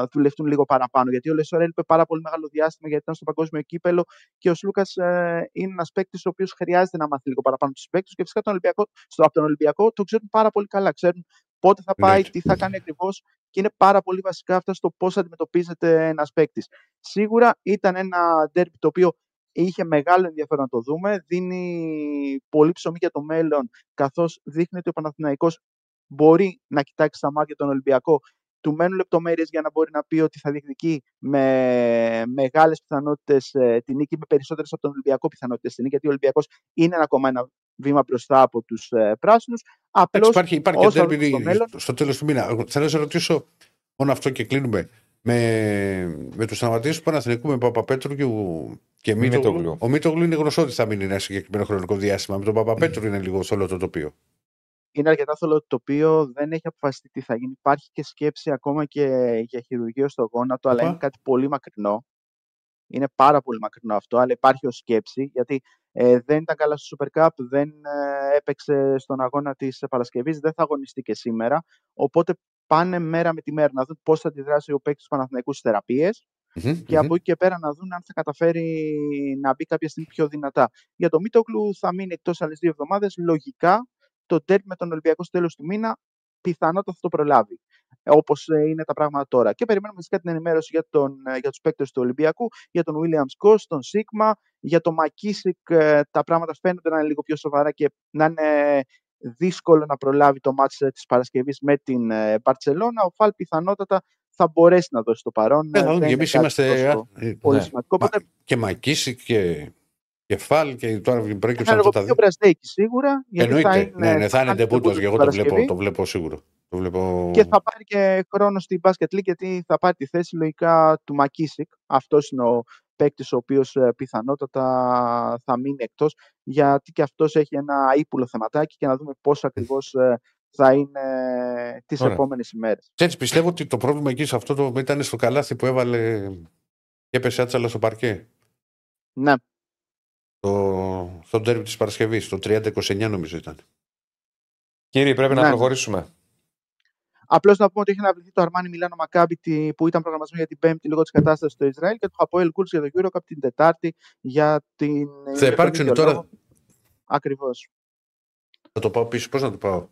E: δουλευτούν λίγο παραπάνω. Γιατί ο Λεσόρ έλειπε πάρα πολύ μεγάλο διάστημα γιατί ήταν στο παγκόσμιο κύπελο και ο Σλούκας ε, είναι ένας παίκτης ο οποίος χρειάζεται να μάθει λίγο παραπάνω τους παίκτες και φυσικά τον Ολυμπιακό, στο, από τον Ολυμπιακό το ξέρουν πάρα πολύ καλά. Ξέρουν πότε θα πάει,
B: Εννοείται.
E: τι θα κάνει ακριβώς και είναι πάρα πολύ βασικά αυτά στο πώς αντιμετωπίζεται ένας παίκτης. Σίγουρα ήταν ένα ντέρμπι το οποίο είχε μεγάλο ενδιαφέρον να το δούμε. Δίνει πολύ ψωμί για το μέλλον, καθώς δείχνει ότι ο Παναθηναϊκός μπορεί να κοιτάξει στα μάτια τον Ολυμπιακό. Του μένουν λεπτομέρειες για να μπορεί να πει ότι θα διεκδικεί με μεγάλες πιθανότητες την νίκη, με περισσότερες από τον Ολυμπιακό πιθανότητες την νίκη, γιατί ο Ολυμπιακός είναι ένα ακόμα ένα βήμα μπροστά από τους ε, πράσινους.
B: Εντάξει,
E: Απλώς
B: υπάρχει, υπάρχει και
E: όσο
B: ντέρμπι
E: δούμε στο μέλλον-
B: στο τέλος του μήνα. Θέλω να σε ρωτήσω μόνο αυτό και κλείνουμε. Με, με τους τραυματίε του Παναθηνικού με Παπαπέτρου και, και Μίτογλου.
A: Μίτογλου.
B: Ο Μίτογλου είναι γνωστός ότι θα μείνει ένα συγκεκριμένο χρονικό διάστημα. Με τον Παπαπέτρου είναι λίγο θολό το τοπίο.
E: είναι αρκετά θολό το οποίο δεν έχει αποφασιστεί τι θα γίνει. Υπάρχει και σκέψη ακόμα και για χειρουργείο στο γόνατο, αλλά
B: Οπα.
E: είναι κάτι πολύ μακρινό. Είναι πάρα πολύ μακρινό αυτό, αλλά υπάρχει ως σκέψη, γιατί ε, δεν ήταν καλά στο Super Cup, δεν ε, έπαιξε στον αγώνα της Παρασκευής, δεν θα αγωνιστεί και σήμερα. Οπότε πάνε μέρα με τη μέρα να δουν πώς θα αντιδράσει ο παίκτης του Παναθηναϊκού στις θεραπείες
B: Μμμ,
E: και
B: μμμ.
E: από εκεί και πέρα να δουν αν θα καταφέρει να μπει κάποια στιγμή πιο δυνατά. Για το Μίτογλου θα μείνει εκτός άλλες δύο εβδομάδες. Λογικά το τέρμι με τον Ολυμπιακό στο τέλος του μήνα πιθανότατα θα το προλάβει. Όπως είναι τα πράγματα τώρα. Και περιμένουμε φυσικά την ενημέρωση για, τον, ε, για τους παίκτες του Ολυμπιακού, για τον Williams Goss, τον Σίγμα, για τον Μακίσικ. ε, Τα πράγματα φαίνονται να είναι λίγο πιο σοβαρά και να είναι δύσκολο να προλάβει το μάτς ε, της Παρασκευής με την ε, Μπαρτσελώνα. Ο Φαλ πιθανότατα θα μπορέσει να δώσει το παρόν.
B: Ε, θα
E: ε,
B: δούμε.
E: δεν
B: Και
E: είναι
B: εμείς
E: κάτι
B: είμαστε.
E: τόσο
B: α, ε,
E: πολύ
A: ναι.
E: σημαντικό.
B: Μα-
E: Οπότε
B: και Μακίση και κεφάλ και τώρα
E: θα
B: προέκυψαν αυτά τα
E: ενεργοποιηθεί
B: δύο.
E: ο Μπραζδέκη σίγουρα. Γιατί
B: Εννοείται.
E: θα είναι,
B: ναι, ναι, θα είναι
E: κάνει
B: ντεπούτο.
E: debut
B: Και εγώ
E: την
B: το βλέπω,
E: Παρασκευή
B: το βλέπω σίγουρο. Το βλέπω...
E: Και θα πάρει και χρόνο στην Basket League γιατί θα πάρει τη θέση λογικά του Μακίσικ. Αυτός είναι ο παίκτης ο οποίος πιθανότατα θα μείνει εκτός. Γιατί και αυτός έχει ένα ύπουλο θεματάκι και να δούμε πώς ακριβώς θα είναι τις
B: Ωραία.
E: επόμενες ημέρες.
B: Έτσι πιστεύω ότι το πρόβλημα εκεί σε αυτό το ήταν στο καλάθι που έβαλε και έπεσε άτσαλα στο παρκέ.
E: Ναι,
B: Το, στο ντέρμπι της Παρασκευής, το 30-29 νομίζω ήταν.
A: Κύριε, πρέπει να
E: Ναι.
A: προχωρήσουμε.
E: Απλώς να πούμε ότι έχει αναβληθεί το Αρμάνι Μιλάνο Μακάμπι τη- που ήταν προγραμματισμένο για την Πέμπτη λόγω της κατάστασης στο Ισραήλ και το Χαποέλ Κούλτ για το Eurocup την Τετάρτη για την.
B: Θα υπάρξουν τώρα.
E: Ακριβώς.
B: Θα το πάω πίσω. Πώς να το πάω;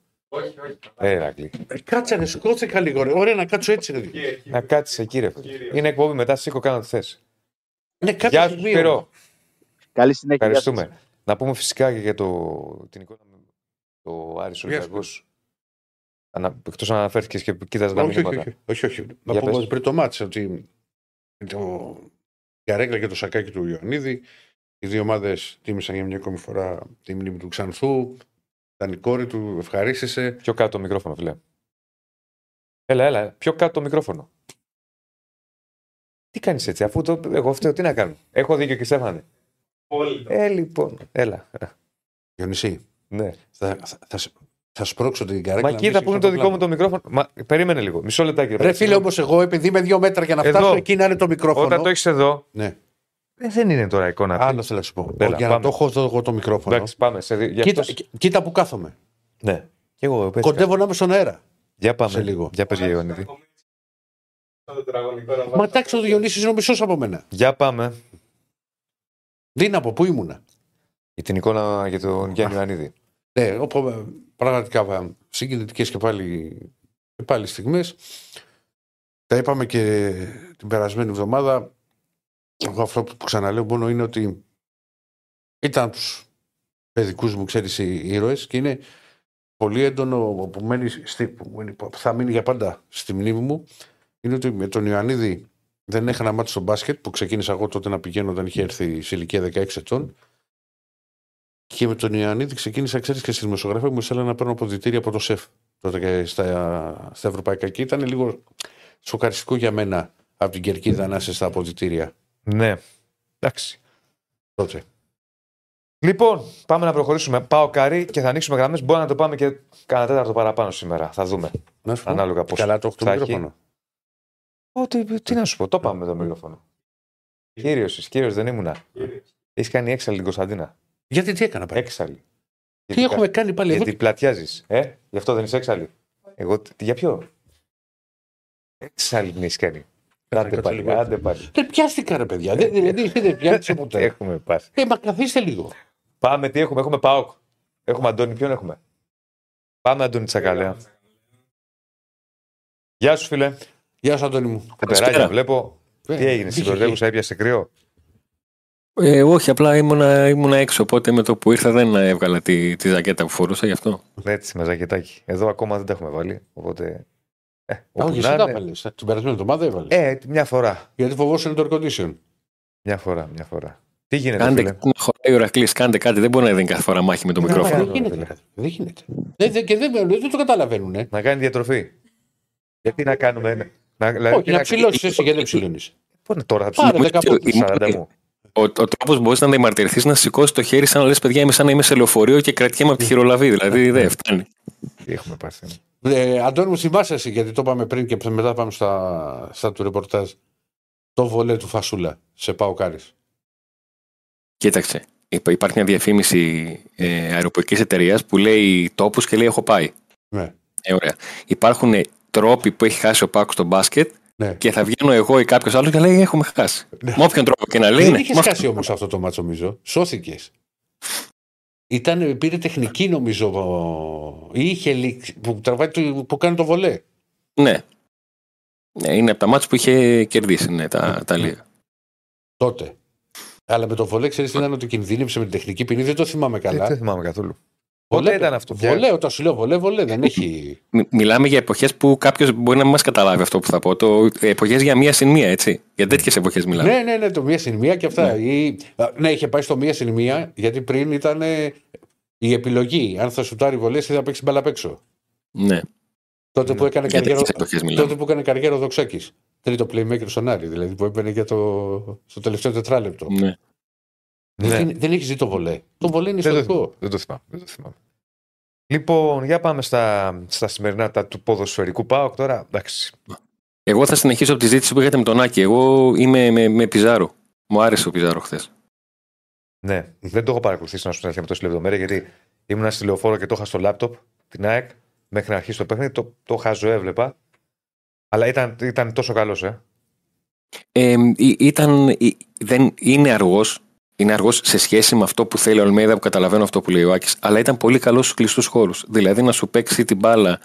A: Ε, Ηρακλή.
B: Ε, κάτσε, ρε, σηκώθηκα λίγο. Ρε. Ωραία, να κάτσω έτσι. Ρε.
A: Να κάτσει εκεί, ρε. φίλε. Είναι εκπομπή μετά, σήκω κάνω τη θέση.
B: Ναι, κάποιο
A: Γεια σου,
B: σημείο.
A: Σπύρο.
E: Καλή συνέχεια. γεια σας.
A: Ευχαριστούμε. Να πούμε φυσικά και για το, την εικόνα με το Άρης Ολυμπιακός. Ανα, εκτός αν αναφέρθηκες και κοίταζες τα
B: Όχι, όχι,
A: μηνύματα.
B: όχι, όχι, όχι. Να
A: Για
B: πω
A: πες.
B: όμως πριν το μάτς ότι το... η Αρέγκλα και το σακάκι του Ιωαννίδη οι δύο ομάδες τίμησαν για μια ακόμη φορά τη μνήμη του Ξανθού. Ήταν η κόρη του, ευχαρίστησε.
A: Πιο κάτω το μικρόφωνο, φίλε. Έλα, έλα, πιο κάτω το μικρόφωνο. Τι κάνεις έτσι, αφού το, εγώ φταίω, τι να κάνω. Έχω δίκιο και Στέφανε. Ε, λοιπόν, έλα.
B: Διονυσή,
A: Ναι.
B: θα, θα, θα, σ- θα σπρώξω την καρέκλα.
A: Μα κοίτα που είναι το δικό μου το μικρόφωνο. Μα, περίμενε λίγο, μισό λεπτάκι.
B: Ρε φίλε, όμως εγώ επειδή είμαι δύο μέτρα για να
A: Εδώ.
B: φτάσω εκεί να είναι το μικρόφωνο.
A: Όταν το έχεις εδώ,
B: Ναι,
A: ε, δεν είναι τώρα εικόνα. αυτή.
B: άλλος θέλω να σου πω.
A: Έλα,
B: για να
A: πάμε.
B: το έχω εδώ εγώ το μικρόφωνο.
A: Εντάξει, πάμε. Σε, δι- γι'
B: Κοίτα,
A: αυτός-
B: κοί- κοίτα που κάθομαι.
A: Ναι. Και εγώ, πες,
B: Κοντεύω να είμαι στον αέρα.
A: Για πάμε.
B: σε λίγο.
A: Για πες για Ιωαννίδη.
B: Μα εντάξει, ο Διονύσης είναι ο μισός από μένα.
A: Για πάμε.
B: Δύναμο, πού ήμουνα.
A: Για την εικόνα για τον Γιάννη Ιωαννίδη.
B: Ναι, όπου, πραγματικά συγκινητικές και πάλι, και πάλι στιγμές. Τα είπαμε και την περασμένη εβδομάδα. Εγώ αυτό που ξαναλέω μόνο είναι ότι ήταν τους παιδικούς μου, ξέρεις, οι ήρωες και είναι πολύ έντονο που, μένει στη, που μένει- που θα μείνει για πάντα στη μνήμη μου είναι ότι με τον Ιωαννίδη δεν έχανα μάτι στο μπάσκετ που ξεκίνησα εγώ τότε να πηγαίνω όταν είχε έρθει σε ηλικία 16 ετών και με τον Ιωαννίδη ξεκίνησα, ξέρεις και στη δημοσιογραφία μου ήθελα να παίρνω αποδητήρια από το ΣΕΦ τότε και στα, στα ευρωπαϊκά. Και ήταν λίγο σοκαριστικό για μένα από την κερκίδα να είσαι στα αποδητήρια
A: Ναι. Εντάξει.
B: τότε.
A: Λοιπόν, πάμε να προχωρήσουμε. Πάω καρύ και θα ανοίξουμε γραμμές. Μπορεί να το πάμε και κανένα τέταρτο παραπάνω σήμερα. Θα δούμε.
B: Να σου πω.
A: Ανάλογα πώς
B: Καλά το έχω το
A: θα έχει.
B: μικρόφωνο.
A: Ό, τι, τι να σου πω, το πάμε με το μικρόφωνο. Κύριος, κύριος δεν ήμουνα. Έχεις κάνει έξαλλη την Κωνσταντίνα.
B: Γιατί τι έκανα πάλι;
A: Έξαλλη.
B: Τι έχουμε κάνει πάλι εδώ;
A: Γιατί πλατιάζεις. Ε, γι' αυτό δεν είσαι έξαλλη. Εγώ, τι- για ποιο; Έξαλλη την έχεις κάνει. Άντε
B: κάτσε
A: πάλι,
B: λίγο.
A: άντε πάλι.
B: Δεν πιάστηκα ρε παιδιά. Δεν, δηλαδή δεν πιάστηκα ποτέ.
A: Έχουμε πάσει.
B: Ε, μα καθίστε λίγο.
A: Πάμε, τι έχουμε, έχουμε ΠΑΟΚ. Έχουμε Αντώνη, ποιον έχουμε; Πάμε, Αντώνη Τσακαλέα. Γεια σου, φίλε.
B: Γεια σου Αντώνη μου.
A: Τεράγια, βλέπω.
B: Ε,
A: Τι έγινε, στην
B: είχε
A: πρωτεύουσα έπιασε κρύο;
F: Ε, όχι, απλά ήμουνα, ήμουνα έξω, οπότε με το που ήρθα δεν έβγαλα τη, τη ζακέτα που φορούσα γι' αυτό.
A: Έτσι, με ζακετάκι. Εδώ ακόμα δεν τα έχουμε βάλει. Οπότε. Ε,
B: Α,
A: όπου
B: Όχι,
A: να
B: εσύ τα
A: είναι.
B: έβαλες. Την περασμένη εβδομάδα έβαλες.
A: Ε, μια φορά.
B: Γιατί φοβόσαι το air condition.
A: Μια φορά, μια φορά. Τι γίνεται,
F: Κάντε
A: φίλε;
F: κάτι να χωράει ο Ρακλής, κάντε κάτι. Δεν μπορεί να δίνει κάθε φορά μάχη με το
A: Ναι,
F: μικρόφωνο.
A: ναι.
B: Δεν γίνεται. Δεν γίνεται. Δεν, δεν, και δεν, δεν το καταλαβαίνουν. Ε.
A: Να κάνει διατροφή. Γιατί να κάνουμε. Να, δηλαδή,
B: Όχι, να ψηλώσεις εσύ γιατί δεν ψηλώνεις.
A: Πού είναι τώρα, θα
B: Πάρε
A: ψηλώσει
B: δέκα
F: πόντους.
A: τους 40 μου.
F: Ο, ο τρόπο που μπορείς να διαμαρτυρηθείς να σηκώσεις το χέρι σαν να λες: Παιδιά, είμαι σαν να είμαι σε λεωφορείο και κρατιέμαι από τη χειρολαβή. Δηλαδή δεν φτάνει.
A: Τι έχουμε πάθει.
B: Ε, Αντώνη μου, θυμάσαι εσύ, γιατί το είπαμε πριν και μετά πάμε στα, στα του ρεπορτάζ. Το βολέ του Φασούλα σε Πάο Κάρις.
F: Κοίταξε. υπά- Υπάρχει μια διαφήμιση ε, αεροπορικής εταιρείας που λέει τόπους και λέει: Έχω πάει.
B: Ναι.
F: Ε, ωραία. Υπάρχουν τρόποι που έχει χάσει ο Πάκος στο μπάσκετ
B: ναι.
F: και θα βγαίνω εγώ ή κάποιος άλλος και λέει: Έχουμε χάσει.
B: Ναι.
F: Με όποιον τρόπο και να λέει:
B: Δεν
F: ναι,
B: είχες
F: με αυτόν.
B: χάσει όμως αυτό το μάτσο, νομίζω. Σώθηκες. Ήταν, πήρε τεχνική νομίζω ο- ή είχε λήξει, που, τραβάει, το- που κάνει το βολέ.
F: Ναι. Ναι, είναι από τα μάτια που είχε κερδίσει ναι, τα, τα λίγα.
B: Τότε. Αλλά με το βολέ ξέρεις τι ήταν ότι κινδύνευσε με την τεχνική ποινή, δεν το θυμάμαι
A: Δεν
B: καλά.
A: δεν θυμάμαι καθόλου.
B: Βολέ
A: Πότε ήταν αυτό, πια;
B: Βολέ, όταν σου λέω βολέ, βολέ, δεν έχει.
F: Μι- Μιλάμε για εποχές που κάποιος μπορεί να μην μας καταλάβει αυτό που θα πω. Το, εποχές για μία συν μία, έτσι. Για τέτοιες εποχές μιλάμε.
B: ναι, ναι, ναι, το μία συν μία και αυτά. Ή, α, ναι, είχε πάει στο μία συν μία, γιατί πριν ήταν ε, η επιλογή. Αν θα σουτάρει βολές ή θα παίξει μπαλά απ' έξω.
F: Ναι.
B: Τότε που έκανε
F: Για
B: καριέρα,
F: τέτοιες εποχές μιλάμε.
B: τότε που έκανε καριέρα ο Δοξάκης. Τρίτο playmaker στον Άρη, δηλαδή που έπαιρνε για το, στο τελευταίο τετράλεπτο.
F: Ναι.
A: Ναι.
B: Δεν, δεν έχει δει το βολέ. Το βολέ είναι
A: Δεν το,
B: ιστορικό.
A: δεν το θυμάμαι. Δεν το θυμάμαι. Λοιπόν, για πάμε στα, στα σημερινά τα του ποδοσφαιρικού ΠΑΟΚ τώρα. Εντάξει.
F: Εγώ θα συνεχίσω από τη ζήτηση που είχατε με τον Άκη. Εγώ είμαι με, με Πιζάρο. Μου άρεσε ο Πιζάρο χθες.
A: Ναι, δεν το έχω παρακολουθήσει να σου την αλήθεια με τόση λεπτομέρεια γιατί ήμουν στη λεωφόρο και το είχα στο λάπτοπ την ΑΕΚ μέχρι να αρχίσει το παιχνίδι. Το, το χαζοέβλεπα. Αλλά ήταν, ήταν τόσο καλός, ε.
F: Ε, ήταν, ε, δεν, είναι αργός. Είναι αργός σε σχέση με αυτό που θέλει ο Αλμέιδα που καταλαβαίνω αυτό που λέει ο Άκης. Αλλά ήταν πολύ καλός στους κλειστούς χώρους. Δηλαδή να σου παίξει την μπάλα,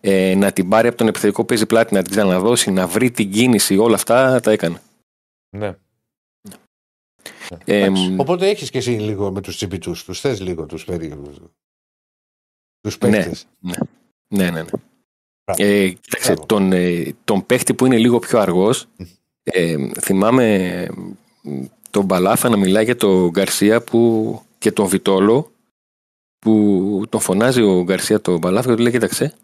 F: ε, να την πάρει από τον επιθετικό παίζει πλάτη, να την ξαναδώσει, να βρει την κίνηση, όλα αυτά τα έκανε.
A: Ναι.
F: Ε,
B: Οπότε έχεις και εσύ λίγο με τους τσιμπιτού. Τους θες λίγο τους περίεργους. Τους
F: Ναι.
B: παίκτες.
F: ναι, ναι, ναι. ναι.
B: Μπράβο.
F: Ε, κοίταξε,
B: Μπράβο.
F: τον, ε, τον παίχτη που είναι λίγο πιο αργός ε, θυμάμαι ε, τον Μπαλάφα να μιλάει για τον Γκαρσία που, και τον Βιτόλο που τον φωνάζει ο Γκαρσία τον Μπαλάφα και του λέει κοίταξε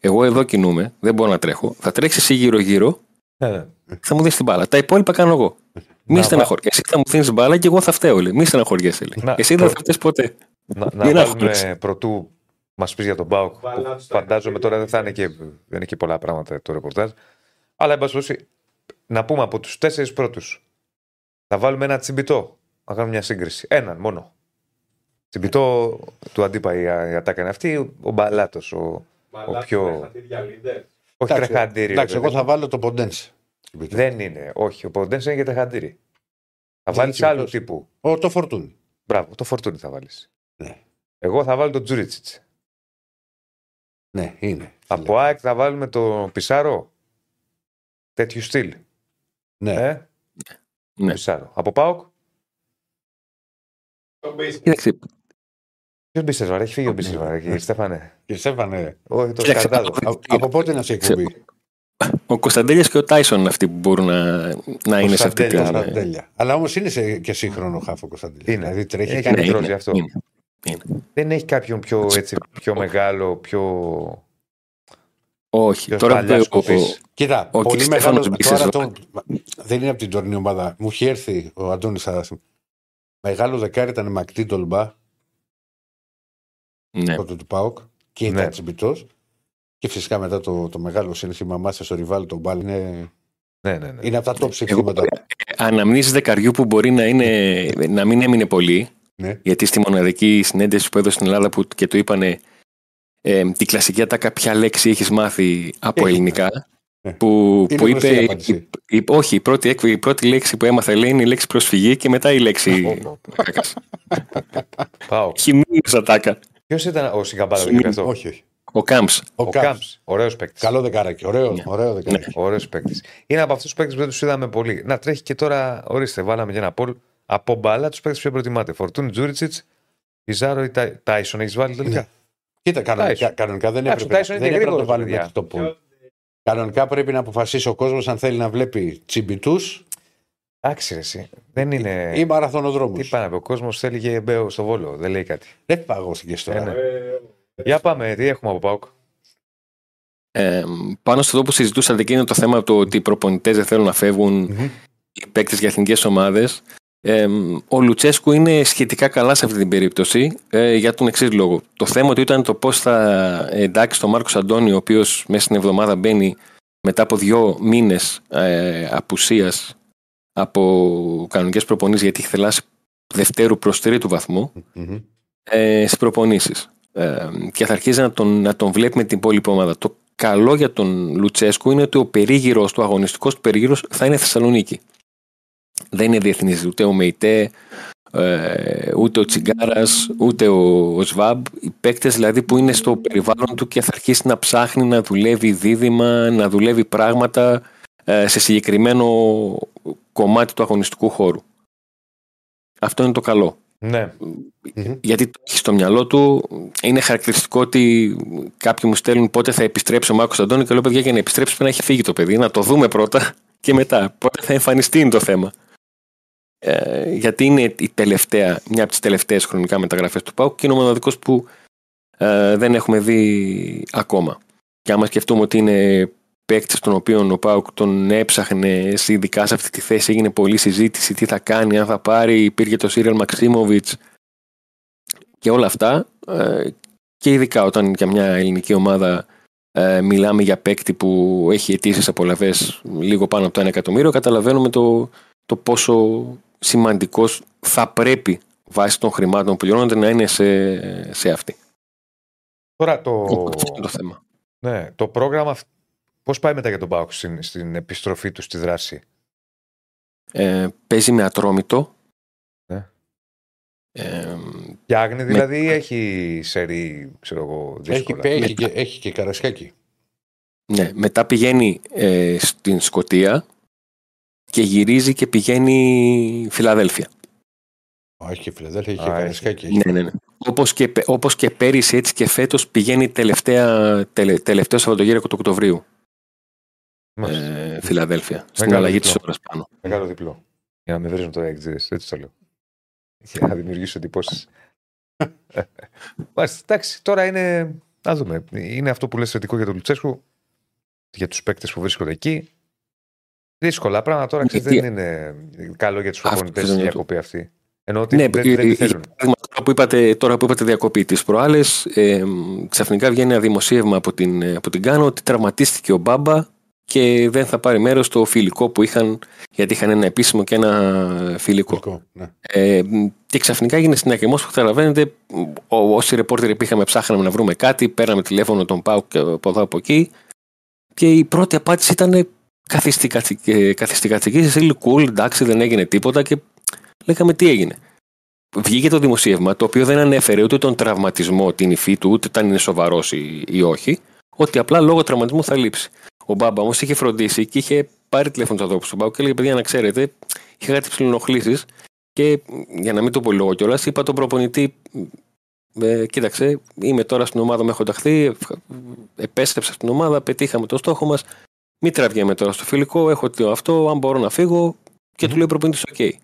F: εγώ εδώ κινούμαι, δεν μπορώ να τρέχω θα τρέξεις εσύ γύρω γύρω
A: Ναι, ναι.
F: θα μου δεις την μπάλα τα υπόλοιπα κάνω εγώ μη
A: Να
F: στεναχωριέσαι. Εσύ θα μου δίνεις μπάλα και εγώ θα φταίω. Λέει. Μη στεναχωριέσαι. λέει.
A: Να,
F: Εσύ δεν
A: προ-
F: θα φταίς ποτέ.
A: Να, να
F: Μην
A: βάλουμε
F: αγχώνεσαι.
A: πρωτού μας πεις για τον Μπάουκ.
C: Βάλα
A: που
C: τους τα
A: Φαντάζομαι τώρα δεν θα είναι και, δεν είναι και πολλά πράγματα το ρεπορτάζ. Αλλά εν πάση περιπτώσει, να πούμε από τους τέσσερις πρώτους. Θα βάλουμε ένα τσιμπιτό. Να κάνουμε μια σύγκριση. Έναν μόνο. Τσιμπιτό του αντίπα η, η ατάκα είναι αυτή. Ο Μπαλάτος. Ο, ο πιο. Όχι
B: Εντάξει,
A: τρεχαντήρι.
B: Εντάξει,
A: ρε
B: εγώ
A: παιδί
B: θα
A: μου.
B: βάλω το Ποντένσε.
A: Δεν είναι. Όχι. Ο Ποντένσε είναι για τρεχαντήρι. Θα
B: Δεν
A: βάλεις
B: είναι
A: άλλου
B: τσιμπιτός.
A: τύπου.
B: Ο, το φορτούνι.
A: Μπράβο, το φορτούνι θα βάλεις.
B: Ναι.
A: Εγώ θα βάλω τον Τζούριτσιτς.
B: Ναι, είναι.
A: Από ΑΕΚ θα βάλουμε το Πισάρο. Τέτοιου στυλ.
B: Ναι.
A: Ε;
F: Ναι.
A: Πισάρο. Από ΠΑΟΚ.
F: Κοίταξε,
A: Ποιος Μπίσεσβαρ, έχει φύγει ο Μπίσεσβαρ, κύριε Στέφανε.
B: Και Στέφανε,
A: Όχι, το
F: Κοίταξε,
A: σκανδάλο.
B: α- από πότε να σε εκπομπή;
F: ο Κωνσταντέλιας και ο Τάισον είναι αυτοί που μπορούν να, να είναι σε αυτή την.
A: Κωνσταντέλιας,
B: Άρα, τέλεια. Αλλά όμως είναι σε, και σύγχρονο χάφο Κωνσταντίνο.
A: Είναι.
B: Δηλαδή τρέχει
A: Έχει
B: κάτι.
A: κάνει
F: Ναι,
A: τρώσει
F: είναι,
A: αυτό.
F: είναι, είναι.
A: Δεν έχει κάποιον πιο, έτσι, πιο μεγάλο, πιο.
F: Όχι.
A: Ποιος
F: Τώρα
A: παλιάς
F: που ο,
A: κοπής.
B: Κοίτα,
F: Ο
B: πολύ
F: Κριστέφανος
B: μεγάλος.
F: Μπίσεσβαρ.
B: Τώρα το, δεν είναι από την τωρινή ομάδα. Μου είχε έρθει ο Αντώνης Σαράση. Μεγάλο δεκάρι ήταν Μακτή Ντολμπά,
F: ναι.
B: τότε του Πάοκ, και
A: Ναι.
B: ήταν τσιμπητός. Και φυσικά μετά το, το μεγάλο σύνθημα μάσα στο ριβάλι τον Μπάλ είναι,
A: Ναι, ναι, ναι.
B: είναι από τα top
F: Εγώ,
B: συνθήματα.
F: αναμνήσεις δεκαριού που μπορεί να, είναι, να μην έμεινε πολύ,
B: Ναι.
F: γιατί στη μοναδική συνέντευξη που έδωσε στην Ελλάδα που και του είπανε ε, την κλασική ατάκα ποια λέξη έχεις μάθει από
B: Έχει,
F: ελληνικά,
B: ναι.
F: που,
B: Είναι
F: που
B: γνωστή η
F: είπε,
B: απάντηση.
F: η- η- όχι, η πρώτη, έκ- η πρώτη λέξη που έμαθα λέει είναι η λέξη προσφυγή και μετά η λέξη ατάκας.
A: Πάω.
F: Χιμήλιο ατάκα.
A: Ποιος ήταν ο Σιγκαμπάρας, δεν
F: Χιμή-
A: είπε αυτό.
B: Όχι, όχι.
F: Ο Κάμψ.
B: Ο,
A: Ο
B: Κάμψ.
A: Κάμπ. Ωραίος παίκτης.
B: Καλό δεκάρακι. Ωραίος,
F: Ναι.
B: ωραίο δεκάρακι.
A: Ωραίος παίκτης. Είναι από αυτούς τους παίκτες που δεν τους είδαμε πολύ. Να τρέχει και τώρα, ορίστε, βάλαμε και ένα πόλ. Από μπαλά τους παίκτες που προτιμάτε. Φορτούν Τζούριτσιτς, Πιζάρο ή Τάι- Τάισον. Έχεις βάλει τελικά;
B: Ναι. Κοίτα, κανονικά,
A: Τάισον.
B: κανονικά δεν
A: Εντάξει,
B: έπρεπε,
A: ο Τάισον
B: δεν
A: είναι
B: έπρεπε να το
A: γρήγορος,
B: βάλει
A: παιδιά.
B: μέχρι το πόλ. Κανονικά πρέπει να αποφασίσει ο κόσμος αν θέλει να βλέπει τσιμπιτού
A: Εντάξει, ρε, εσύ. Δεν είναι.
B: ή μαραθωνοδρόμους.
A: Τι πάει να πει, ο κόσμος θέλει και μπέο στο βόλο. Δεν λέει κάτι.
B: Δεν παγώθηκε τώρα.
A: Ε, ναι. Για πάμε, τι έχουμε από Πάουκ.
F: Ε, πάνω στο αυτό που συζητούσατε και είναι το θέμα το ότι οι προπονητές δεν θέλουν να φεύγουν
B: Μμμ.
F: οι παίκτες για εθνικές ομάδες. Ε, ο Λουτσέσκου είναι σχετικά καλά σε αυτή την περίπτωση ε, για τον εξής λόγο. Το θέμα του ήταν το πώς θα εντάξει τον Μάρκος Αντώνη, ο οποίος μέσα στην εβδομάδα μπαίνει μετά από δύο μήνες ε, απουσίας από κανονικές προπονήσεις, γιατί έχει θελάσει δευτέρου προς τρίτου βαθμού
B: Μμμ.
F: ε, στις προπονήσεις. Ε, και θα αρχίζει να τον, να τον βλέπει με την υπόλοιπη ομάδα. Το καλό για τον Λουτσέσκου είναι ότι ο περίγυρος του αγωνιστικός του περίγυρος θα είναι Θεσσαλονίκη. Δεν είναι διεθνής ούτε ο Μεϊτέ, ε, ούτε ο Τσιγκάρας, ούτε ο, ο Σβάμπ. Οι παίκτες δηλαδή που είναι στο περιβάλλον του και θα αρχίσει να ψάχνει να δουλεύει δίδυμα, να δουλεύει πράγματα ε, σε συγκεκριμένο κομμάτι του αγωνιστικού χώρου. Αυτό είναι το καλό.
A: Ναι.
B: Μμμ.
F: Γιατί το έχει στο μυαλό του, είναι χαρακτηριστικό ότι κάποιοι μου στέλνουν πότε θα επιστρέψει ο Μάκο Αντώνη και λέω παιδιά για να επιστρέψεις πρέπει να έχει φύγει το παιδί, να το δούμε πρώτα και μετά. Πότε θα εμφανιστεί είναι το θέμα. Ε, γιατί είναι η τελευταία, μια από τις τελευταίες χρονικά μεταγραφές του ΠΑΟΚ και είναι ο μοναδικός που ε, δεν έχουμε δει ακόμα. Και άμα σκεφτούμε ότι είναι παίκτης τον οποίο ο Πάουκ τον έψαχνε σε ειδικά σε αυτή τη θέση, έγινε πολλή συζήτηση, τι θα κάνει, αν θα πάρει, υπήρχε το Σύριαλ Μαξίμοβιτ και όλα αυτά. ε, και ειδικά όταν για μια ελληνική ομάδα ε, μιλάμε για παίκτη που έχει αιτήσεις απολαυές λίγο πάνω από το 1 εκατομμύριο, καταλαβαίνουμε το, το πόσο σημαντικός θα πρέπει βάσει των χρημάτων που πληρώνονται να είναι σε, σε αυτή.
A: Τώρα το,
F: Οπότε αυτό είναι το θέμα.
A: ναι, το πρόγραμμα πώς πάει μετά για τον Πάοκ στην, στην επιστροφή του στη δράση;
F: Ε, παίζει με ατρόμητο.
A: Ναι.
F: Ε,
A: Φτιάχνει δηλαδή ή έχει σερή, ξέρω εγώ,
B: Έχει,
A: δύσκολα;
B: έχει, και, έχει και καρασκάκι.
F: ναι, μετά πηγαίνει ε, στην Σκοτία και γυρίζει και πηγαίνει Φιλαδέλφια.
B: Α, Έχει και Φιλαδέλφια, έχει
A: Α,
B: και
A: έχει.
B: καρασκάκι. έχει.
F: Ναι, ναι, ναι. Όπως και, πε- όπως και πέρυσι έτσι και φέτος πηγαίνει τελευταία, τελε, τελευταίο Σαββατοκύριακο του Οκτωβρίου
A: Μάλιστα.
F: ε, Φιλαδέλφια. Στην
A: Μεγάλο
F: αλλαγή
A: διπλό.
F: της ώρας πάνω.
A: Μεγάλο διπλό. Για να με βρίζουν τώρα οι εξήδες, έτσι το λέω. Για να δημιουργήσω εντυπώσεις. Μάλιστα, εντάξει, τώρα είναι. Να δούμε. Είναι αυτό που λες θετικό για τον Λουτσέσκου, για τους παίκτες που βρίσκονται εκεί. Δύσκολα πράγματα τώρα ξέρεις,
F: Γιατί-
A: δεν είναι καλό για τους
F: Αυτό
A: προπονητές
F: θέλω
A: η
F: να το-
A: διακοπή αυτή. Ενώ ότι
F: Ναι,
A: δεν,
F: ε,
A: δεν τη
F: ε,
A: θέλουν.
F: παράδειγμα, Τώρα που είπατε, τώρα που είπατε διακοπή τις προάλλες, ε, ξαφνικά βγαίνει ένα δημοσίευμα από την, ε, από την Κάνο ότι τραυματίστηκε ο Μπάμπα και δεν θα πάρει μέρος στο φιλικό που είχαν, γιατί είχαν ένα επίσημο και ένα φιλικό.
B: Φιλικό, ναι.
F: Ε, και ξαφνικά έγινε στην ακριμό που καταλαβαίνετε, ό- όσοι ρεπόρτεροι πήγαμε ψάχναμε να βρούμε κάτι, πέραμε τηλέφωνο τον Πάου και από εδώ από εκεί. Και η πρώτη απάντηση ήταν καθιστικατική σε στήλη cool, εντάξει δεν έγινε τίποτα και λέγαμε τι έγινε. Βγήκε το δημοσίευμα το οποίο δεν ανέφερε ούτε τον τραυματισμό, την υφή του, ούτε αν είναι σοβαρός ή, ή όχι, ότι απλά λόγω τραυματισμού θα λείψει. Ο Μπάμπα όμως είχε φροντίσει και είχε πάρει τηλέφωνο του ανθρώπου στον Πάου και έλεγε: Παιδιά, να ξέρετε, είχα κάτι ψηλονοχλήσει και για να μην το πω λόγο κιόλας, είπα τον προπονητή, ε, κοίταξε, είμαι τώρα στην ομάδα, με έχω ταχθεί, ευχα- επέστρεψα στην ομάδα, πετύχαμε το στόχο μας. Μην τραβιέμαι τώρα στο φιλικό, έχω το αυτό, αν μπορώ να φύγω. Και του λέει ο προπονητής: Οκ.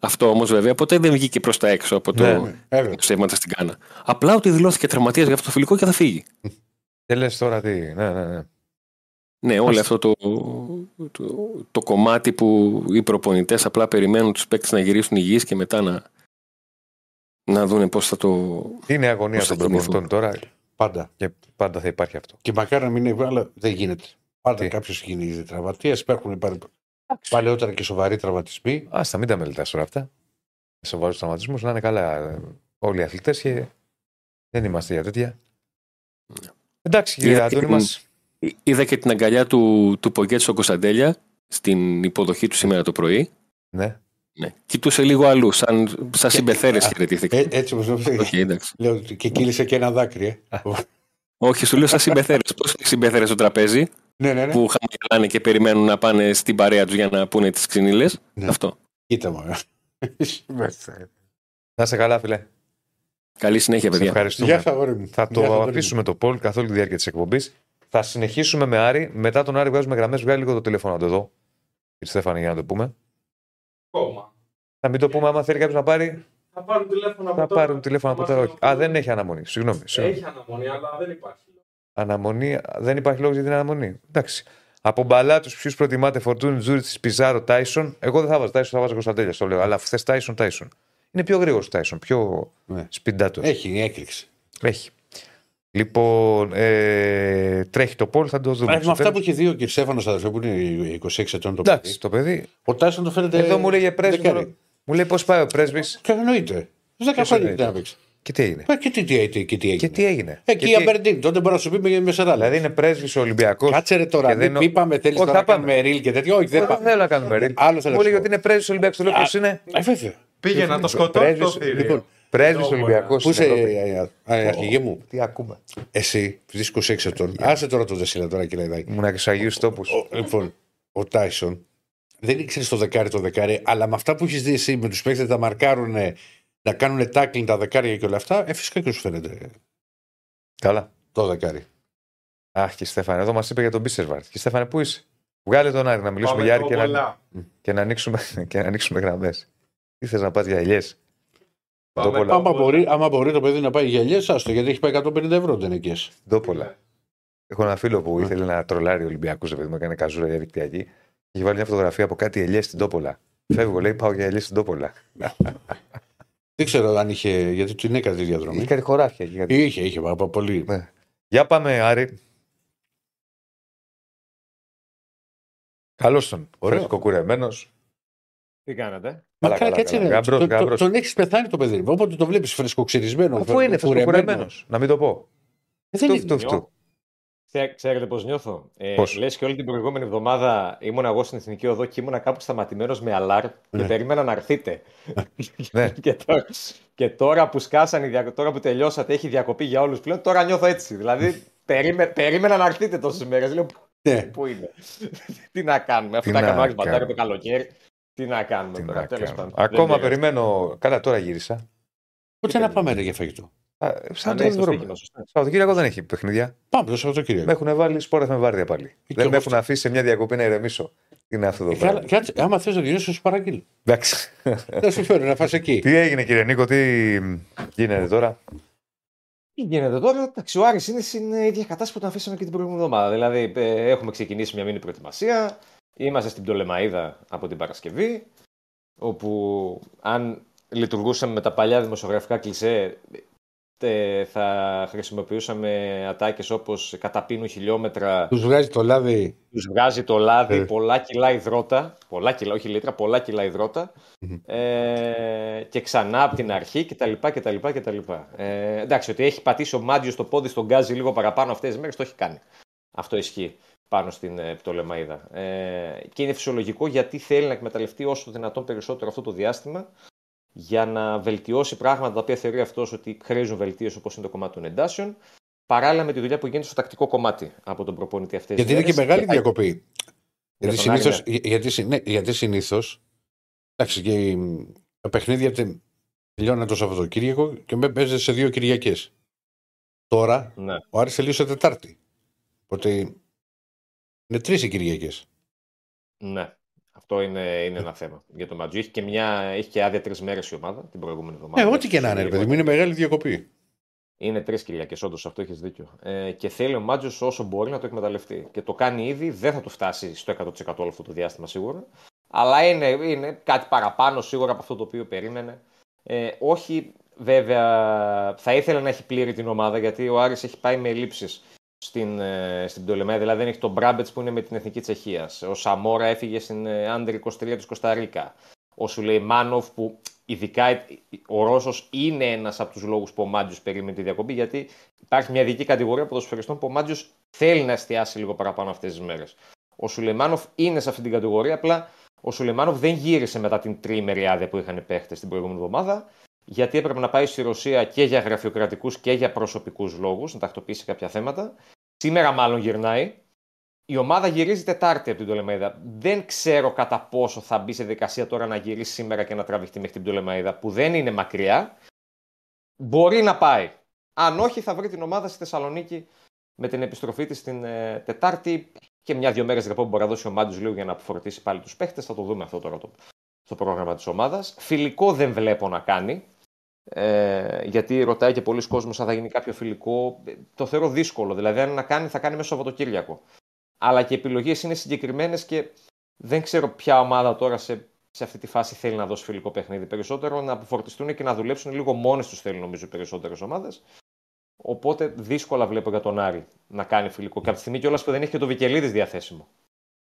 F: Αυτό όμως βέβαια ποτέ δεν βγήκε προς τα έξω από το
A: Ναι,
B: Ναι, βέβαια.
F: ψέματα στην Κάνα. Απλά ότι δηλώθηκε τραυματίας για αυτό το φιλικό και θα φύγει.
A: Και λες τώρα τι. Ναι, ναι, ναι.
F: Ναι, όλο αυτό το, το, το κομμάτι που οι προπονητές απλά περιμένουν τους παίκτες να γυρίσουν υγιείς και μετά να, να δουν πώς θα το.
A: Είναι αγωνία
F: Πώς θα
A: των προπονητών
F: κινηθούν.
A: τώρα;
B: Πάντα.
A: και πάντα θα υπάρχει αυτό.
B: Και μακάρι να μην είναι, αλλά δεν γίνεται. Πάντα
A: Τι;
B: κάποιος γίνει τραυματία. Υπάρχουν πα- παλαιότερα και σοβαροί τραυματισμοί.
A: Άστα, μην τα μελετάς τώρα αυτά. Σοβαρούς τραυματισμούς να είναι καλά ε, όλοι οι αθλητές και δεν είμαστε για τέτοια. Εντάξει, κύριε
F: Είδα και
A: Αντώνη
F: την-
A: μας.
F: Είδα και την αγκαλιά του, του Πογέτ στον Κωνσταντέλια στην υποδοχή του σήμερα το πρωί.
A: Ναι.
F: Ναι. Κοιτούσε λίγο αλλού, σαν, σαν συμπεθέρες
B: α,
F: χαιρετήθηκα.
B: Ε, έτσι όπως
F: Οκ, εντάξει.
B: Λέω ότι και κύλησε και ένα δάκρυ. Ε.
F: Όχι, σου λέω σαν συμπεθέρες. Πώς είναι οι συμπεθέρες στο τραπέζι;
B: Ναι, ναι, ναι.
F: που χαμογελάνε και περιμένουν να πάνε στην παρέα τους για να πούνε τις ξινίλες.
B: Ναι.
F: Αυτό.
B: Κοίτα μου.
A: Να είσαι καλά, φιλέ.
F: Καλή συνέχεια,
A: Σε
F: παιδιά.
A: ευχαριστούμε.
B: Γεια σας, αγόρι μου.
A: Θα
B: Γεια σας,
A: το
B: αγόρι μου.
A: αφήσουμε το poll καθ' όλη τη διάρκεια της εκπομπής. Θα συνεχίσουμε με Άρη. Μετά τον Άρη βγάζουμε γραμμές. Βγάλει λίγο το τηλέφωνο να το δω. Κύριε Στέφανη, για να το πούμε.
C: Ακόμα.
A: Να μην το πούμε, άμα θέλει κάποιος να πάρει.
C: Θα πάρουν τηλέφωνο από
A: Θα
C: τώρα.
A: πάρουν τηλέφωνο από
C: Θα
A: τώρα.
C: μας
A: Όχι. Α, δεν έχει αναμονή. Συγγνώμη. συγγνώμη.
C: Έχει αναμονή, αλλά δεν υπάρχει.
A: Αναμονή. Δεν υπάρχει λόγος για την αναμονή. Εντάξει. Από μπαλά τους ποιους προτιμάτε, Φορτούνι, Τζούριτ, Πιζάρο, Τάισον. Εγώ δεν θα βάζω Τάισον, θα βάζω Κωνσταντέλια. Το λέω. Αλλά θε Τάισον, Τάισον. Είναι πιο γρήγορος Τάισον, πιο
B: Ναι.
A: σπιντάτος.
B: Έχει έκρηξη.
A: Έχει. Λοιπόν, ε, τρέχει το πόλ, θα το δούμε.
B: Ε, με
A: στο
B: αυτά
A: τέλος.
B: που έχει δει ο κ. Στέφανο αδερφέ που είναι 26 ετών το
A: Εντάξει,
B: παιδί.
A: το παιδί.
B: Ο Τάσον το φαίνεται.
A: Εδώ μου λέγε πρέσβη.
B: δεκάρι.
A: Μου λέει πώς πάει ο πρέσβης.
B: Και εννοείται. 10
A: Ποιος
B: χρόνια
A: εννοείται;
B: δεν να παίξει.
A: Και τι έγινε;
B: Ε, Και τι, τι, τι, και τι έγινε;
A: Και τι έγινε;
B: Εκεί
A: Και
B: η
A: τι-
B: Αμπερντίν. Τότε μπορεί να σου πει με, με 40.
A: Δηλαδή είναι πρέσβης ο Ολυμπιακός.
B: Κάτσε ρε τώρα.
A: και
B: Δεν
A: δεν-
B: είπαμε θέλεις
A: Όχι,
B: τώρα
A: θα
B: να
A: πάμε.
B: κάνουμε ρίλ και τέτοιο; Όχι, δεν
A: Δεν
B: πάμε.
A: θέλω να κάνουμε ρίλ.
B: Άλλο θέλω
A: Μου
B: να
A: λέει
B: σου
A: ότι
B: πω.
A: είναι πρέσβης ο Ολυμπιακός. Το λέω ποιος είναι;
B: Ε, βέβαια.
C: Πήγε να το σκοτώσει
A: Πρέσβης,
C: το θηρίο.
B: λοιπόν,
A: Πρέσβης
C: Ωραία.
A: Ολυμπιακός.
B: Πού είσαι, ε, ε, ε, αρχηγέ μου;
A: Τι ακούμε;
B: Εσύ, στις 26 ετών. Άσε τώρα το Δεσίλα τώρα και λέει.
A: Ήμουν και στου Αγίους Τόπους.
B: Λοιπόν, ο Τάισον δεν ήξερες το δεκάρι το δεκάρι, αλλά με αυτά που έχεις δει εσύ με τους παίκτες να μαρκάρουν, να κάνουν τάκλινγκ τα δεκάρια και όλα αυτά, ε, φυσικά και σου φαίνεται
A: Καλά.
B: το δεκάρι.
A: Αχ, και Στέφανε, εδώ μας είπε για τον Μπίσερβαρτ. Και Στέφανε, πού είσαι; Βγάλε τον Άρη να μιλήσουμε
C: Πάμε
A: για Άρη και να,
C: πολλά.
A: και να ανοίξουμε, και να ανοίξουμε γραμμές. Τι θες να πας για ελιές;
C: Πάμε
A: Ντόπολα.
B: Άμα
C: πολλά.
B: μπορεί, άμα μπορεί το παιδί να πάει για ελιές, άστο γιατί έχει πάει 150 ευρώ δεν εκεί.
A: Ντόπολα. Έχω ένα φίλο που ήθελε να τρολάρει Ολυμπιακού, επειδή μου έκανε καζούρα διαδικτυακή. Έχει βάλει μια φωτογραφία από κάτι ελιές στην Τόπολα. Φεύγω, λέει, πάω για ελιές στην Τόπολα.
B: Δεν ξέρω αν είχε, γιατί την έκανε τη διαδρομή.
A: Είχε κάτι χωράφια εκεί. Κάτι...
B: Είχε, είχε, από πολύ.
A: Ναι. Για πάμε, Άρη. Καλώς τον.
B: Ωραίο.
A: Φρέσκο κουρεμένο.
G: Τι κάνατε;
B: Μα
A: Καλά,
B: καλά,
A: καλά,
B: κάτσε
A: καλά.
B: ρε.
A: Γαμπρός,
B: Τον- τον-
A: γαμπρός.
B: Τον έχεις πεθάνει το παιδί. Όποτε το βλέπεις φρεσκοξυρισμένο.
A: Αφού είναι φρέσκο κουρεμένο. Να μην το πω.
B: δεν
A: Φτου,
B: είναι.
A: φτου, φτου.
G: Ξέ- Ξέρετε πώς νιώθω. Ε,
A: Πώς;
G: Λες και όλη την προηγούμενη εβδομάδα ήμουν εγώ στην Εθνική Οδό και ήμουν κάπου σταματημένος με αλάρ και
B: Ναι.
G: περίμενα να έρθετε.
A: Ναι.
G: και, τώρα, και τώρα που σκάσανε, οι δια- τώρα που τελειώσατε, έχει διακοπή για όλους πλέον. Τώρα νιώθω έτσι. Δηλαδή, περίμε, περίμενα να έρθετε τόσες μέρες. Λέω,
B: Ναι.
G: πού είναι. Τι να κάνουμε, αφού
A: Τι
G: τα
A: να
G: έκανα όλοι μπατάρι
A: κάνουμε.
G: το καλοκαίρι. Τι να κάνουμε
A: Τι
G: τώρα,
A: να
G: τέλος
A: κάνουμε.
G: πάντων.
A: Ακόμα
G: Δεν πειράζει.
A: περιμένω. Καλά, τώρα γύρισα.
B: Πότε να πάμε ρε, για φαγητό.
A: Α,
G: Α,
A: Σαν
G: ναι,
A: το
G: στο
A: βρούμε.
G: στοίχημα, σωστά.
A: Σαββατοκύριακο δεν έχει παιχνίδια.
B: Πάμε το Σαββατοκύριακο.
A: Με έχουν βάλει σπόρ με βάρδια πάλι.
B: Και
A: δεν
B: εγώ
A: με έχουν
B: αυτό.
A: αφήσει σε μια διακοπή να ηρεμήσω. Τι είναι αυτό το
B: Ε, καλά,
A: πράγμα.
B: κάτσε, άμα θες να διώσει, σου παραγγείλω.
A: Εντάξει.
B: Θα σου φέρω να φας εκεί.
A: τι έγινε κύριε Νίκο, τι γίνεται τώρα;
G: Τι γίνεται τώρα, εντάξει, ο Άρης είναι στην ίδια κατάσταση που τον αφήσαμε και την προηγούμενη εβδομάδα. Δηλαδή, ε, έχουμε ξεκινήσει μια μήνυ προετοιμασία. Είμαστε στην Πτολεμαίδα από την Παρασκευή. Όπου αν λειτουργούσαμε με τα παλιά δημοσιογραφικά κλισέ, ε, θα χρησιμοποιούσαμε ατάκες όπως καταπίνουν χιλιόμετρα,
B: Τους βγάζει το λάδι.
G: τους βγάζει το λάδι,
B: Ε.
G: πολλά κιλά υδρότα, πολλά κιλά, όχι λίτρα, πολλά κιλά υδρότα,
B: Μμμ.
G: ε, και ξανά από την αρχή κτλ. κτλ, κτλ. Ε, εντάξει, ότι έχει πατήσει ο Μάντιος στο πόδι στον γκάζι λίγο παραπάνω αυτές τις μέρες, το έχει κάνει. Αυτό ισχύει πάνω στην ε, Πτολεμαίδα. Ε, και είναι φυσιολογικό γιατί θέλει να εκμεταλλευτεί όσο το δυνατόν περισσότερο αυτό το διάστημα για να βελτιώσει πράγματα τα οποία θεωρεί αυτός ότι χρήζουν βελτίωση όπως είναι το κομμάτι των εντάσεων, παράλληλα με τη δουλειά που γίνεται στο τακτικό κομμάτι από τον προπονητή αυτές
B: Γιατί είναι και μεγάλη διακοπή. Γιατί
G: τον Άρη,
B: συνήθω. Γιατί, συ- ναι, γιατί συνήθως, εντάξει, και οι- τα παιχνίδια τε- τελειώνουν το Σαββατοκύριακο και με παίζεται σε δύο Κυριακές. Τώρα
G: Ναι.
B: ο Άρης τελείωσε Τετάρτη. Οπότε είναι τρεις οι Κυριακές.
G: Ναι. Αυτό είναι, είναι ένα θέμα για το Μάτζο. Έχει και, μια, έχει και άδεια τρεις μέρες η ομάδα την προηγούμενη εβδομάδα.
B: Ε, ό,τι και να είναι, ρε παιδί μου, είναι μεγάλη διακοπή.
G: Είναι τρεις Κυριακές, όντως αυτό έχεις δίκιο. Ε, και θέλει ο Μάτζος όσο μπορεί να το εκμεταλλευτεί. Και το κάνει ήδη, δεν θα του φτάσει στο 100% όλο αυτό το διάστημα σίγουρα. Αλλά είναι, είναι κάτι παραπάνω σίγουρα από αυτό το οποίο περίμενε. Ε, όχι, βέβαια, θα ήθελε να έχει πλήρη την ομάδα γιατί ο Άρης έχει πάει με ελλείψει στην, ε, στην Πτολεμαία. Δηλαδή δεν έχει τον Μπράμπετς που είναι με την εθνική Τσεχίας. Ο Σαμόρα έφυγε στην ε, Under 23 της Κωνσταντίνα. Ο Σουλεϊμάνοφ που ειδικά ε, ο Ρώσος είναι ένας από τους λόγους που ο Μάντζιος περίμενε τη διακοπή, γιατί υπάρχει μια ειδική κατηγορία ποδοσφαιριστών που ο Μάντζιος θέλει να εστιάσει λίγο παραπάνω αυτές τις μέρες. Ο Σουλεϊμάνοφ είναι σε αυτή την κατηγορία, απλά ο Σουλεϊμάνοφ δεν γύρισε μετά την τρίμερη άδεια που είχαν παίχτες την προηγούμενη εβδομάδα, γιατί έπρεπε να πάει στη Ρωσία και για γραφειοκρατικούς και για προσωπικούς λόγους, να τακτοποιήσει κάποια θέματα. Σήμερα μάλλον γυρνάει. Η ομάδα γυρίζει Τετάρτη από την Τολεμαίδα. Δεν ξέρω κατά πόσο θα μπει σε δικασία τώρα να γυρίσει σήμερα και να τραβηχτεί μέχρι την Τολεμαίδα, που δεν είναι μακριά. Μπορεί να πάει. Αν όχι, θα βρει την ομάδα στη Θεσσαλονίκη με την επιστροφή της την ε, Τετάρτη και μια-δυο μέρες ρεπό που μπορεί να δώσει ο Μάντζος λίγο για να αποφορτήσει πάλι τους παίχτες. Θα το δούμε αυτό τώρα το, στο πρόγραμμα της ομάδας. Φιλικό δεν βλέπω να κάνει. Ε, γιατί ρωτάει και πολλοί κόσμος αν θα γίνει κάποιο φιλικό. Ε, Το θεωρώ δύσκολο. Δηλαδή, αν να κάνει, θα κάνει μέσα στο Σαββατοκύριακο. Αλλά και οι επιλογές είναι συγκεκριμένες και δεν ξέρω ποια ομάδα τώρα σε, σε αυτή τη φάση θέλει να δώσει φιλικό παιχνίδι. Περισσότερο να αποφορτιστούν και να δουλέψουν λίγο μόνες τους θέλουν νομίζω οι περισσότερες ομάδες. Οπότε δύσκολα βλέπω για τον Άρη να κάνει φιλικό. Και από τη στιγμή κιόλας που δεν έχει και το Βικελίδης διαθέσιμο.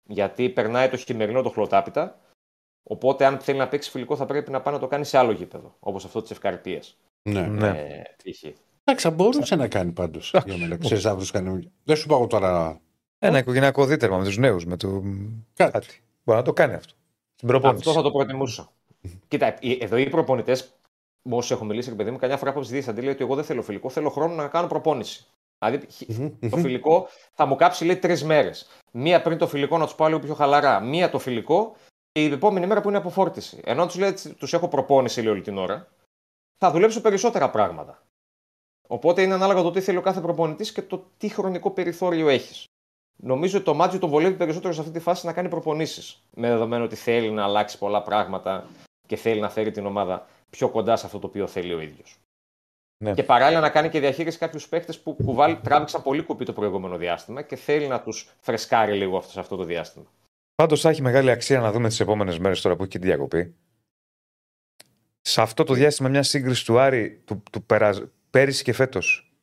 G: Γιατί περνάει το χειμερινό το χλωτάπιτα. Οπότε, αν θέλει να παίξει φιλικό, θα πρέπει να πάει να το κάνει σε άλλο γήπεδο. Όπως αυτό της Ευκαρπία.
B: Ναι.
A: Ναι.
G: Ε, π.χ.
B: Εντάξει, θα μπορούσε να κάνει πάντως. Για μένα. Ξέρεις, αύριο σου κάνει. Δεν σου πάω τώρα.
A: Ένα οικογενειακό δίτερμα με τους νέους. Με το...
B: Κάτι.
A: Κάτι. Μπορεί να το κάνει αυτό. Στην προπόνηση.
G: Αυτό θα το προτιμούσα. Κοίτα, ε, εδώ οι προπονητές, με όσου έχω μιλήσει, ρε παιδί μου, καμιά φορά από τι λέει ότι εγώ δεν θέλω φιλικό, θέλω χρόνο να κάνω προπόνηση. Δηλαδή, χ- το φιλικό θα μου κάψει λέει τρεις μέρες. Μία πριν το φιλικό να τους πάω λίγο πιο χαλαρά. Μία το φιλικό και η επόμενη μέρα που είναι αποφόρτιση. Ενώ τους λέει τους έχω προπόνηση λέει, όλη την ώρα, θα δουλέψω περισσότερα πράγματα. Οπότε είναι ανάλογα το τι θέλει ο κάθε προπονητής και το τι χρονικό περιθώριο έχεις. Νομίζω ότι το Μάτζιο τον βολεύει περισσότερο σε αυτή τη φάση να κάνει προπονήσεις. Με δεδομένο ότι θέλει να αλλάξει πολλά πράγματα και θέλει να φέρει την ομάδα πιο κοντά σε αυτό το οποίο θέλει ο ίδιος.
A: Ναι.
G: Και παράλληλα να κάνει και διαχείριση κάποιους παίχτε που κουβάλι, τράβηξαν πολύ κουπί το προηγούμενο διάστημα και θέλει να τους φρεσκάρει λίγο αυτό, σε αυτό το διάστημα.
A: Πάντως θα έχει μεγάλη αξία να δούμε τις επόμενες μέρες τώρα που έχει και τη διακοπή. Σε αυτό το διάστημα, μια σύγκριση του Άρη του, του περασ... πέρυσι και φέτος.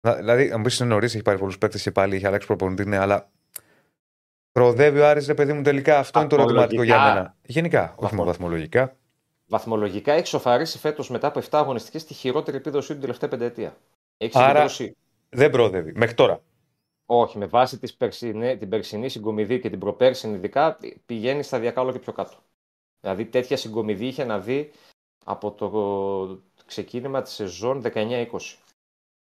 A: Δηλαδή, αν πει είναι νωρίς, έχει πάρει πολλούς παίκτες και πάλι έχει αλλάξει προπονητή, ναι, αλλά προοδεύει ο Άρης, ρε παιδί μου, τελικά αυτό είναι το ερωτηματικό για
G: Βαθμολογικά.
A: μένα. Γενικά, όχι μόνο βαθμολογικά.
G: Βαθμολογικά έχει σοφαρίσει φέτος μετά από 7 αγωνιστικές τη χειρότερη επίδοσή του την τελευταία πενταετία. Έχεις
A: Άρα-
G: συγκεντρώσει.
A: Δεν προοδεύει. Μέχρι τώρα.
G: Όχι, με βάση τις περσινέ, την περσινή συγκομιδή και την προπέρσινη ειδικά πηγαίνει σταδιακά όλο και πιο κάτω. Δηλαδή τέτοια συγκομιδή είχε να δει από το ξεκίνημα της σεζόν 19-20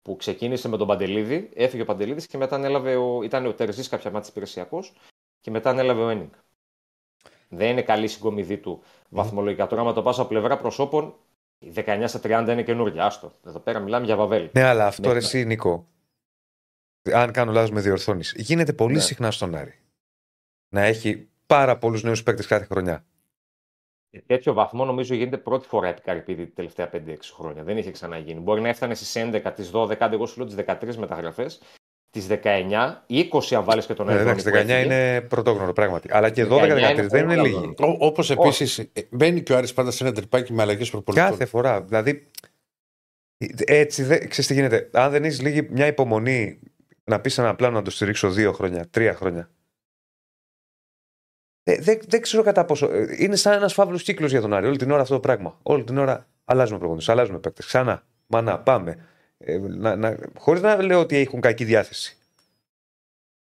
G: που ξεκίνησε με τον Παντελίδη, έφυγε ο Παντελίδης και μετά ανέλαβε ο, ήταν ο Τερζής κάποια μάτια υπηρεσιακός και μετά ανέλαβε ο Ένιγκ. Δεν είναι καλή η συγκομιδή του βαθμολογικά. Τώρα, άμα το πας από πλευρά προσώπων, η 19 στα 30 είναι καινούργια. Άστο. Εδώ πέρα μιλάμε για Βαβέλ.
A: Ναι, αλλά αυτό
G: Ναι,
A: ρε
G: ναι.
A: εσύ, Νίκο. Αν κάνω λάθος, με διορθώνεις. Γίνεται πολύ
G: Ναι.
A: συχνά στον Άρη. Να έχει πάρα πολλούς νέους παίκτες κάθε χρονιά.
G: Σε τέτοιο βαθμό νομίζω γίνεται πρώτη φορά επί Καρυπίδη τα τελευταία 5-6 χρόνια. Δεν είχε ξαναγίνει. Μπορεί να έφτανε στις 11, τις 12, εγώ σου λέω τις 13 μεταγραφές, τις 19, 20 αν βάλεις και τον
A: Ναι,
G: Ερδόνη
A: εντάξει,
G: που
A: 19
G: έφυγε.
A: είναι πρωτόγνωρο πράγματι. Αλλά και
G: 19
A: 12-13
G: είναι
A: δεν είναι
G: πολύ
A: λίγοι.
G: καλό.
B: Όπως επίσης μπαίνει και ο Άρης πάντα σε ένα τρυπάκι με αλλαγές προπολιτών.
A: Κάθε φορά. Δηλαδή. Έτσι, δεν, ξέρεις τι γίνεται. Αν δεν έχει λίγη μια υπομονή να πεις ένα πλάνο να το στηρίξω δύο χρόνια, τρία χρόνια. Ε, δεν, δεν ξέρω κατά πόσο. ε, Είναι σαν ένας φαύλος κύκλος για τον Άρη. Όλη την ώρα αυτό το πράγμα. Όλη την ώρα αλλάζουμε προπονητές, αλλάζουμε παίκτες. Ξανά. Μανά, πάμε. Ε, να, να, Χωρίς να λέω ότι έχουν κακή διάθεση.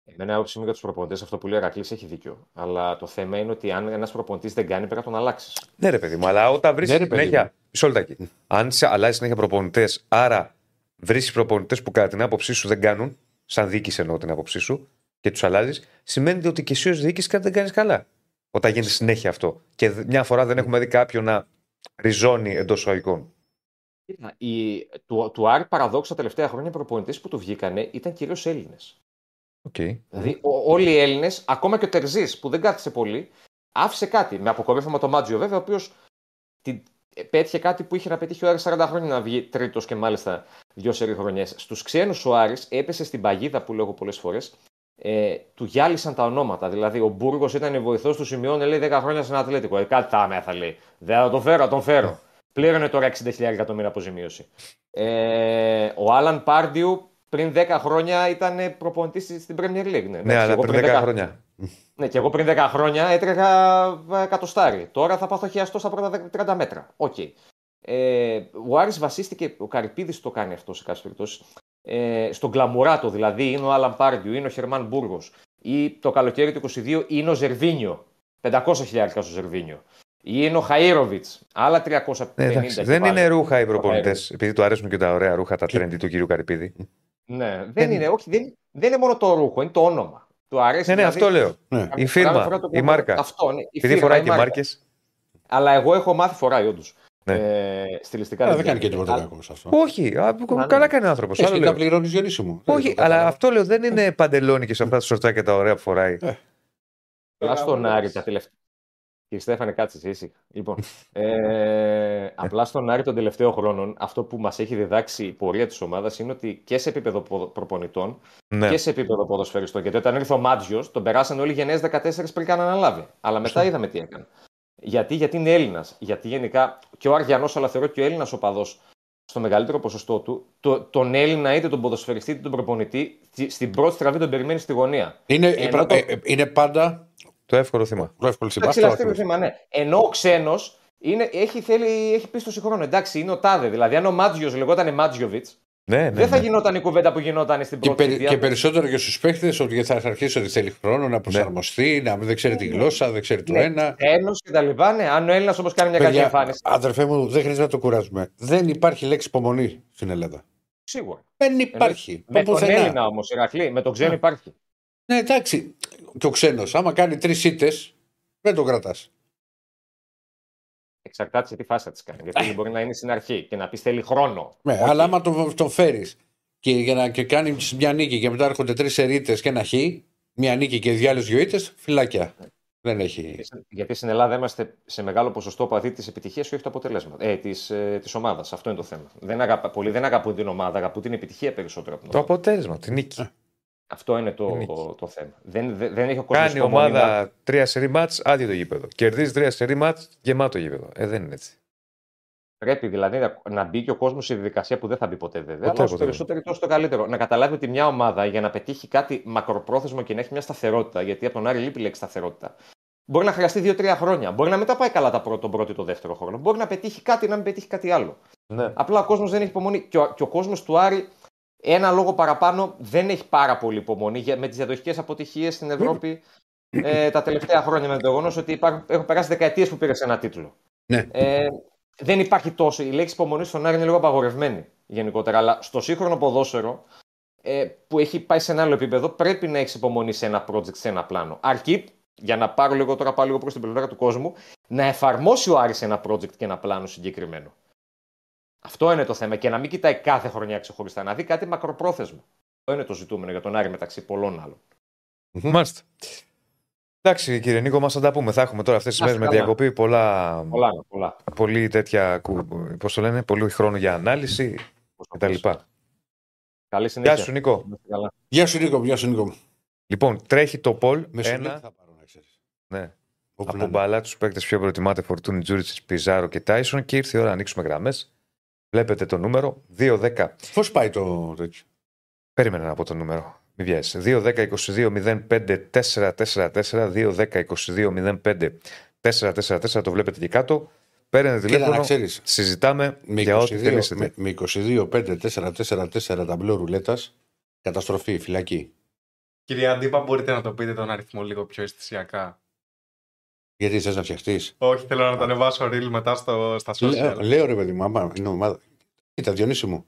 G: Εμένα άποψη μου για τους προπονητές, αυτό που λέει ο Ερακλής έχει δίκιο. Αλλά το θέμα είναι ότι αν ένας προπονητής δεν κάνει, πρέπει να τον αλλάξεις.
A: Ναι, ρε παιδί μου, αλλά όταν βρει
B: Ναι, ρε παιδί
A: συνέχεια.
B: μου.
A: Μισό λεπτάκι. Αν σε αλλάζει συνέχεια προπονητές, άρα βρει προπονητές που κατά την άποψή σου δεν κάνουν, σαν διοίκηση εννοώ την άποψή σου, και τους αλλάζεις, σημαίνει ότι και εσύ ως διοίκηση κάτι δεν κάνεις καλά. Όταν γίνεται συνέχεια αυτό. Και δ- μια φορά δεν έχουμε δει κάποιον να ριζώνει εντός οικών.
G: Κοίτα, η, του, του Άρη παραδόξα τα τελευταία χρόνια οι προπονητές που του βγήκανε ήταν κυρίως Έλληνες.
A: Okay.
G: Δηλαδή, ο- όλοι οι Έλληνες, ακόμα και ο Τερζής που δεν κάθισε πολύ, άφησε κάτι. Με αποκορύφωμα το Μάτζιο βέβαια, ο οποίος πέτυχε κάτι που είχε να πετύχει ο Άρης 40 χρόνια να βγει τρίτος και μάλιστα δύο σερή χρονιές. Στους ξένους ο Άρης έπεσε στην παγίδα που λέγω πολλές φορές. Ε, του γυάλισαν τα ονόματα. Δηλαδή, ο Μπούργος ήταν βοηθός του Σιμεών, λέει 10 χρόνια στην Ατλέτικο. Ε, κάτι τα άμεθα λέει. Δεν θα τον φέρω, θα τον φέρω. Πλήρωνε τώρα 60.000 εκατομμύρια αποζημίωση. Ε, ο Άλαν Πάρντιου πριν 10 χρόνια ήταν προπονητής στην Premier League. Ναι,
A: Ναι, αλλά
G: εγώ
A: πριν 10 χρόνια.
G: Ναι, και εγώ πριν 10 χρόνια έτρεχα ε, εκατοστάρι. Τώρα θα πάθω χιαστό στα πρώτα 30 μέτρα. Οκ. Ε, ο Άρης βασίστηκε, ο Καρυπίδης το κάνει αυτό σε κάποιες περιπτώσεις, ε, στον Κλαμουράτο. Δηλαδή είναι ο Άλαν Πάρντιου, είναι ο Χερμάν Μπούργος. Ή το καλοκαίρι του 22 είναι ο Ζερβίνιο. 500 χιλιάρικα στο Ζερβίνιο. Ή είναι ο Χαΐροβιτς. Άλλα 350
A: Ναι, εντάξει,
G: και
A: δεν
G: πάλι.
A: είναι ρούχα οι προπονητές,
G: Ωραία.
A: επειδή του αρέσουν και τα ωραία ρούχα, τα
B: Και-
A: trendy του κυρίου Καρυπίδη.
G: Ναι, δεν,
A: Δεν-
G: είναι, όχι, δεν, δεν είναι μόνο το ρούχο, είναι το όνομα. Του αρέσει.
A: Ναι, ναι,
G: δηλαδή,
A: αυτό λέω.
B: Ναι.
A: Η φίρμα,
G: κάθε φορά το
A: η
G: πω-
A: μάρκα.
G: Αυτό, ναι, η
A: Επειδή
G: φίρμα,
A: φοράει
G: η
A: και
G: μάρκα.
A: μάρκες.
G: Αλλά εγώ έχω μάθει φοράει όντως.
A: Ναι.
G: Ε, στιλιστικά
B: Αλλά δεν κάνει και
G: γίνεται.
B: τίποτα
G: Αλλά-
B: κακό σε αυτό.
A: Όχι, α,
G: ναι.
A: καλά κάνει ο άνθρωπο.
B: Εσύ να πληρώνει Διονύση μου. Δεν
A: Όχι,
B: το
A: αλλά
B: κατάλαβα.
A: αυτό λέω δεν είναι παντελόνι και σε αυτά τα σορτάκια τα ωραία που φοράει.
B: Ε.
G: Απλά στον Άρη τα τελευταία. Κύριε Στέφανε, κάτσε εσύ, ήσυχα. Λοιπόν, ε, απλά στον Άρη των τελευταίων χρόνων, αυτό που μας έχει διδάξει η πορεία της ομάδας είναι ότι και σε επίπεδο ποδο- προπονητών
A: Ναι.
G: και σε επίπεδο ποδοσφαιριστών. Γιατί όταν ήρθε ο Μάτζιος, τον περάσαν όλοι γενναίες 14 πριν καν αναλάβει. Αλλά μετά είδαμε τι έκανε. Γιατί, γιατί είναι Έλληνας. Γιατί γενικά και ο Αργιανός, αλλά θεωρώ και ο Έλληνας οπαδό στο μεγαλύτερο ποσοστό του, το, τον Έλληνα είτε τον ποδοσφαιριστή είτε τον προπονητή, στη- στην πρώτη στραβή τον περιμένει στη γωνία.
B: Είναι,
G: Ενώ το-
B: ε, ε, είναι πάντα
A: Το εύκολο θύμα.
B: το εύκολο
G: Το
B: συμπάθειο.
G: ξυλαστήριο θέμα, ναι. Ενώ ο ξένος έχει, θέλει, έχει πίστοση χρόνο. Εντάξει, είναι ο Τάδε. Δηλαδή, αν ο Μάτζιος λεγόταν Μάτζιοβιτς,
A: Ναι, ναι.
G: δεν θα
A: ναι.
G: γινόταν η κουβέντα που γινόταν στην
B: Και,
G: πρώτη
B: περι-
G: θητεία.
B: και περισσότερο και στους παίχτες ότι θα αρχίσει ότι θέλει χρόνο να προσαρμοστεί, να δεν ξέρει τη γλώσσα, δεν ξέρει το
G: Ναι.
B: ένα.
G: Ένο και τα λοιπά, ναι. Αν ο Έλληνας όμως κάνει μια κακή
B: Παιδιά,
G: εμφάνιση.
B: αδερφέ μου, δεν χρειάζεται να το κουράζουμε. Δεν υπάρχει λέξη υπομονή στην Ελλάδα.
G: Σίγουρα.
B: Δεν υπάρχει.
G: Με τον
B: Πουθενά.
G: Έλληνα όμως, Ηρακλή, με τον ξένο
B: Ναι.
G: υπάρχει.
B: Ναι, εντάξει. Και ο ξένος, άμα κάνει τρεις ήττες, δεν τον κρατάς.
G: Εξαρτάται σε τι φάση θα τις κάνει. Γιατί μπορεί να είναι στην αρχή και να πεις θέλει χρόνο.
B: Ναι,
G: Όχι.
B: αλλά άμα τον, τον φέρεις και, για να, και κάνει μια νίκη και μετά έρχονται τρεις ερείτε και ένα χ, μια νίκη και δύο άλλες δύο ήττες, φυλάκια. Δεν έχει.
G: Γιατί στην Ελλάδα είμαστε σε μεγάλο ποσοστό παδί της επιτυχίας και όχι το αποτέλεσμα. Ε, της ε, της ομάδας. Αυτό είναι το θέμα. Δεν αγαπα, πολλοί δεν αγαπούν την ομάδα, αγαπούν την επιτυχία περισσότερο από την
A: Το
G: ομάδα.
A: αποτέλεσμα, τη νίκη.
G: Αυτό είναι το,
A: Νίκη.
G: το, θέμα. Δεν, δεν, δεν έχει ο κόσμος
A: Κάνει η
G: υπομονή να-
A: ομάδα τρία σερή μάτς, άδειο το γήπεδο. Κερδίζει τρία σερή μάτς, γεμάτο γήπεδο. Ε, δεν είναι έτσι.
G: Πρέπει δηλαδή να, να μπει και ο κόσμος σε διαδικασία που δεν θα μπει ποτέ βέβαια.
A: Ποτέ,
G: αλλά όσο
A: ποτέ.
G: περισσότερο τόσο το καλύτερο. Να καταλάβει ότι μια ομάδα για να πετύχει κάτι μακροπρόθεσμο και να έχει μια σταθερότητα, γιατί από τον Άρη λείπει η λέξη σταθερότητα, μπορεί να χρειαστεί 2-3 χρόνια. Μπορεί να μην τα πάει καλά τα πρώτο, τον πρώτο ή το δεύτερο χρόνο. Μπορεί να πετύχει κάτι, να μην πετύχει κάτι άλλο.
A: Ναι.
G: Απλά ο κόσμος δεν έχει υπομονή. Και ο, και ο κόσμος του Άρη Ένα λόγο παραπάνω δεν έχει πάρα πολύ υπομονή για- με τις διαδοχικές αποτυχίες στην Ευρώπη ε, τα τελευταία χρόνια. Με το γεγονός ότι υπάρχουν, έχουν περάσει δεκαετίες που πήρες ένα τίτλο.
B: Ναι.
G: Ε, δεν υπάρχει τόσο. Η λέξη υπομονή στον Άρη είναι λίγο απαγορευμένη γενικότερα. Αλλά στο σύγχρονο ποδόσφαιρο ε, που έχει πάει σε ένα άλλο επίπεδο, πρέπει να έχεις υπομονή σε ένα project, σε ένα πλάνο. Αρκεί, για να πάρω λίγο τώρα πάω λίγο προς την πλευρά του κόσμου, να εφαρμόσει ο Άρης ένα project και ένα πλάνο συγκεκριμένο. Αυτό είναι το θέμα. Και να μην κοιτάει κάθε χρονιά ξεχωριστά, να δει κάτι μακροπρόθεσμο. Αυτό είναι το ζητούμενο για τον Άρη μεταξύ πολλών άλλων.
A: Μάλιστα. Εντάξει, κύριε Νίκο, μας θα τα πούμε. Θα έχουμε τώρα αυτές τις
G: Να
A: μέρες
G: είστε
A: με
G: καλά.
A: διακοπή πολλά,
G: Πολλά, πολλά.
A: πολύ τέτοια. κου- Πώς το λένε, πολύ χρόνο για ανάλυση κτλ.
G: Καλή συνέχεια.
A: Γεια σου, Νίκο.
G: Να είστε καλά.
B: Γεια σου Νίκο, γεια σου Νίκο.
A: Λοιπόν, τρέχει το Πολ.
B: Μεσολέπτη
A: Ένα.
B: θα πάρω να ξέρεις.
A: Ναι.
B: Όπου να
A: Από
B: είναι.
A: μπαλά τους παίκτες πιο προτιμάτε Φορτούνι, Τζούριτσις, Πιζάρο και Τάισον και ήρθε η ώρα να ανοίξουμε γραμμές. Βλέπετε το νούμερο 2-10.
B: Πώς πάει το τέτοιο;
A: Περίμενα να πω το νούμερο. Μην βιάζει. 2-10-22-05-4-4-4. 2-10-22-05-4-4-4. Το βλέπετε και κάτω. Παίρνετε
B: Κοίτα να
A: τηλέφωνο.
B: ξέρεις,
A: Συζητάμε
B: με
A: για ό,τι
B: 22,
A: θελήσετε.
B: με, με 22 5 4 4 4 ταμπλό ρουλέτας, καταστροφή, φυλακή.
C: Κύριε Αντίπα, μπορείτε να το πείτε τον αριθμό λίγο πιο αισθησιακά.
B: Γιατί θες να φτιαχτείς;
C: Όχι, θέλω να το ανεβάσω reel μετά στο, στα social.
B: Λέω, λέω ρε παιδί μου, άμα είναι ομάδα. Κοίτα, Διονύση μου,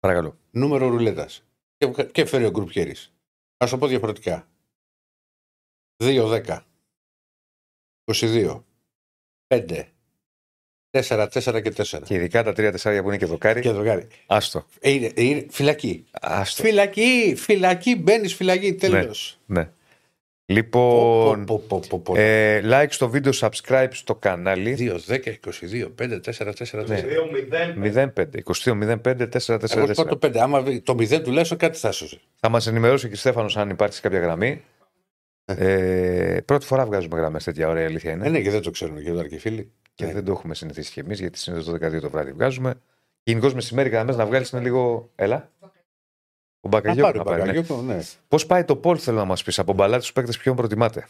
A: Παρακαλώ.
B: νούμερο ρουλέτας. Και, και φέρει ο γκρουπ χέρις. Ας το πω διαφορετικά. 2 10 22 5 4 4 και 4.
A: Και ειδικά τα τρία τεσσάρια που είναι και δοκάρι.
B: Και δοκάρι.
A: Άστο.
B: Ε, Είναι, είναι φυλακή.
A: Άστο.
B: Φυλακή, φυλακή, μπαίνεις φυλακή, τέλος.
A: Ναι. Λοιπόν,
B: Πω, πω, πω, πω.
A: ε, like στο βίντεο, subscribe στο κανάλι.
B: 2, 10, 22, 5, 4, 4, 4.
A: Ναι.
C: 2-0.
A: 05, 22-05, 4-4-4.
B: Εγώ σου πάω το 5. Άμα βρει το 0 τουλάχιστον κάτι θα σώζει.
A: Θα μας ενημερώσει και ο Στέφανος αν υπάρχει σε κάποια γραμμή. Ε, πρώτη φορά βγάζουμε γραμμές τέτοια ωραία αλήθεια είναι.
B: Ε, ναι, και δεν το ξέρουν και εδώ και οι φίλοι.
A: Και
B: ναι.
A: δεν το έχουμε συνηθίσει κι εμείς γιατί συνήθως το 12 το βράδυ βγάζουμε. Γενικώς μεσημέρι γραμμές να βγάλεις είναι λίγο. Έλα. Ο
B: Να
A: Μπακαγιώκο
B: πάρει
A: να πάρει. Ναι.
B: Μπακαγιώκο, ναι.
A: Πώς πάει το Πολ, θέλω να μας πεις. Από μπαλά τους παίκτες ποιον προτιμάτε;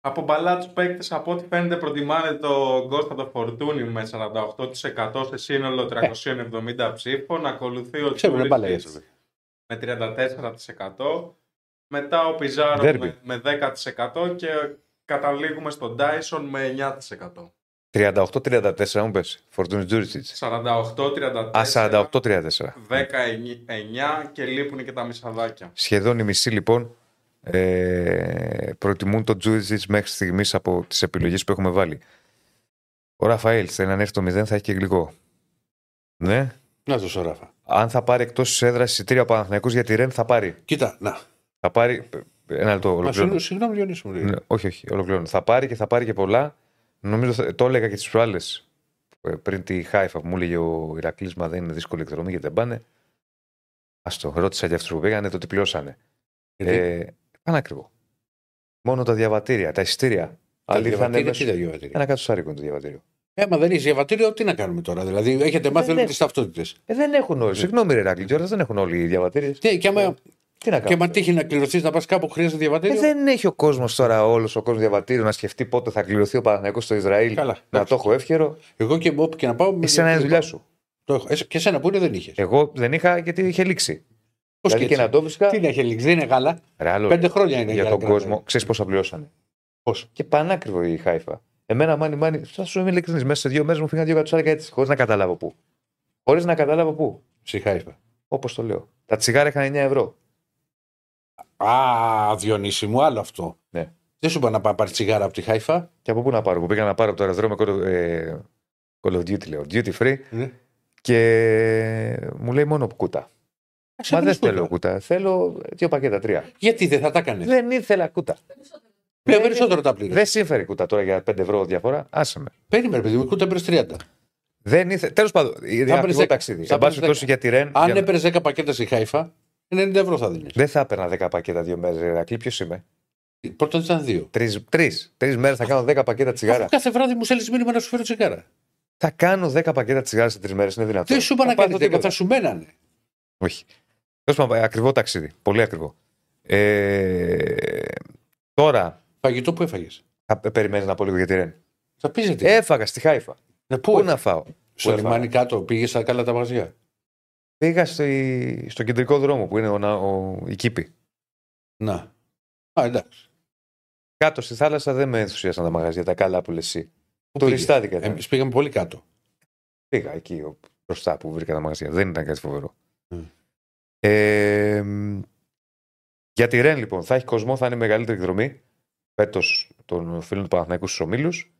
C: Από μπαλά τους παίκτες, από ό,τι φαίνεται, προτιμάνε το Κώστα το Φορτούνι με 48% σε σύνολο 370 ψήφων. Ακολουθεί ο
B: Ξέρουν
C: Τσούριτς
B: μπάλα για
C: με 34%. Μετά ο Πιζάρο
A: Derby.
C: με, με 10% και καταλήγουμε στον Dyson με 9%.
A: 38-34, μου πες. Φορτούνι Τζούριτσιτ.
C: 48-34.
A: Α, 48-34.
C: 19 και λείπουν και τα μισαδάκια.
A: Σχεδόν οι μισοί λοιπόν ε, προτιμούν τον Τζούριτσιτ μέχρι στιγμής από τις επιλογές που έχουμε βάλει. Ο Ραφαήλ θέλει να έρθει το 0 θα έχει και γλυκό. Ναι;
B: Να το σωράφα.
A: Αν θα πάρει εκτός της έδρας εισιτήρια από Παναθηναϊκούς για τη Ρεν, θα πάρει.
B: Κοίτα, να.
A: Θα πάρει. Ένα λεπτό,
B: Μα
A: ολοκληρώνω.
B: συγγνώμη, συγγνώμη, Διονύση μου. λέει.
A: Ναι, όχι, όχι, ολοκληρώνω. Θα πάρει και θα πάρει και πολλά. Νομίζω θα- το έλεγα και τις προάλλες πριν τη Χάιφα που μου έλεγε ο Ηρακλής, μα δεν είναι δύσκολη εκδρομή γιατί δεν πάνε. Άστο, ρώτησα για αυτούς που πήγανε το τι πληρώσανε.
B: Γιατί;
A: Ε, πανάκριβο. Μόνο τα διαβατήρια, τα εισιτήρια.
B: τα
A: Άλλοι θα
B: διαβατήρια,
A: ανέβουν.
B: τι τα διαβατήρια;
A: Ένα κατοστάρικο είναι το διαβατήριο.
B: Ε, άμα δεν έχει διαβατήριο, τι να κάνουμε τώρα. Δηλαδή, έχετε μάθει
A: δεν
B: όλες
A: έχω.
B: τις ταυτότητες.
A: Ε, δεν έχουν όλοι. Συγγνώμη, ρε Ηρακλή, κιόλας, δεν έχουν όλοι οι διαβατήριες.
B: Τι, και άμα,
A: Τι να
B: και
A: κάνουμε.
B: άμα τύχει να κληρωθείς να πας κάπου, χρειάζεται
A: Ε,
B: διαβατήριο.
A: δεν έχει ο κόσμος τώρα, όλος ο κόσμος διαβατήριο να σκεφτεί πότε θα κληρωθεί ο Παναθηναϊκός στο Ισραήλ.
B: Καλά,
A: να
B: εντάξει.
A: το έχω εύκαιρο.
B: Εγώ και όπου και να πάω. με
A: Εσένα είναι η δουλειά
B: διαβατήριο
A: σου.
B: πάω. Το έχω. Εσύ- Και εσένα που είναι δεν είχες.
A: Εγώ δεν είχα γιατί είχε λήξει.
B: Πώς
A: δηλαδή και να το βρίσκα.
B: Τι να έχει λήξει, δεν είναι γάλα.
A: Ρε, άλλο,
B: Πέντε χρόνια είναι
A: για
B: για
A: τον
B: να κρατάει.
A: κόσμο, ξέρεις πόσα πληρώσανε.
B: Πόσο.
A: Και πανάκριβο η Χάιφα. Εμένα, μάνι, μάνι, θα σου είμαι ειλικρινής. Μέσα σε δύο μέρες μου φύγαν δύο κατσάρικα έτσι, χωρίς να καταλάβω πού. Χωρίς να καταλάβω πού.
B: Ψυχάιφα.
A: Όπως το λέω. Τα τσιγάρα είχαν 9 ευρώ.
B: Α, Διονύση μου, άλλο αυτό.
A: Ναι.
B: Δεν σου είπα να πάει πάρεις τσιγάρα από τη Χάιφα;
A: Και από πού να πάρω, που πήγα να πάρω από το αεροδρόμιο Call of, ε, Call of Duty, λέω. Duty free.
B: Ναι.
A: Και μου λέει μόνο κούτα. Μα δεν θέλω κούτα. Θέλω δύο πακέτα, τρία.
B: Γιατί δεν θα τα έκανε.
A: Δεν ήθελα κούτα.
B: Πιο περισσότερο τα πλήρες.
A: Δεν σύμφερε κούτα τώρα για 5 ευρώ διαφορά. Άσε με.
B: Περίμενε, παιδί μου, κούτα πήρε 30.
A: Δεν ήθε... Τέλος πάντων, είναι
B: Θα
A: ακριβό
B: έπαιρνες
A: ταξίδι.
B: δέκα.
A: Εν
B: Θα
A: πάση
B: έπαιρνες
A: περιπτώσει για τη Ρεν.
B: Αν
A: για να-
B: έπαιρνες 10 πακέτα στη Χάιφα, 90 ευρώ θα δίνεις.
A: Δεν θα έπαιρνα 10 πακέτα δύο μέρες, Ηρακλή. Ποιος είμαι;
B: Πρώτον ήταν δύο.
A: Τρεις τρεις, τρεις μέρες θα κάνω 10 πακέτα τσιγάρα.
B: Αφού κάθε βράδυ μου στέλνεις μήνυμα να σου φέρω τσιγάρα.
A: Θα κάνω 10 πακέτα τσιγάρα σε τρεις μέρες. Είναι δυνατόν.
B: Δεν σου είπα
A: Θα
B: να
A: πάθω
B: κάνεις 10,
A: τίποτα.
B: θα σου μένανε.
A: Όχι. Τέλος πάντων, ακριβό ταξίδι. Πολύ ακριβό. Ε, τώρα,
B: Φαγητό που έφαγες;
A: θα περιμένεις να πω λίγο για τη Ρεν.
B: Θα πεις γιατί.
A: Έφαγα στη Χάιφα.
B: Ε,
A: Πού
B: πού,
A: να φάω;
B: στο
A: πού
B: λιμάνι κάτω πήγες στα καλά τα μαγαζιά;
A: Πήγα στη- στο κεντρικό δρόμο που είναι ο, να- ο, η Κήπη.
B: Να. Α, εντάξει.
A: Κάτω στη θάλασσα δεν με ενθουσίασαν τα μαγαζιά, τα καλά που λες εσύ.
B: Πού
A: Τουριστάδικα ήταν.
B: Εμείς πήγαμε πολύ κάτω.
A: Πήγα εκεί ο- μπροστά που βρήκα τα μαγαζιά. Δεν ήταν κάτι φοβερό.
B: Mm.
A: Ε, μ, για τη Ρεν λοιπόν, θα έχει κοσμό, θα είναι η μεγαλύτερη εκδρομή φέτος των φίλων του Παναθηναϊκού στους ομίλους.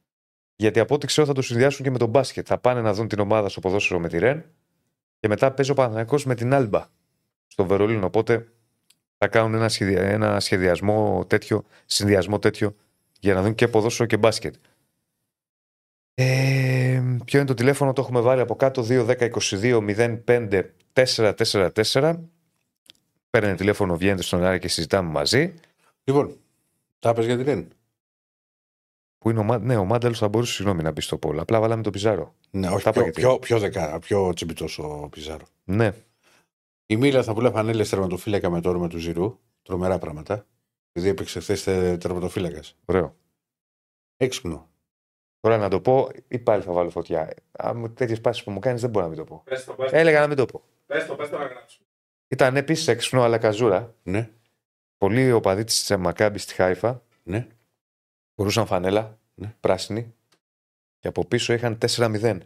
A: Γιατί από ό,τι ξέρω θα το συνδυάσουν και με τον μπάσκετ. Θα πάνε να δουν την ομάδα στο ποδόσφαιρο με τη Ρεν και μετά παίζει ο Παναθηναϊκός με την Άλμπα στο Βερολίνο. Οπότε θα κάνουν ένα, σχεδια... ένα σχεδιασμό τέτοιο, συνδυασμό τέτοιο για να δουν και ποδόσφαιρο και μπάσκετ. Ε, ποιο είναι το τηλέφωνο, το έχουμε βάλει από κάτω 2-10-22-05-444. Παίρνετε τηλέφωνο, βγαίνετε στον αέρα και συζητάμε μαζί.
B: Λοιπόν, τα πες για την Ρεν.
A: Που είναι ο, Μα- ναι, ο Μάνταλος θα μπορούσε συγγνώμη, να μπει στο πόλο. Απλά βάλαμε τον Πιζάρο.
B: Ναι, όχι,
A: Τα
B: πιο,
A: είπα και
B: πιο, πιο, δεκα, πιο τσιμπητός ο Πιζάρο.
A: Ναι,
B: Η Μίλα θα πουλά φανέλε τερματοφύλακα με το όνομα του Ζηρού. Τρομερά πράγματα. Επειδή έπαιξε χθες τερματοφύλακας.
A: ωραίο.
B: Έξυπνο.
A: Τώρα να το πω ή πάλι θα βάλω φωτιά. Αν τέτοιες πάσει που μου κάνεις δεν μπορώ να μην το πω.
C: Πες το, πες
B: Ε,
C: το,
A: Έλεγα να μην το πω.
C: πες το, πες το να γράψουμε.
A: Ήταν επίσης έξυπνο, αλλά καζούρα.
B: Ναι,
A: Πολλοί οπαδοί της Μακάμπης στη Χάιφα
B: ναι.
A: Φορούσαν φανέλα
B: Ναι.
A: πράσινη και από πίσω είχαν 4-0.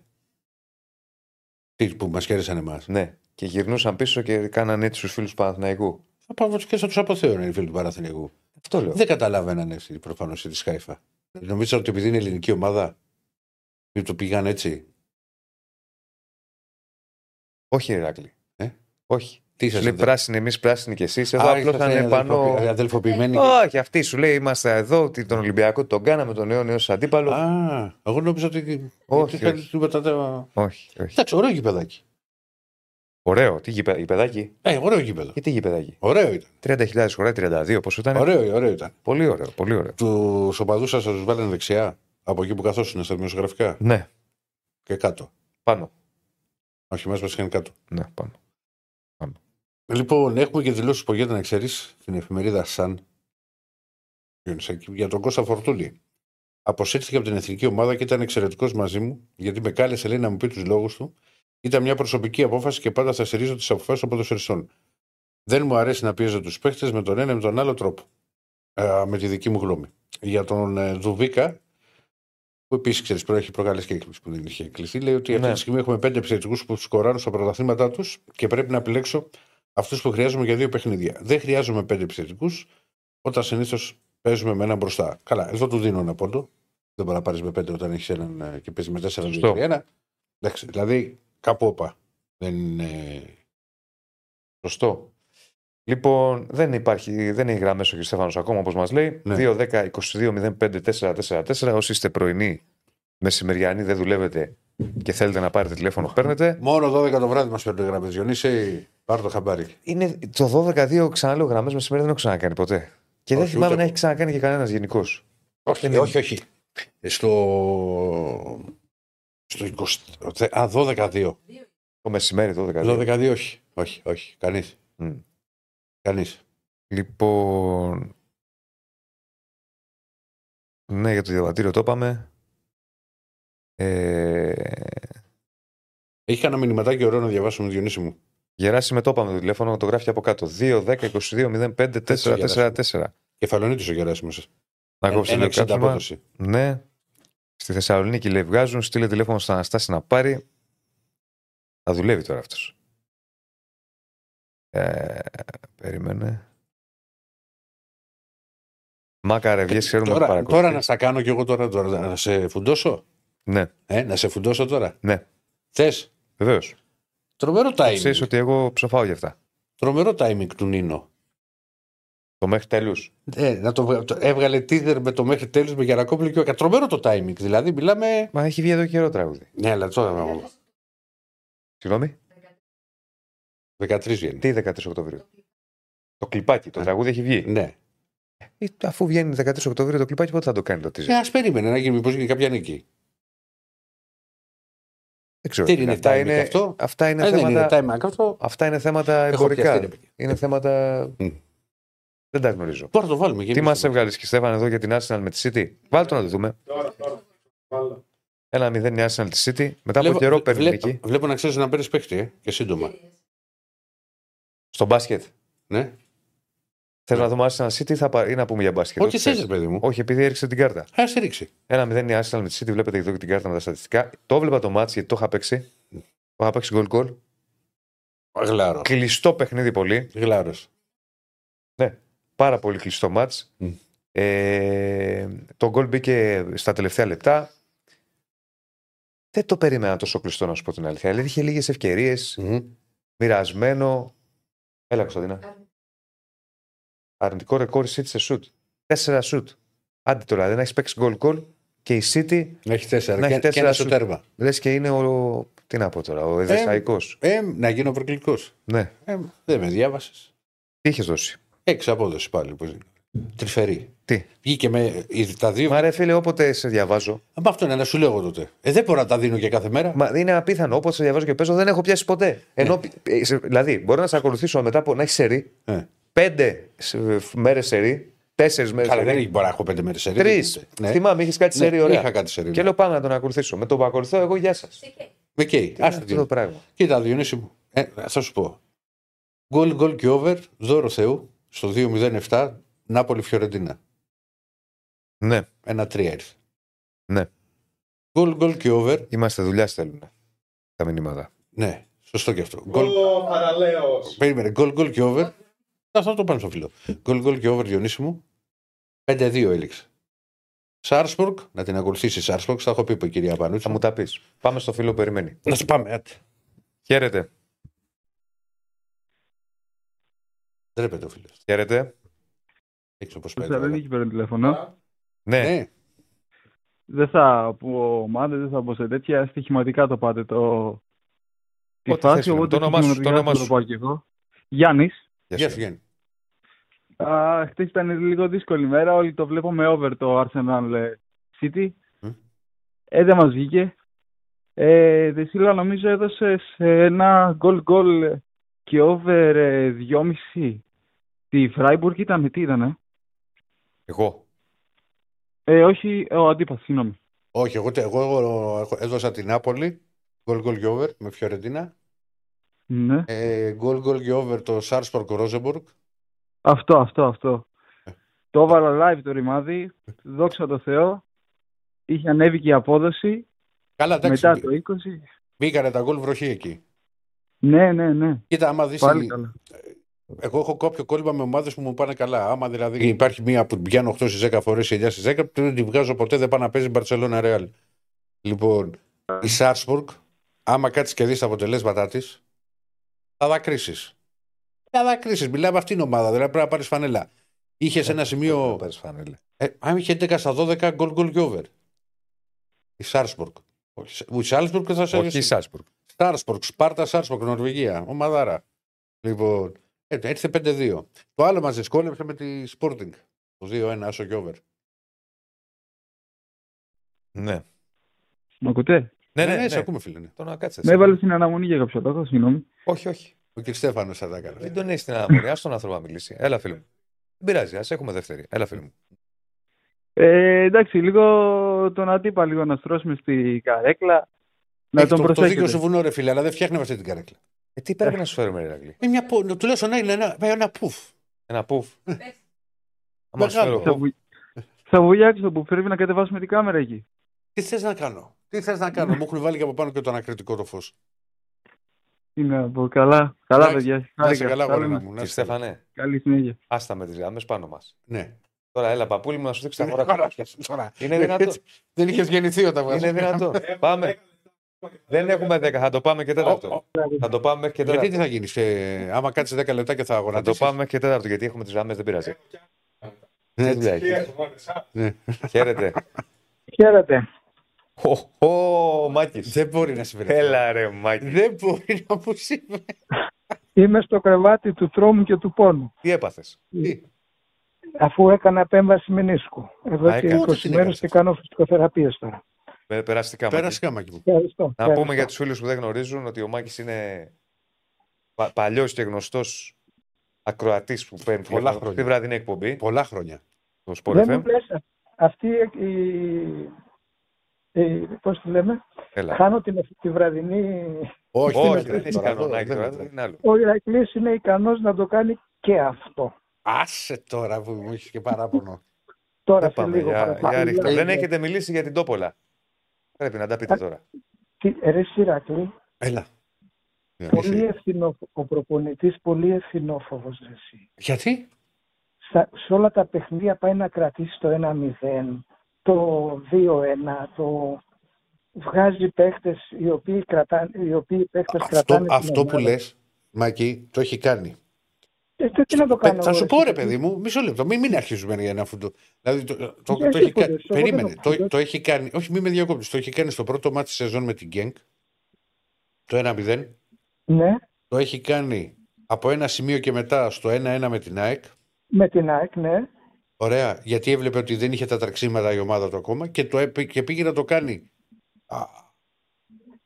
B: Τι που μας χαίρεσαν εμάς.
A: Ναι. Και γυρνούσαν πίσω και κάνανε έτσι στους φίλους του Παναθηναϊκού.
B: Θα πάω και θα τους αποθέωνε οι φίλοι του Παραθυνιακού.
A: Αυτό λέω.
B: Δεν καταλάβαιναν έτσι προφανώς τη Χάιφα. Νομίζω ότι επειδή είναι ελληνική ομάδα. Και το πήγαν έτσι;
A: Όχι, Ηράκλη.
B: Ε;
A: Όχι.
B: Τι
A: Σου
B: σας
A: λέει
B: εδώ.
A: πράσινη, εμείς πράσινοι και εσείς. Εδώ
B: Α,
A: απλώς θα
B: είσαστε
A: είναι πάνω.
B: αδελφοποιη- Αδελφοποιημένοι.
A: Όχι, αυτή σου λέει είμαστε εδώ, ότι τον Ολυμπιακό τον κάναμε τον νέο νέο αντίπαλο.
B: Α, εγώ νόμιζα ότι.
A: Όχι,
B: ότι
A: όχι.
B: τίποτα τα-
A: Όχι, όχι.
B: Εντάξει, ωραίο γηπεδάκι.
A: Ωραίο. Τι γηπε- γηπεδάκι;
B: Ε, ωραίο γήπεδο.
A: Και τι γηπεδάκι;
B: Ωραίο ήταν.
A: 30.000 χωράει, 32 πόσο ήταν;
B: Ωραίο, ωραίο ήταν.
A: Πολύ ωραίο, πολύ ωραίο.
B: Τους οπαδούς σας θα τους βάλανε δεξιά από εκεί που καθόσουν στα δημοσιογραφικά;
A: Ναι,
B: και κάτω.
A: πάνω.
B: Όχι, μας είχαν κάτω.
A: Ναι, πάνω.
B: Λοιπόν, έχουμε και δηλώσεις που να ξέρεις στην εφημερίδα Σαν για τον Κώστα Φορτούλη. Αποσύρθηκε από την εθνική ομάδα και ήταν εξαιρετικός μαζί μου, γιατί με κάλεσε λέει, να μου πει τους λόγους του. Ήταν μια προσωπική απόφαση και πάντα θα στηρίζω τις αποφάσεις των ποδοσφαιριστών. Δεν μου αρέσει να πιέζω τους παίχτες με τον ένα ή με τον άλλο τρόπο. Ε, με τη δική μου γνώμη. Για τον ε, Δουβίκα, που επίσης ξέρεις, έχει προκαλέσει και έκπληξη που δεν είχε κλειστεί, λέει ότι αυτή
A: Ναι.
B: τη στιγμή έχουμε πέντε επιθετικούς που σκοράρουν στα πρωταθλήματά τους και πρέπει να επιλέξω αυτούς που χρειάζομαι για δύο παιχνίδια. Δεν χρειάζομαι πέντε επιθετικού, όταν συνήθως παίζουμε με έναν μπροστά. Καλά, εδώ του δίνω ένα πόντο. Δεν μπορεί να πάρεις με πέντε όταν έχεις έναν ε, και παίζεις με τέσσερα δύο
A: Σωστό.
B: τρία, ένα. Εντάξει, δηλαδή κάπου όπα. Δεν είναι.
A: Σωστό. Λοιπόν, δεν υπάρχει, δεν έχει γραμμέ ο κ. Στέφανος ακόμα, όπως μας λέει.
B: Ναι.
A: 2-10-22-05-444. Όσοι είστε πρωινοί, μεσημεριανοί, δεν δουλεύετε και θέλετε να πάρετε τηλέφωνο, παίρνετε.
B: Μόνο 12 το βράδυ μας παίρνουν γραμμέ. Διονύσης, πάρ το χαμπάρι.
A: Είναι το 12-2, ξαναλέω γραμμές μεσημέρι δεν έχω ξανακάνει ποτέ. Και δεν
B: Όχι,
A: θυμάμαι
B: ούτε
A: να
B: εγώ.
A: έχει ξανακάνει και κανένας γενικός.
B: Όχι,
A: είναι-
B: όχι, όχι. Στο. Στο 20. Α, 12-2.
A: Το μεσημέρι 12-2.
B: 12-2, όχι. Όχι, όχι. Κανείς.
A: Μμ.
B: Κανείς.
A: Λοιπόν. Ναι, για το διαβατήριο το είπαμε. Ε,
B: Έχει κανένα μηνυματάκι ωραίο να διαβάσουμε, Διονύση μου;
A: Γεράσιμε το είπαμε το τηλέφωνο, το γράφει από κάτω. 2-10-22-05-444.
B: Κεφαλονίτης ο Γεράσιμο.
A: Να κόψει
B: Ένα
A: λίγο
B: 60
A: κάθισμα.
B: απόδοση.
A: Ναι. Στη Θεσσαλονίκη λέει βγάζουν, στείλε τηλέφωνο στον Αναστάση να πάρει. Θα δουλεύει τώρα αυτός. Ε, περίμενε. Μάκαρε, βγες, ξέρουμε ότι
B: Τώρα,
A: παρακολουθείς.
B: τώρα να στα κάνω κι εγώ τώρα, τώρα να σε φουντώσω;
A: Ναι,
B: Ε, να σε φουντώσω τώρα;
A: ναι,
B: Θες;
A: βεβαίως.
B: Τρομερό timing.
A: Ξέρεις ότι εγώ ψοφάω για αυτά.
B: Τρομερό timing του Νίνο.
A: Το μέχρι τέλους.
B: Ε, να το, βγα- το, έβγαλε teaser με το μέχρι τέλους με Γιανακόπουλο και ο Τρομερό το timing. Δηλαδή μιλάμε.
A: Μα έχει βγει εδώ καιρό τραγούδι.
B: Ναι, αλλά τώρα.
A: Συγγνώμη.
B: 13 βγαίνει.
A: Τι 13 Οκτωβρίου. Το κλιπάκι, το τραγούδι έχει βγει.
B: Ναι.
A: Ε, αφού βγαίνει 13 Οκτωβρίου το κλιπάκι, πότε θα το κάνει το teaser;
B: Ε, ας περίμενε να γίνει, μήπως γίνει κάποια νίκη.
A: Δεν ξέρω.
B: Τι
A: τι
B: είναι
A: αυτά,
B: timing
A: είναι,
B: αυτό;
A: αυτά είναι
B: Ε, δεν είναι
A: θέματα.
B: timing αυτό;
A: Αυτά είναι θέματα
B: Έχω
A: εμπορικά.
B: πιαστεί, ρε παιδιά.
A: Είναι θέματα.
B: Μμ.
A: Δεν τα γνωρίζω.
B: Τώρα το βάλουμε.
A: Τι μα έβγαλε και Στέφαν εδώ για την Arsenal με τη City; Βάλτε το να το δούμε.
C: Τώρα, τώρα. Βάλω.
A: Ένα μηδέν η Arsenal τη City. Μετά από
B: Βλέπω,
A: καιρό παίρνει
B: βλέπω,
A: νίκη.
B: βλέπω να ξέρεις να παίρνεις παίχτη ε, και σύντομα.
A: Στο μπάσκετ.
B: Ναι.
A: Θες να δούμε Arsenal City θα πα- ή να πούμε για μπάσκετ.
B: Ό,τι
A: θες.
B: θε, παιδί μου.
A: Όχι, επειδή έριξε την κάρτα.
B: Α σε ρίξει.
A: Ένα 0 η Arsenal με τη City, βλέπετε εδώ και την κάρτα με τα στατιστικά. Το έβλεπα το μάτς γιατί το είχα παίξει. Το είχα παίξει γκολ γκολ.
B: Γλάρος.
A: Κλειστό παιχνίδι πολύ.
B: Γλάρος.
A: Πάρα πολύ κλειστό μάτς.
B: Μμ.
A: Ε, το γκολ μπήκε στα τελευταία λεπτά. Δεν το περίμενα τόσο κλειστό, να σου πω την αλήθεια. Δηλαδή είχε λίγες ευκαιρίες, μοιρασμένο. Έλα, Κωνσταντίνα. Αρνητικό ρεκόρ η City σε σουτ. Τέσσερα σουτ. Άντε τώρα, δεν έχεις παίξει γκολ γκολ και η City
B: Να έχει τέσσερα.
A: Να έχει
B: και, και
A: τέσσερα
B: ένα στο
A: σου.
B: τέρμα.
A: λες και είναι ο. Τι να πω τώρα, ο Εδεσαϊκό.
B: Ε, να γίνω προκλητικός.
A: Ναι,
B: Ε, δεν με διάβασες.
A: τι είχες δώσει;
B: Έξι απόδοση πάλι. Πώς είναι. Τρυφερή.
A: Τι;
B: Βγήκε με οι- τα δύο.
A: Μα ρε φίλε, όποτε σε διαβάζω.
B: Μα αυτό είναι να σου λέω εγώ τότε. Ε, δεν μπορώ να τα δίνω και κάθε μέρα.
A: Μα είναι απίθανο. Όποτε σε διαβάζω και παίζω, δεν έχω πιάσει ποτέ. Ενώ, ε, σε- δηλαδή, μπορώ να σε ακολουθήσω μετά από να έχεις σερή.
B: Ε.
A: Πέντε μέρες σερή. Τέσσερις μέρες
B: Καλά, δεν
A: σερή.
B: έχει μπορεί να έχω πέντε μέρες σε
A: Τρεις. Θυμάμαι, είχες κάτι
B: Ναι,
A: σερή ωραία.
B: είχα κάτι σερή,
A: Και
B: ναι.
A: λέω πάμε να τον ακολουθήσω. Με το που ακολουθώ, εγώ γεια σας.
B: Με καίει.
A: Τι είναι
B: Άστα
A: αυτό το πράγμα.
B: Κοίτα, Διονύση μου. Ε, θα σου πω. Γκολ, γκολ και over, δώρο Θεού, στο 2-0-7, Νάπολη Φιωρεντίνα.
A: Ναι,
B: Ένα τρία ήρθε.
A: Ναι.
B: Γκολ, γκολ και over,
A: είμαστε δουλειά στέλνουν τα μηνύματα.
B: ναι, σωστό και αυτό. Γκολ,
C: Ο παραλέος.
B: περίμενε, γκολ, γκολ και over. Αυτό το πάνω στο φιλό. Γκολ, γκολ και over, Διονύση μου. 5-2 έληξε. Σάρσπορκ, να την ακολουθήσει Σάρσπορκ, θα έχω πει, είπε η κυρία Πανούτση.
A: Θα μου τα πεις. Πάμε στο φίλο που περιμένει.
B: Να σου πάμε, άτε.
A: Χαίρετε.
B: Ντρέπεται ο φίλος.
A: Χαίρετε.
B: Έξω πώ
H: Στο
B: πάει. τώρα.
H: Θεσσαλονίκη παίρνω τηλέφωνο.
A: Ναι,
B: Ναι,
H: Δεν θα πω ομάδες, δεν θα πω σε τέτοια. Στοιχηματικά το πάτε το. Τη
A: Ό,τι θες,
H: φάση,
A: φίλε μου.
H: οπότε
A: Το όνομά σου, το
H: στοιχηματικά
A: όνομά
H: θα
A: σου.
H: το πω και εγώ. Γιάννης.
B: Γεια σου Γιάννη.
H: Χθε ήταν λίγο δύσκολη μέρα. Όλοι το βλέπουμε over το Arsenal ε, City.
B: Μμ.
H: Ε, δεν μας βγήκε. Ε, Δεσίλα νομίζω έδωσες σε ένα goal goal και over ε, 2,5. Τη Freiburg ήταν, τι ήταν, ε;
A: εγώ.
H: ε όχι, ο αντίπαθος, συγγνώμη.
B: Όχι, εγώ, εγώ, εγώ έδωσα την Νάπολη. Γκολ γκολ και over με Φιωρεντίνα.
H: Ναι.
B: Ε, Γκολ γκολ και over το Σάρσπορκ Ρόζεμπουργκ.
H: Αυτό, αυτό, αυτό.
B: Ε.
H: Το έβαλα live το ρημάδι. Δόξα τω Θεώ. Είχε ανέβει και η απόδοση.
B: Καλά, εντάξει.
H: μετά
B: μπή-
H: το 20.
B: Μπήκανε τα γκολ βροχή εκεί.
H: Ναι, ναι, ναι.
B: Κοίτα, άμα δεις,
H: Πάλι καλά.
B: εγώ έχω κάποιο κόλλημα με ομάδες που μου πάνε καλά. Άμα δηλαδή υπάρχει μία που πιάνω 8 στις 10 φορές ή 9 στις 10, δεν τη βγάζω ποτέ, δεν πάει να παίζει Μπαρσελόνα Ρεάλ. Λοιπόν, η Σάρπσμποργκ, άμα κάτσεις και δεις τα αποτελέσματά της, θα δακρύσει. Θα δακρύσει. Μιλάμε αυτήν την ομάδα, δηλαδή πρέπει να πάρεις φανέλα. Είχες ένα σημείο.
A: Πάρεις φανέλα.
B: Ε, αν είχε 11 στα 12 γκολ γκολ και over. Η Σάρπσμποργκ. Όχι, η Σάρπσμποργκ θα σε
A: Όχι η Σάρπσμποργκ.
B: Σάρπσμποργκ, Σπάρτα Σάρπσμποργκ, Νορβηγία. Ομαδάρα. Λοιπόν, ε, έρθε 5-2. Το άλλο μας δυσκόλεψε με τη Sporting. Το 2-1, άσο και over.
A: Ναι.
H: Μ' ακούτε;
A: Ναι, ναι,
B: ναι,
A: ναι.
B: σε ακούμε, φίλε. Ναι.
A: Το να κάτσε.
H: Με έβαλες στην αναμονή για κάποιο λόγο, συγγνώμη.
A: Όχι, όχι.
B: Ο κ. Στέφανος θα τα
A: Δεν
B: έκανε.
A: τον έχεις στην αναμονή. Α τον άνθρωπο να μιλήσει. Έλα, φίλε μου. Δεν πειράζει, ας έχουμε δεύτερη. Έλα, φίλε μου.
H: Ε, εντάξει, λίγο τον αντίπα λίγο να στρώσουμε στη καρέκλα. Να
B: Έχει
H: τον
B: το, το
H: προσέχετε.
B: δίκιο σου βουνό, ρε φίλε, αλλά δεν φτιάχνει με αυτή την καρέκλα.
A: Ε, τι πρέπει να σου φέρουμε, Ηρακλή.
B: Ε, μια, πο- του λέω στον Άγγελο ένα, ένα πουφ.
A: Ένα πουφ. Άμα σου
B: Μεγάλο.
A: φέρω
H: Θα,
A: εγώ.
H: βου... θα βουλιάξω που πρέπει να κατεβάσουμε την κάμερα εκεί.
B: Τι θες να κάνω; Τι θες να κάνω. Μου έχουν βάλει και από πάνω και το ανακριτικό το φως.
H: Τι να πω, καλά. Καλά,
B: Εντάξει,
H: παιδιά.
B: Να είσαι
H: Χάρηκα.
B: καλά,
H: Καλό
B: γορίνα
H: να-
B: μου. να
A: Τι
B: είσαι καλά.
A: Στέφανε,
H: Καλή συνέχεια.
A: άστα με τις γραμμέ πάνω μας.
B: Ναι.
A: Τώρα, έλα, παππούλη μου, να σου δείξει τα
B: Τώρα,
A: χώρα.
B: τώρα.
A: Είναι δυνατό.
B: Έτσι, Δεν είχες γεννηθεί όταν βγάζει.
A: Είναι δυνατό. Πάμε. Δεν έχουμε 10, θα το πάμε και τέταρτο. Θα το πάμε μέχρι και
B: Γιατί τι
A: τέταρτο.
B: θα γίνεις, ε, άμα κάτσεις 10 λεπτά και θα
A: Θα το
B: αγωνατίσει.
A: πάμε μέχρι και τέταρτο, γιατί έχουμε τις γραμμέ, δεν πειράζει.
B: Ναι,
A: Τι δουλειά έχεις.
B: ναι.
A: Χαίρετε.
H: Χαίρετε.
A: Ο, ο Μάκης.
B: Δεν μπορεί να συμβαίνει.
A: Έλα ρε Μάκη.
B: Δεν μπορεί να μου συμβαίνει.
I: Είμαι στο κρεβάτι του τρόμου και του πόνου,
A: Τι έπαθες;
B: Τι,
I: αφού έκανα επέμβαση μηνίσκου. Εδώ
A: Α,
I: και
A: έκανε.
I: 20
B: Πότε την
I: μέρες
B: έκανες;
I: και κάνω φυσικοθεραπείες τώρα.
A: Περαστικά Μάκη.
B: Πέρασε κάμακι μου.
I: Ευχαριστώ.
A: Να
I: ευχαριστώ.
A: πούμε για τους φίλους που δεν γνωρίζουν ότι ο Μάκης είναι πα- παλιός και γνωστός ακροατής που παίρνει
B: Πολλά
A: τηλέφωνο
B: χρόνια.
A: στη βραδινή εκπομπή
B: Πολλά χρόνια.
A: στο Sport
I: Δεν
A: FM.
I: μου λες, αυτή η, Ε, πώς τη λέμε,
A: Έλα.
I: χάνω την, τη βραδινή...
B: Όχι,
A: Όχι,
B: δεν
A: δεν
B: είναι
A: έχει
B: τώρα,
A: κανονάκι
B: δεν
A: τώρα.
B: είναι.
A: Είναι άλλο.
I: Ο Ηρακλής είναι ικανός να το κάνει και αυτό.
B: Άσε τώρα που μου έχεις και παράπονο.
I: Τώρα
A: Δεν
I: σε
A: πάμε.
I: λίγο.
A: Για,
I: παραπάνω.
A: για ρίχτε.
B: Ε,
A: Δεν
B: ε,
A: έχετε μιλήσει για την Τόπολα. Πρέπει να τα πείτε τώρα.
I: Τι- Ρε Ηρακλή,
B: Έλα.
I: πολύ ευθυνό, ο προπονητής πολύ ευθυνόφοβος ρε εσύ.
B: Γιατί;
I: Στα, σε όλα τα παιχνίδια πάει να κρατήσει το 1-0, το 2-1, το βγάζει παίχτες οι οποίοι, κρατάνε, οι οποίοι παίχτες
B: Αυτό,
I: κρατάνε την
B: αυτό που
I: ομάδα.
B: λες, Μάκη, το έχει κάνει.
I: Ε, τι- τι να το κάνω
B: θα
I: εγώ,
B: σου
I: ρε,
B: πω ρε
I: εσύ,
B: παιδί μου, μισό λεπτό, μην, μην αρχίζουμε για ένα φουντό. Δηλαδή το, το, το,
I: Δεν
B: το έχει
I: τίποτε,
B: κάνει.
I: εγώ δεν
B: Περίμενε.
I: έχω
B: Το,
I: φουντό.
B: το έχει κάνει. Όχι, μην με διακόπτεις. Το έχει κάνει στο πρώτο μάτι σεζόν με την Γκένκ. Το 1-0.
I: Ναι,
B: Το έχει κάνει από ένα σημείο και μετά στο 1-1 με την ΑΕΚ.
I: με την ΑΕΚ, ναι.
B: Ωραία, γιατί έβλεπε ότι δεν είχε τα τραξίματα η ομάδα του ακόμα και, το, έπη- και πήγε να το κάνει α,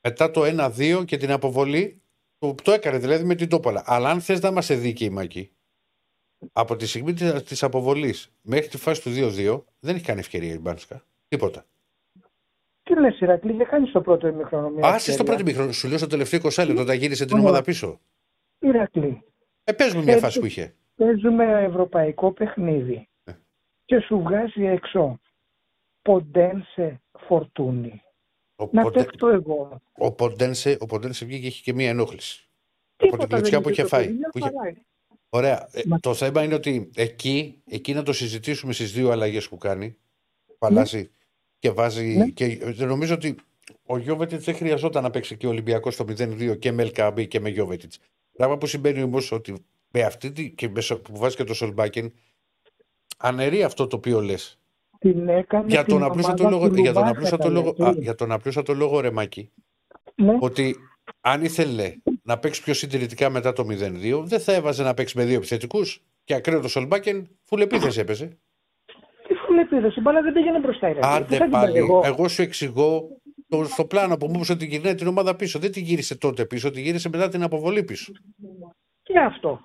B: μετά το 1-2 και την αποβολή. Το, το έκανε δηλαδή με την Τόπολα. Αλλά αν θες να είμαστε δίκαιοι, Μάκη, από τη στιγμή τη αποβολής μέχρι τη φάση του 2-2 δεν έχει κάνει ευκαιρία η Μπάνσκα. Τίποτα.
I: Τι λες Ηρακλή, δεν χάνεις το πρώτο ημιχρόνο μια
B: Άσε στο
I: ευκαιρία.
B: πρώτο μήχρονο, σου λέω στο τελευταίο 20 λεπτό όταν γύρισε την
I: Ωραία.
B: ομάδα πίσω.
I: Ηρακλή,
B: Ε, πες μου μια
I: Ε,
B: φάση που είχε.
I: παίζουμε ευρωπαϊκό παιχνίδι
B: Ε.
I: και σου βγάζει έξω ποντένσε φορτούνι.
B: Ο,
I: Να
B: Ποντε-
I: παίξω εγώ.
B: ο, Ποντένσε, ο Ποντένσε βγήκε και είχε και μία ενόχληση. Από
I: Τίποτα
B: την
I: δεν
B: κλωτσιά που
I: είχε
B: είχε
I: το
B: φάει.
I: παιδί, μια
B: Που είχε-
I: χαρά είναι.
B: Ωραία. Ε,
I: Μα-
B: το θέμα είναι ότι εκεί, εκεί να το συζητήσουμε στις δύο αλλαγές που κάνει. Που αλλάζει και βάζει.
I: Ναι.
B: Και ε, νομίζω ότι ο Γιώβετιτς δεν χρειαζόταν να παίξει και ο Ολυμπιακός στο 0-2 και με Ελκαμπή και με Γιώβετιτς. Πράγμα που συμβαίνει όμως ότι με αυτή τη, και με, σο- που βάζει και το Σολμπάκεν, αναιρεί αυτό το οποίο λες.
I: Την έκανε
B: Για τον
I: την
B: απλούστατο
I: ομάδα
B: λόγο,
I: του
B: για τον
I: Λουμπάκα,
B: απλούστατο λόγο,
I: καλέ.
B: α, για τον απλούστατο λόγο ρεμάκι,
I: Ναι,
B: ότι αν ήθελε να παίξει πιο συντηρητικά μετά το 0-2, δεν θα έβαζε να παίξει με δύο επιθετικούς και ακραίο το Σολμπάκεν, φουλ επίθεση έπαιζε.
I: τι φουλεπίδες, η μπάλα δεν πήγαινε μπροστά. Ηρακλή. Πού θα
B: Άντε
I: την πάω
B: πάλι.
I: εγώ.
B: Εγώ σου εξηγώ το, στο πλάνο που μου είπε ότι γυρνάει την ομάδα πίσω. Δεν τη γύρισε τότε πίσω, τη γύρισε μετά την αποβολή πίσω.
I: Και αυτό.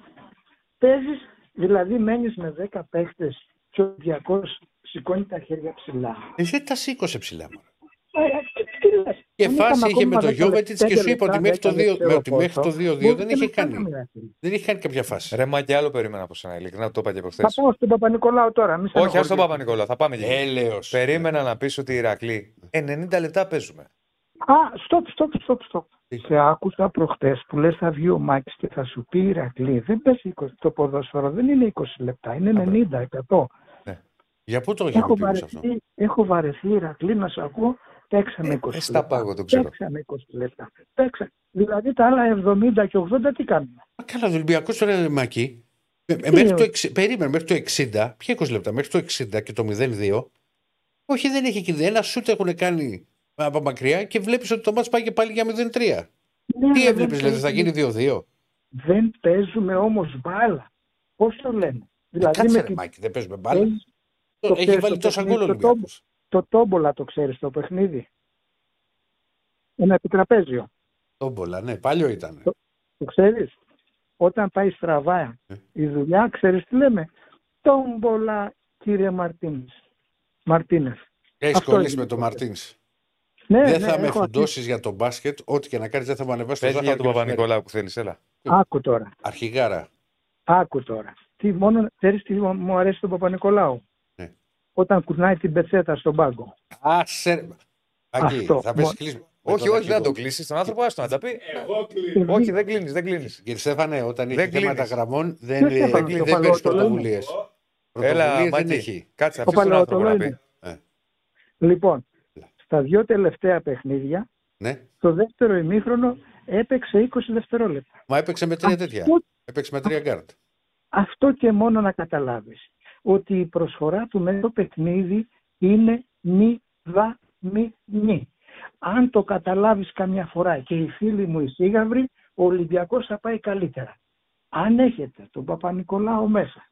I: Παίζεις, δηλαδή μένεις με 10 παίχτες και ο Ολυμπιακός σηκώνει τα χέρια ψηλά.
B: Ε, δεν τα σήκωσε ψηλά. μωρέ.
I: Ε, τι- τι λες;
B: Και
I: Αν
B: φάση
I: είχαμε
B: είχε με
I: ακόμα
B: το
I: 10
B: Γιώβετιτς και
I: λεπτά,
B: σου είπα ότι μέχρι το
I: 10
B: 2
I: δεν
B: με ότι
I: ξέρω
B: μέχρι το
I: πόσο,
B: 2-2
I: μπορείτε
B: δεν
I: να
B: είχε
I: κάνουμε,
B: κάνει.
I: Ηρακλή.
B: Δεν είχε κάνει κάποια φάση.
A: Ρε μα και άλλο περίμενα από σένα. Ειλικρινά το είπα και προχθές.
I: Θα πάω στον Παπα-Νικολάου τώρα. Μη
A: Όχι, ας τον
I: στενοχωριέσαι.
A: Παπα-Νικόλα, θα πάμε και εκεί.
B: Έλεος.
A: Περίμενα να πεις ότι η Ηρακλή 90 λεπτά παίζουμε.
I: Α, στοπ, στοπ, στοπ, στοπ.
B: Τι;
I: Σε άκουσα προχτές που λες θα βγει ο Μάκης και θα σου πει Ηρακλή, δεν παίζει 20, το ποδόσφαιρο, δεν είναι 20 λεπτά, είναι 90, 100.
B: Για πού το έχεις
I: Έχω
B: πει αυτό;
I: βαρεθεί, έχω βαρεθεί Ηρακλή να σου ακούω, παίξαμε 20
A: Ε,
I: λεπτά.
A: στα πάγω, το ξέρω.
I: Παίξαμε 20 λεπτά. Παίξα. Δηλαδή τα άλλα 70 και 80 τι κάνουμε;
B: Μα Καλά, ο Ολυμπιακός τώρα είναι μακή. Ε, ε,
I: Τι
B: μέχρι
I: είναι;
B: το, εξ- περίμενε, μέχρι το 60, ποια 20 λεπτά, μέχρι το 60 και το 0-2. Όχι, δεν έχει κινδύνο. Ένα σουτ έχουν κάνει από μακριά και βλέπεις ότι το μάτς πάει και πάλι για 0-3.
I: Ναι,
B: Τι
I: αλλά
B: έβλεπες,
I: δεν
B: δηλαδή θα γίνει
I: παίζουμε-
B: 2-2.
I: Δεν παίζουμε όμως μπάλα. Πώς το λέμε;
B: Ε,
I: Δηλαδή
B: Κάτσε
I: με
B: ρε
I: την...
B: Μάκη, δεν παίζουμε μπάλα.
I: Παίζεις το
B: Έχει
I: ξέρεις
B: βάλει
I: το
B: τόσα
I: παιχνίδι,
B: γκολ ο
I: το
B: Ολυμπιακός.
I: Το τόμπολα το ξέρεις το παιχνίδι; Ένα επιτραπέζιο.
B: Τόμπολα, ναι, παλιό ήταν.
I: Το ξέρεις; Όταν πάει στραβά
B: Ε.
I: η δουλειά, ξέρεις τι λέμε; Τόμπολα κύριε Μαρτίνες. Μαρτίνες.
B: Έχεις
I: Αυτό
B: κολλήσει
I: έγινε
B: με τον
I: τότε.
B: Μαρτίν.
I: Ναι,
B: δεν
I: ναι,
B: θα με
I: έχω
B: φουντώσει για τον μπάσκετ. Ό,τι και να κάνεις δεν θα με ανεβάσεις το
A: Πες για
B: ζάχαρο.
A: τον
B: και μεσημέρι.
A: Παπα-Νικολάου που θέλεις, έλα.
I: Άκου τώρα.
B: Αρχιγάρα.
I: Άκου τώρα. Τι μόνο, ξέρεις τι μου αρέσει τον Παπα-Νικολάου;
B: Ναι.
I: Όταν κουνάει την πετσέτα στον πάγκο.
B: Άσε. ρε. Ακή,
I: Αυτό.
B: θα πες
I: Μο-
B: κλείσει.
A: Όχι, όχι, δεν το κλείσεις τον άνθρωπο, άστο να τα πει. Όχι, δεν κλείνεις, δεν κλείνεις.
B: Κύριε Στέφανε, όταν
A: Δεν
B: έχει θέματα
A: κλείνεις.
B: γραμμών δεν,
I: Δεν
B: ε,
I: Στέφανε,
B: δεν
I: το
B: παίρνει
I: παλαιότερο
B: πρωτοβουλίες.
A: Έλα,
B: Πρωτοβουλίες δεν
A: Μάκη,
B: έχει.
A: κάτσε,
I: Ο
A: αφήσει τον άνθρωπο να
I: παλαιότερο
A: πει.
I: είναι. Λοιπόν, στα δύο τελευταία παιχνίδια,
B: Ναι.
I: το δεύτερο ημίχρονο έπαιξε 20 δευτερόλεπτα.
B: Μα έπαιξε με τρία τέτοια.
I: Αυτό,
B: Έπαιξε με τρία γκάρτ.
I: αυτό και μόνο να καταλάβεις. Ότι η προσφορά του με το παιχνίδι είναι μη δα μη νη. Αν το καταλάβεις καμιά φορά και οι φίλοι μου οι σίγουροι, ο Ολυμπιακός θα πάει καλύτερα. Αν έχετε τον Παπανικολάου μέσα,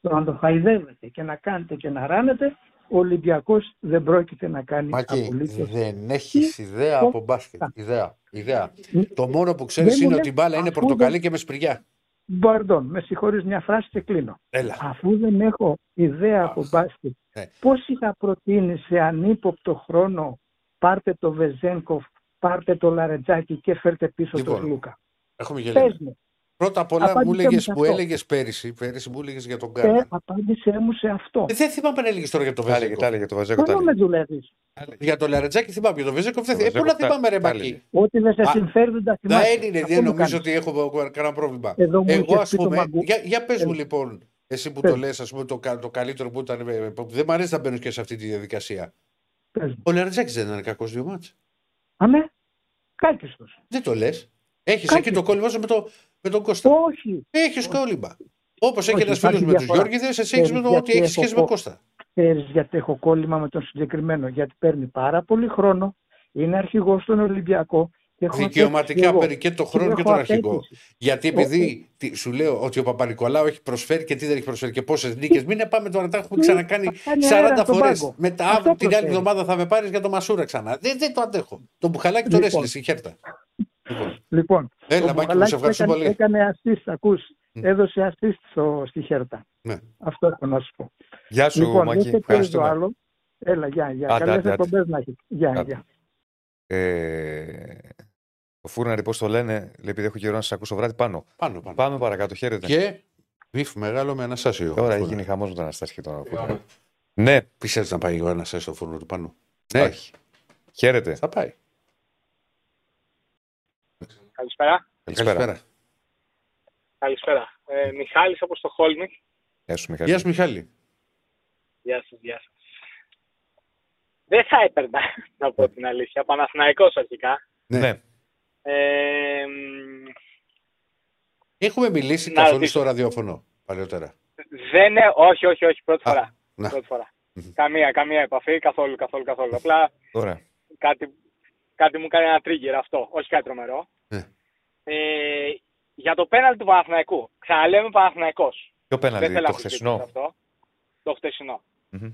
I: το να το χαϊδεύετε και να κάνετε και να ράνετε, ο Ολυμπιακός δεν πρόκειται να κάνει
B: Μάκη,
I: απολύτως.
B: δεν έχεις ιδέα από μπάσκετ. Ιδέα. ιδέα.
I: Μ.
B: Το μόνο που ξέρεις
I: Δεν μου
B: είναι
I: λες,
B: ότι η μπάλα είναι
I: αφού
B: πορτοκαλί
I: δεν-
B: και με σπριά.
I: Μπαρντών, με συγχωρείς μια φράση και κλείνω.
B: Έλα.
I: Αφού δεν έχω ιδέα από μπάσκετ,
B: Ναι.
I: πώς είχα προτείνει σε ανύποπτο χρόνο πάρτε το Βεζένκοφ, πάρτε το Λαρετζάκι και φέρτε πίσω
B: Λοιπόν,
I: το Λούκα.
B: Έχουμε
I: Πες
B: γελία.
I: μου,
B: Πρώτα απ' όλα
I: Απάντησέ
B: μου
I: μου
B: έλεγες,
I: σε
B: που
I: αυτό.
B: έλεγες πέρυσι, πέρυσι μου έλεγες για τον
I: ε,
B: Γκάρναν.
I: απάντησέ μου σε αυτό.
B: Ε, δεν θυμάμαι να έλεγες τώρα για τον
A: Τα έλεγε,
B: Βεζέκο.
A: τα έλεγε το Βαζέκο. τα
I: Μόνο με
A: έλεγε.
I: δουλεύεις.
B: Για τον Λαρετζάκη θυμάμαι, για τον Βεζέκο δεν
A: Το
B: θυμάμαι. Ε, πού να
A: Βεζέκο τα-
B: θυμάμαι, ρε
A: τα
B: Μπακί.
A: έλεγε.
I: Ό,τι δεν σε
B: Α,
I: συμφέρει δεν τα θυμάσαι.
B: Δεν είναι,
I: Αυτό
B: δεν
I: μου
B: νομίζω
I: κάνεις.
B: ότι έχω κανένα πρόβλημα.
I: Εδώ μου
B: Εγώ,
I: είχες
B: ας
I: πει το
B: πούμε.
I: μαγκού.
B: Για, για πες μου
I: Έλα.
B: λοιπόν, εσύ που
I: Πες.
B: το λες, ας πούμε, το, κα- το καλύτερο που ήταν. ε, που Δεν μου αρέσει να μπαίνω και σε αυτή τη διαδικασία.
I: Πες μου.
B: Ο Λαρετζάκης δεν ήταν κακός δύο μάτς.
I: Α, ναι. Κάκιστος.
B: Δεν το λες. Έχεις
I: Κάτι.
B: εκεί το κόλλημα σου με, το, με τον Κώστα.
I: Όχι.
B: Έχεις κόλλημα. Όπως έχει ένα
I: υπάρχει
B: φίλος με τους
I: διαφορά.
B: Γιώργηδες, εσύ έχεις
I: Ξέρεις
B: με το
I: γιατί
B: ότι έχεις
I: έχω
B: σχέση με
I: πω-
B: Κώστα.
I: Ξέρεις γιατί έχω κόλλημα με τον συγκεκριμένο. Γιατί παίρνει πάρα πολύ χρόνο. Είναι αρχηγός στον Ολυμπιακό. και έχω
B: Δικαιωματικά
I: απέτηση εγώ.
B: παίρνει και το χρόνο και
I: έχω
B: τον αρχηγό.
I: απέτηση.
B: Γιατί επειδή τι- σου λέω ότι ο Παπα-Νικολάου έχει προσφέρει και τι δεν έχει προσφέρει και πόσες νίκες, μην πάμε τώρα, τα έχουμε
I: Τι
B: ξανακάνει
I: θα κάνει αέρα
B: 40
I: στον
B: φορές.
I: πάγκο.
B: Μετά
I: Αυτό
B: αύριο την άλλη
I: προσφέρει.
B: εβδομάδα θα με πάρεις για το Μασούρα ξανά. Δεν, δεν το αντέχω. Το μπουχαλάκι το
I: Λοιπόν.
B: ρέσλι στη χέρτα. Λοιπόν,
I: Λοιπόν,
B: Έλα,
I: ο
B: Μάκη μου,
I: Μπουχαλάκης
B: σε ευχαριστώ
I: έκανε,
B: πολύ.
I: Έκανε assist, ακούς.
B: Μμ.
I: Έδωσε assist στο, στη Χέρτα.
B: Ναι.
I: Αυτό έχω να σου πω.
A: Γεια σου,
I: λοιπόν, δεν
A: Μάκη.
I: σε παίζω
A: Ευχαριστούμε.
I: άλλο. Έλα, γεια, γεια.
A: Άντε,
I: Καλές
A: άντε, άντε.
I: εκπομπές να έχεις. Γεια,
A: Άντε.
I: γεια.
A: Ε, το φούρναρι, πώς το λένε, λέει, επειδή έχω καιρό να σας ακούσω βράδυ, πάνω.
B: πάνω, πάνω.
A: Πάμε παρακάτω, χαίρετε.
B: Και βίφ μεγάλο με αναστάσιο.
A: Τώρα έχει γίνει χαμός με τον Αναστάση και τον φούρναρι. Ναι,
B: Πιστεύει να πάει ο Αναστάσιο στο φούρνο του πάνω. Ναι,
A: όχι. Χαίρετε.
B: θα πάει.
J: Καλησπέρα.
A: Καλησπέρα.
J: Καλησπέρα. Ε, Μιχάλης από το Χόλμη.
A: Γεια σου, Μιχάλη.
B: Γεια σου, Μιχάλη.
J: Γεια σας, γεια σας. Δεν θα έπαιρνα, να πω την αλήθεια. Παναθηναϊκός αρχικά.
B: Ναι.
A: Ναι.
J: Ε, μ,
B: Έχουμε μιλήσει
J: Να
B: καθόλου
J: ρωτήσω.
B: στο ραδιόφωνο παλιότερα.
J: δεν είναι, όχι, όχι, όχι, πρώτη
B: Α,
J: φορά.
B: να.
J: Πρώτη φορά.
B: Μμμ.
J: Καμία, καμία επαφή, καθόλου, καθόλου, καθόλου. Απλά
A: Ωραία.
J: κάτι, κάτι μου κάνει ένα trigger αυτό, όχι κάτι τρομερό.
B: Ναι.
J: Ε, για το πέναλτι του Παναθηναϊκού. Ξαναλέμε Παναθηναϊκός.
A: Ποιο
J: Δεν
A: πέναλτι,
J: θέλω
A: το
J: να συζητήσω
A: χθεσινό;
J: Αυτό. Το χθεσινό.
A: Μμμ.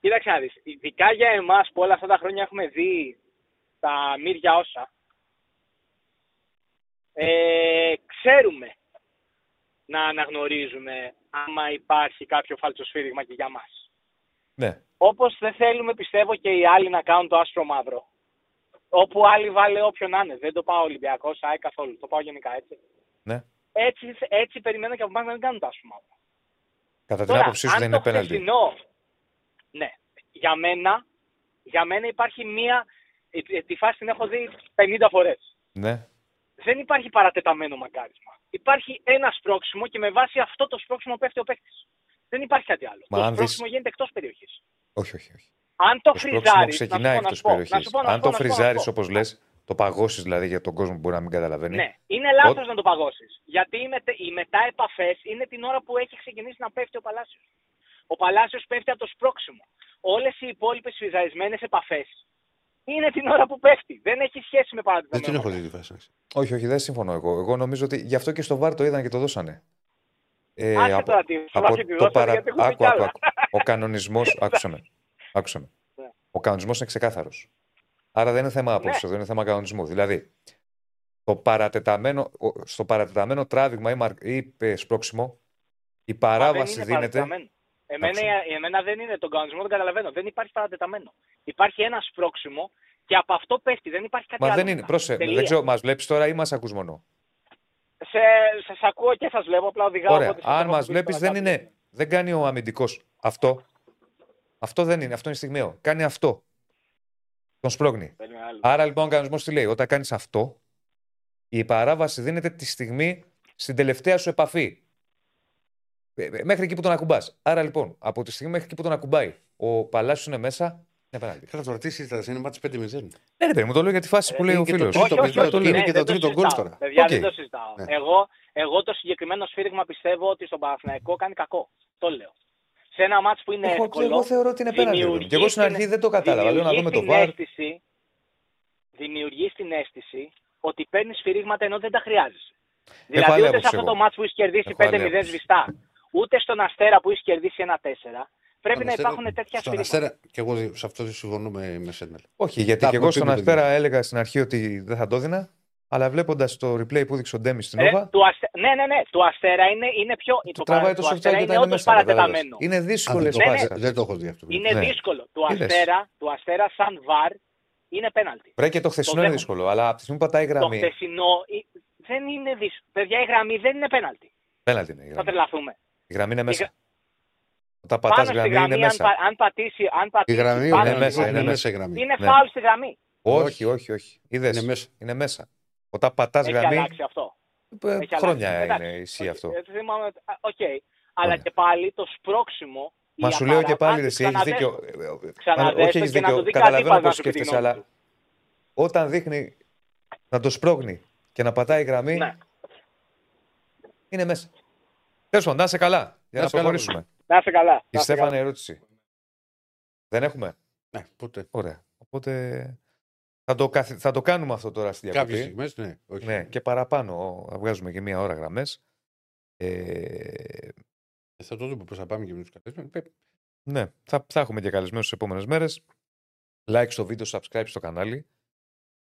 J: Κοίταξε να δεις, ειδικά για εμάς που όλα αυτά τα χρόνια έχουμε δει τα μύρια όσα, ε, ξέρουμε να αναγνωρίζουμε άμα υπάρχει κάποιο φάλτσο σφύριγμα και για μας.
A: Ναι.
J: Όπως δεν θέλουμε πιστεύω και οι άλλοι να κάνουν το άσπρο μαύρο. Όπου άλλοι βάλε όποιον να είναι. Δεν το πάω Ολυμπιακό, ΑΕ καθόλου. Το πάω γενικά έτσι.
A: Ναι.
J: Έτσι, έτσι περιμένω και από εμάς να μην κάνουν το άσπρο μαύρο.
A: Κατά την
J: Τώρα,
A: άποψή σου
J: αν
A: δεν
J: το
A: είναι πέναλτι.
J: χθεσινό- Ναι. Για μένα, για μένα υπάρχει μία... ε, ε, Τη φάση την έχω δει 50 φορές.
A: Ναι.
J: Δεν υπάρχει παρατεταμένο μακάρισμα. Υπάρχει ένα σπρώξιμο και με βάση αυτό το σπρώξιμο πέφτει ο παίκτης. Δεν υπάρχει κάτι άλλο.
A: Μα
J: το
A: αν δεις-
J: σπρώξιμο γίνεται εκτός περιοχής.
A: Όχι, όχι. όχι.
J: Αν το,
A: Το σπρώξιμο
J: φριζάρεις.
A: ξεκινάει εκτός περιοχής. Αν το φριζάρεις όπως λες, το παγώσεις δηλαδή για τον κόσμο που μπορεί να μην καταλαβαίνει.
J: Ναι, είναι λάθος να το παγώσεις. Γιατί οι, μετε, οι μετά επαφές είναι την ώρα που έχει ξεκινήσει να πέφτει ο Παλάσιος. Ο Παλάσιος πέφτει από το σπρώξιμο. Όλες οι υπόλοιπες φριζαρισμένες επαφές είναι την ώρα που πέφτει. Δεν έχει σχέση με
B: Δεν
J: παραδείγμα.
B: την έχω δει τη φάση.
A: Όχι, όχι, δεν συμφωνώ εγώ. Εγώ νομίζω ότι γι' αυτό και στο βάρ το είδαν και το δώσανε. Ε,
J: Άσε
A: από,
J: τώρα τι
A: από
J: φάση τη
A: το
J: δώσανε,
A: παρα...
J: γιατί έχουμε
A: άκου,
J: κι
A: άκου,
J: άλλα.
A: άκου. Ο κανονισμός. άκουσε με. Άκουσε με.
J: Ναι.
A: Ο κανονισμός είναι ξεκάθαρος. Άρα δεν είναι θέμα άποψη,
J: Ναι.
A: δεν είναι θέμα κανονισμού. Δηλαδή, το παρατεταμένο, ο- στο παρατεταμένο τράβηγμα ή, μαρ- ή ε, σπρώξιμο, η
J: Μα
A: παράβαση
J: δεν είναι
A: δίνεται.
J: παρατεταμένο. Εμένα,
A: Άκουσα.
J: εμένα δεν είναι τον κανονισμό, τον καταλαβαίνω. Δεν υπάρχει παρατεταμένο. Υπάρχει ένα σπρώξιμο και από αυτό πέφτει. Δεν υπάρχει κάτι
A: Μα
J: άλλο.
A: δεν είναι.
J: μετά.
A: Πρόσε,
J: Τελεία.
A: δεν ξέρω, μας βλέπεις τώρα ή μας ακούς μόνο;
J: Σε, σας ακούω και σας βλέπω, απλά οδηγάω.
A: Ωραία.
J: οπότε σας
A: Αν
J: έχω
A: μας
J: πει
A: βλέπεις,
J: παρακάτω.
A: δεν είναι. Δεν κάνει ο αμυντικός αυτό. Αυτό δεν είναι. Αυτό είναι στιγμιαίο. Κάνει αυτό. Τον σπρώχνει.
J: Δεν είναι άλλο.
A: Άρα λοιπόν ο κανονισμός τι λέει. Όταν κάνεις αυτό, η παράβαση δίνεται τη στιγμή στην τελευταία σου επαφή. Ε, ε, Μέχρι εκεί που τον ακουμπάς. Άρα λοιπόν, από τη στιγμή μέχρι εκεί που τον ακουμπάει, ο Παλάσιος είναι μέσα. Είναι πέναλτι.
B: Καλά, τώρα τι συζητάς, είναι ματς 5-0.
A: Ναι, ρε παιδί μου, το λέω για τη φάση που
J: Ε,
A: λέει ο
B: είναι και το
A: φίλος.
B: τρίτο
J: όχι, όχι,
B: παιδιά,
J: όχι,
B: το
J: ναι,
B: είναι και
J: δεν
B: το τρίτο γκολ
J: συζητάω.
B: τώρα.
J: Παιδιά,
A: Οκ.
J: δεν το συζητάω.
B: Ναι.
J: Εγώ, εγώ το συγκεκριμένο σφύριγμα πιστεύω ότι στον Παναθηναϊκό κάνει κακό. Το λέω. Σε ένα ματς που είναι
A: Εγώ, και
J: εύκολο,
A: εγώ θεωρώ ότι είναι πέναλτι. ρε παιδί μου. Και εγώ στην
J: δημιουργεί
A: αρχή δεν το κατάλαβα. Λέω να δούμε το
J: την
A: VAR.
J: αίσθηση, δημιουργεί την αίσθηση ότι παίρνεις σφυρίγματα ενώ δεν τα χρειάζεσαι. Δηλαδή,
A: άλλη
J: ούτε σε
A: άποψη
J: αυτό
A: εγώ.
J: το μάτς που έχεις κερδίσει
A: Έχω άλλη
J: 5-0
A: άποψη.
J: σβηστά, ούτε στον Αστέρα που έχεις κερδίσει 1-4, πρέπει
B: Στον
J: να
B: Αστέρα-
J: υπάρχουν τέτοια
B: Στον
J: σφυρίγματα.
B: Αστέρα, και εγώ δι- σε αυτό δεν συμφωνώ με, με Σέντελ.
A: Όχι, γιατί
B: Τα
A: και εγώ
B: έχουμε
A: στον
B: πει,
A: Αστέρα έλεγα στην αρχή ότι δεν θα το έδινα. Αλλά βλέποντας το replay που έδειξε ο Ντέμις στην
J: Ε,
A: Όβα,
J: του αστε... Ναι, ναι, ναι. Του Αστέρα είναι, είναι πιο.
A: το
J: το
A: τραβάει
J: του
A: το
J: Αστέρα
A: offside και
J: είναι
A: τα είναι
J: όντως
A: μέσα. κατάλαβες.
J: παρατεταμένο.
A: Είναι
B: Α,
A: δύσκολε
B: δεν, το,
J: Ναι, ναι.
A: πάσε.
B: δεν το έχω δει αυτό.
J: Είναι
A: Ναι.
J: δύσκολο. Του
A: Τι λες;
J: Αστέρα, του Αστέρα σαν VAR είναι πέναλτι.
A: Βρε και το χθεσινό είναι
J: δέχομαι.
A: δύσκολο, αλλά από τη στιγμή που πατάει η
J: Το
A: γραμμή.
J: χθεσινό ε, δεν είναι δύσκολο. Παιδιά, η γραμμή δεν είναι πέναλτι.
A: Πέναλτι είναι η
J: Θα
A: γραμμή.
J: τρελαθούμε.
A: Η γραμμή είναι
J: Η
A: μέσα.
J: γρα-
A: Όταν πατάς
J: Πάνω στη
A: γραμμή
J: γραμμή,
A: είναι
J: αν,
A: μέσα.
J: πα- αν πατήσει. Αν
B: Η
J: πατήσει
B: γραμμή
J: πάνω
A: είναι
J: στη
A: μέσα,
J: γραμμή,
A: είναι
B: μέσα η γραμμή.
J: Είναι
A: Ναι.
J: φάουλ στη γραμμή.
A: Όχι, όχι, όχι. Είδες,
B: Είναι μέσα.
A: Είναι μέσα. Όταν πατάς
J: Έχει
A: γραμμή.
J: αλλάξει αυτό.
A: ε,
J: Έχει
A: Χρόνια
J: αλλάξει.
A: είναι
J: Εντάξει.
A: ισχύει αυτό.
J: Ε, θυμάμαι- α, Οκ. Αλλά
A: Χρόνια.
J: και πάλι το σπρώξιμο.
A: Μα
J: η
A: σου λέω και πάλι,
J: απαραπάτη-
A: ρε, εσύ έχεις
J: ξαναδέστο.
A: δίκιο. Ε, ε,
J: Ξαναδέστο
A: Όχι, έχεις
J: και να το
A: δίκιο.
J: δει
A: Καταλαβαίνω
J: κάτι
A: πώς
J: να σου πει τη
A: σκέφτεσαι,
J: γνώμη
A: αλλά
J: του.
A: όταν δείχνει να το σπρώχνει και να πατάει γραμμή,
J: Ναι.
A: είναι μέσα. Τέλος πάντων, να είσαι καλά. Για
B: Να
A: να
B: είσαι καλά,
A: προχωρήσουμε.
J: Να είσαι καλά.
A: Η
J: Να είσαι
A: Στέφανε
J: καλά.
A: ερώτηση. Δεν έχουμε;
B: Ναι, ποτέ.
A: Ωραία. Οπότε θα το, καθ- θα το κάνουμε αυτό τώρα στη
B: Κάποιες
A: διακοπή.
B: στιγμές, ναι. Όχι.
A: Ναι, και παραπάνω. Θα βγάζουμε και μία ώρα γραμμές. Ε,
B: Ε, Θα το δούμε πώς θα πάμε και με τους καλεσμένους.
A: ναι, θα, θα έχουμε και καλεσμένους στις επόμενες μέρες. Like στο βίντεο, subscribe στο κανάλι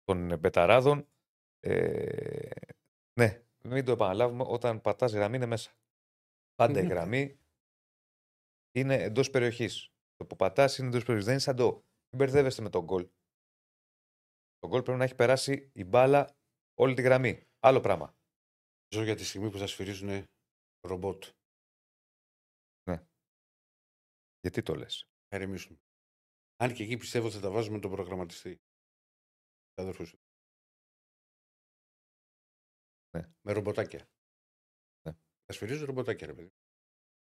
A: των Μπεταράδων. Ε, ναι, μην το επαναλάβουμε, όταν πατάς γραμμή είναι μέσα. Πάντα η
B: Ναι.
A: γραμμή είναι εντός περιοχής. Το που πατάς είναι εντός περιοχής. Δεν είναι σαν το... Μην μπερδεύεστε με τον γκολ. Το γκολ πρέπει να έχει περάσει η μπάλα όλη τη γραμμή. Άλλο πράγμα.
B: Ζω για τη στιγμή που θα σφυρίζουν ρομπότ.
A: Γιατί το λες;
B: Θα ηρεμήσουμε. Αν και εκεί πιστεύω θα τα βάζουμε τον προγραμματιστή. Του αδερφούς σου.
A: Ναι.
B: Με ρομποτάκια.
A: Ναι.
B: Θα σφυρίζουν ρομποτάκια, ρε παιδί.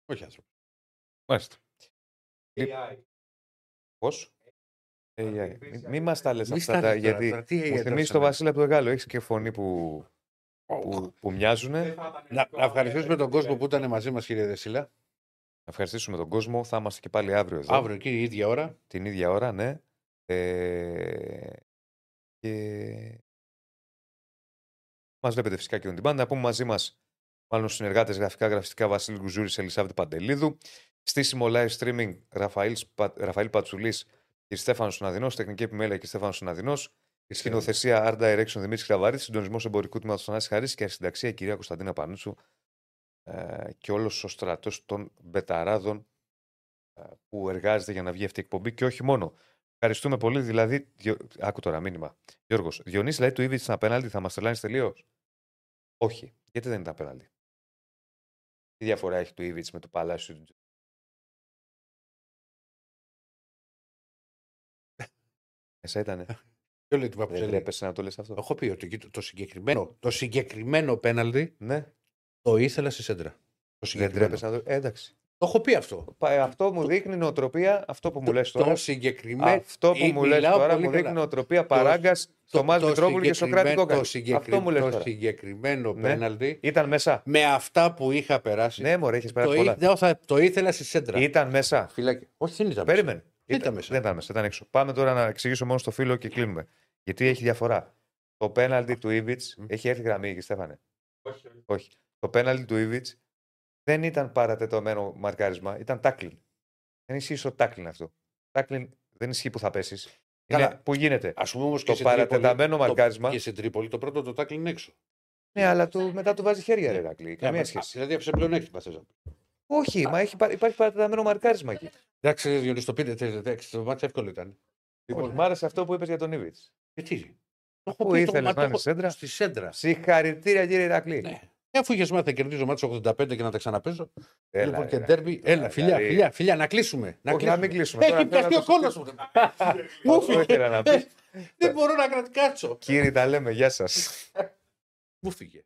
B: Όχι άνθρωπο.
A: Μάλιστα. Πώς; AI. Μην μη μας τα λες
B: Μη
A: αυτά,
B: στα
A: τα,
B: λες τώρα,
A: γιατί
B: τώρα, τι AI
A: μου
B: τώρα
A: θυμίζει
B: σε
A: το
B: μένα.
A: Βασίλη από το Γάλλο. Έχεις και φωνή που, που, που μοιάζουν.
B: Να, να ευχαριστήσουμε τον κόσμο που ήταν μαζί μας, κύριε Δεσίλα.
A: Να ευχαριστήσουμε τον κόσμο. Θα είμαστε και πάλι αύριο εδώ.
B: Αύριο εκεί η ίδια ώρα.
A: Την ίδια ώρα, ναι. Ε, και μας βλέπετε φυσικά και on demand. Να πούμε μαζί μας, μάλλον συνεργάτες γραφικά, γραφιστικά Βασίλη Γκουζούρη, Ελισάβετ Παντελίδου. Στήσιμο live streaming Ραφαήλ, Σπα- Ραφαήλ Πατσουλής και Στέφανος Συναδεινός. Τεχνική επιμέλεια και Στέφανος Συναδεινός. Η σκηνοθεσία Art Direction Δημήτρης Κραβαρίτη, συντονισμός εμπορικού τμήματος Θανάσης Χαρίση και συνταξία η κυρία Κωνσταντίνα Πανούτσου ε, και όλος ο στρατός των μπεταράδων ε, που εργάζεται για να βγει αυτή η εκπομπή και όχι μόνο. Ευχαριστούμε πολύ. Δηλαδή, διο... άκου τώρα μήνυμα. Γιώργος, Διονύσης λέει του Ήβιτ στην απέναντι, θα μας τρελάνεις τελείως; Όχι. Γιατί δεν ήταν απέναντι; Τι διαφορά έχει του Ήβιτ με το παλάσιο του Μέσα ήτανε.
B: Ποιο λέει την
A: Δεν
B: παπουτσέλη.
A: τρέπεσαι να το λες αυτό;
B: Έχω πει ότι το, το, συγκεκριμένο, το συγκεκριμένο πέναλτι
A: Ναι,
B: το ήθελα στη σέντρα. Το
A: δεν
B: συγκεκριμένο.
A: τρέπεσαι να το. Ε, εντάξει.
B: Το έχω πει αυτό.
A: Πα- Αυτό μου δείχνει νοοτροπία, αυτό που μου λες τώρα.
B: Το συγκεκριμένο.
A: Αυτό που
B: Ή-
A: μου λες
B: μιλάω
A: τώρα
B: πολύ
A: μου δείχνει
B: καλά.
A: νοοτροπία παράγκας στο Μάζ Μητρόπουλο και στο Κράτη
B: συγκεκριμένο-
A: Κόκαλη.
B: το συγκεκρι-
A: Αυτό μου λες
B: Το
A: τώρα.
B: συγκεκριμένο
A: Ναι.
B: πέναλτι
A: Ήταν μέσα.
B: με αυτά που είχα περάσει.
A: Ναι, μωρέ, έχεις
B: το,
A: περάσει
B: ή-
A: πολλά.
B: ναι, θα- το ήθελα στη σέντρα.
A: Ήταν μέσα.
B: Φυλάκι. Όχι, δεν ήταν. μέσα.
A: Περίμενε.
B: Δεν ήταν μέσα.
A: Δεν ήταν μέσα, ήταν έξω. Πάμε τώρα να εξηγήσω μόνο στο φίλο και κλείνουμε. Γιατί έχει διαφορά. Το πέναλτι του Ήβιτ έχει έρθει γραμμή, και Στέφανε;
C: Όχι, όχι.
A: Όχι. Το πέναλτι του Ήβιτ δεν ήταν παρατεταμένο μαρκάρισμα, ήταν τάκλιν. Δεν ισχύει στο τάκλιν αυτό. Τάκλιν δεν ισχύει που θα πέσεις.
B: Καλά.
A: Που γίνεται.
B: Α πούμε όμως και
A: Το
B: σε
A: παρατεταμένο
B: Τρίπολη-
A: μαρκάρισμα.
B: Το, και σε Τρίπολη το πρώτο το τάκλι είναι έξω.
A: Ναι, αλλά το, μετά του βάζει χέρια, ρε Ρακλή. Καμία
B: Ε,
A: σχέση.
B: Δηλαδή από σε πλεονέκτημα θες να πει.
A: Όχι, μα έχει, πα- υπάρχει παρατεταμένο μαρκάρισμα εκεί.
B: Εντάξει, Διονύση, το πείτε. τε- τε- Το μάτι εύκολο ήταν.
A: Λοιπόν, μ' άρεσε αυτό που είπες για τον Ήβιτ.
B: Γιατί. Το
A: Πού
B: έχω πει, το-
A: ήθελες
B: μα
A: να
B: το
A: είναι
B: έχω-
A: σέντρα;
B: Στη σέντρα.
A: Συγχαρητήρια, κύριε Ρακλή.
B: Ναι. Ε, Αφού είχες μάθει να κερδίζω μάτι 85 και να τα ξαναπέζω.
A: Έλα,
B: λοιπόν
A: ρε,
B: και
A: ρε.
B: ντέρμπι. Έλα, φιλιά,
A: δηλαδή.
B: φιλιά, φιλιά, να κλείσουμε.
A: Όχι, να μην κλείσουμε. Τώρα
B: Έχει
A: θέλω να
B: πιαστεί
A: το
B: ο κόλλο μου. Μου
A: Αυτό
B: φύγε.
A: ήθελα να πεις;
B: Δεν μπορώ να κρατικάτσω.
A: Κύριοι, τα λέμε. Γεια σας.
B: Μου φύγε.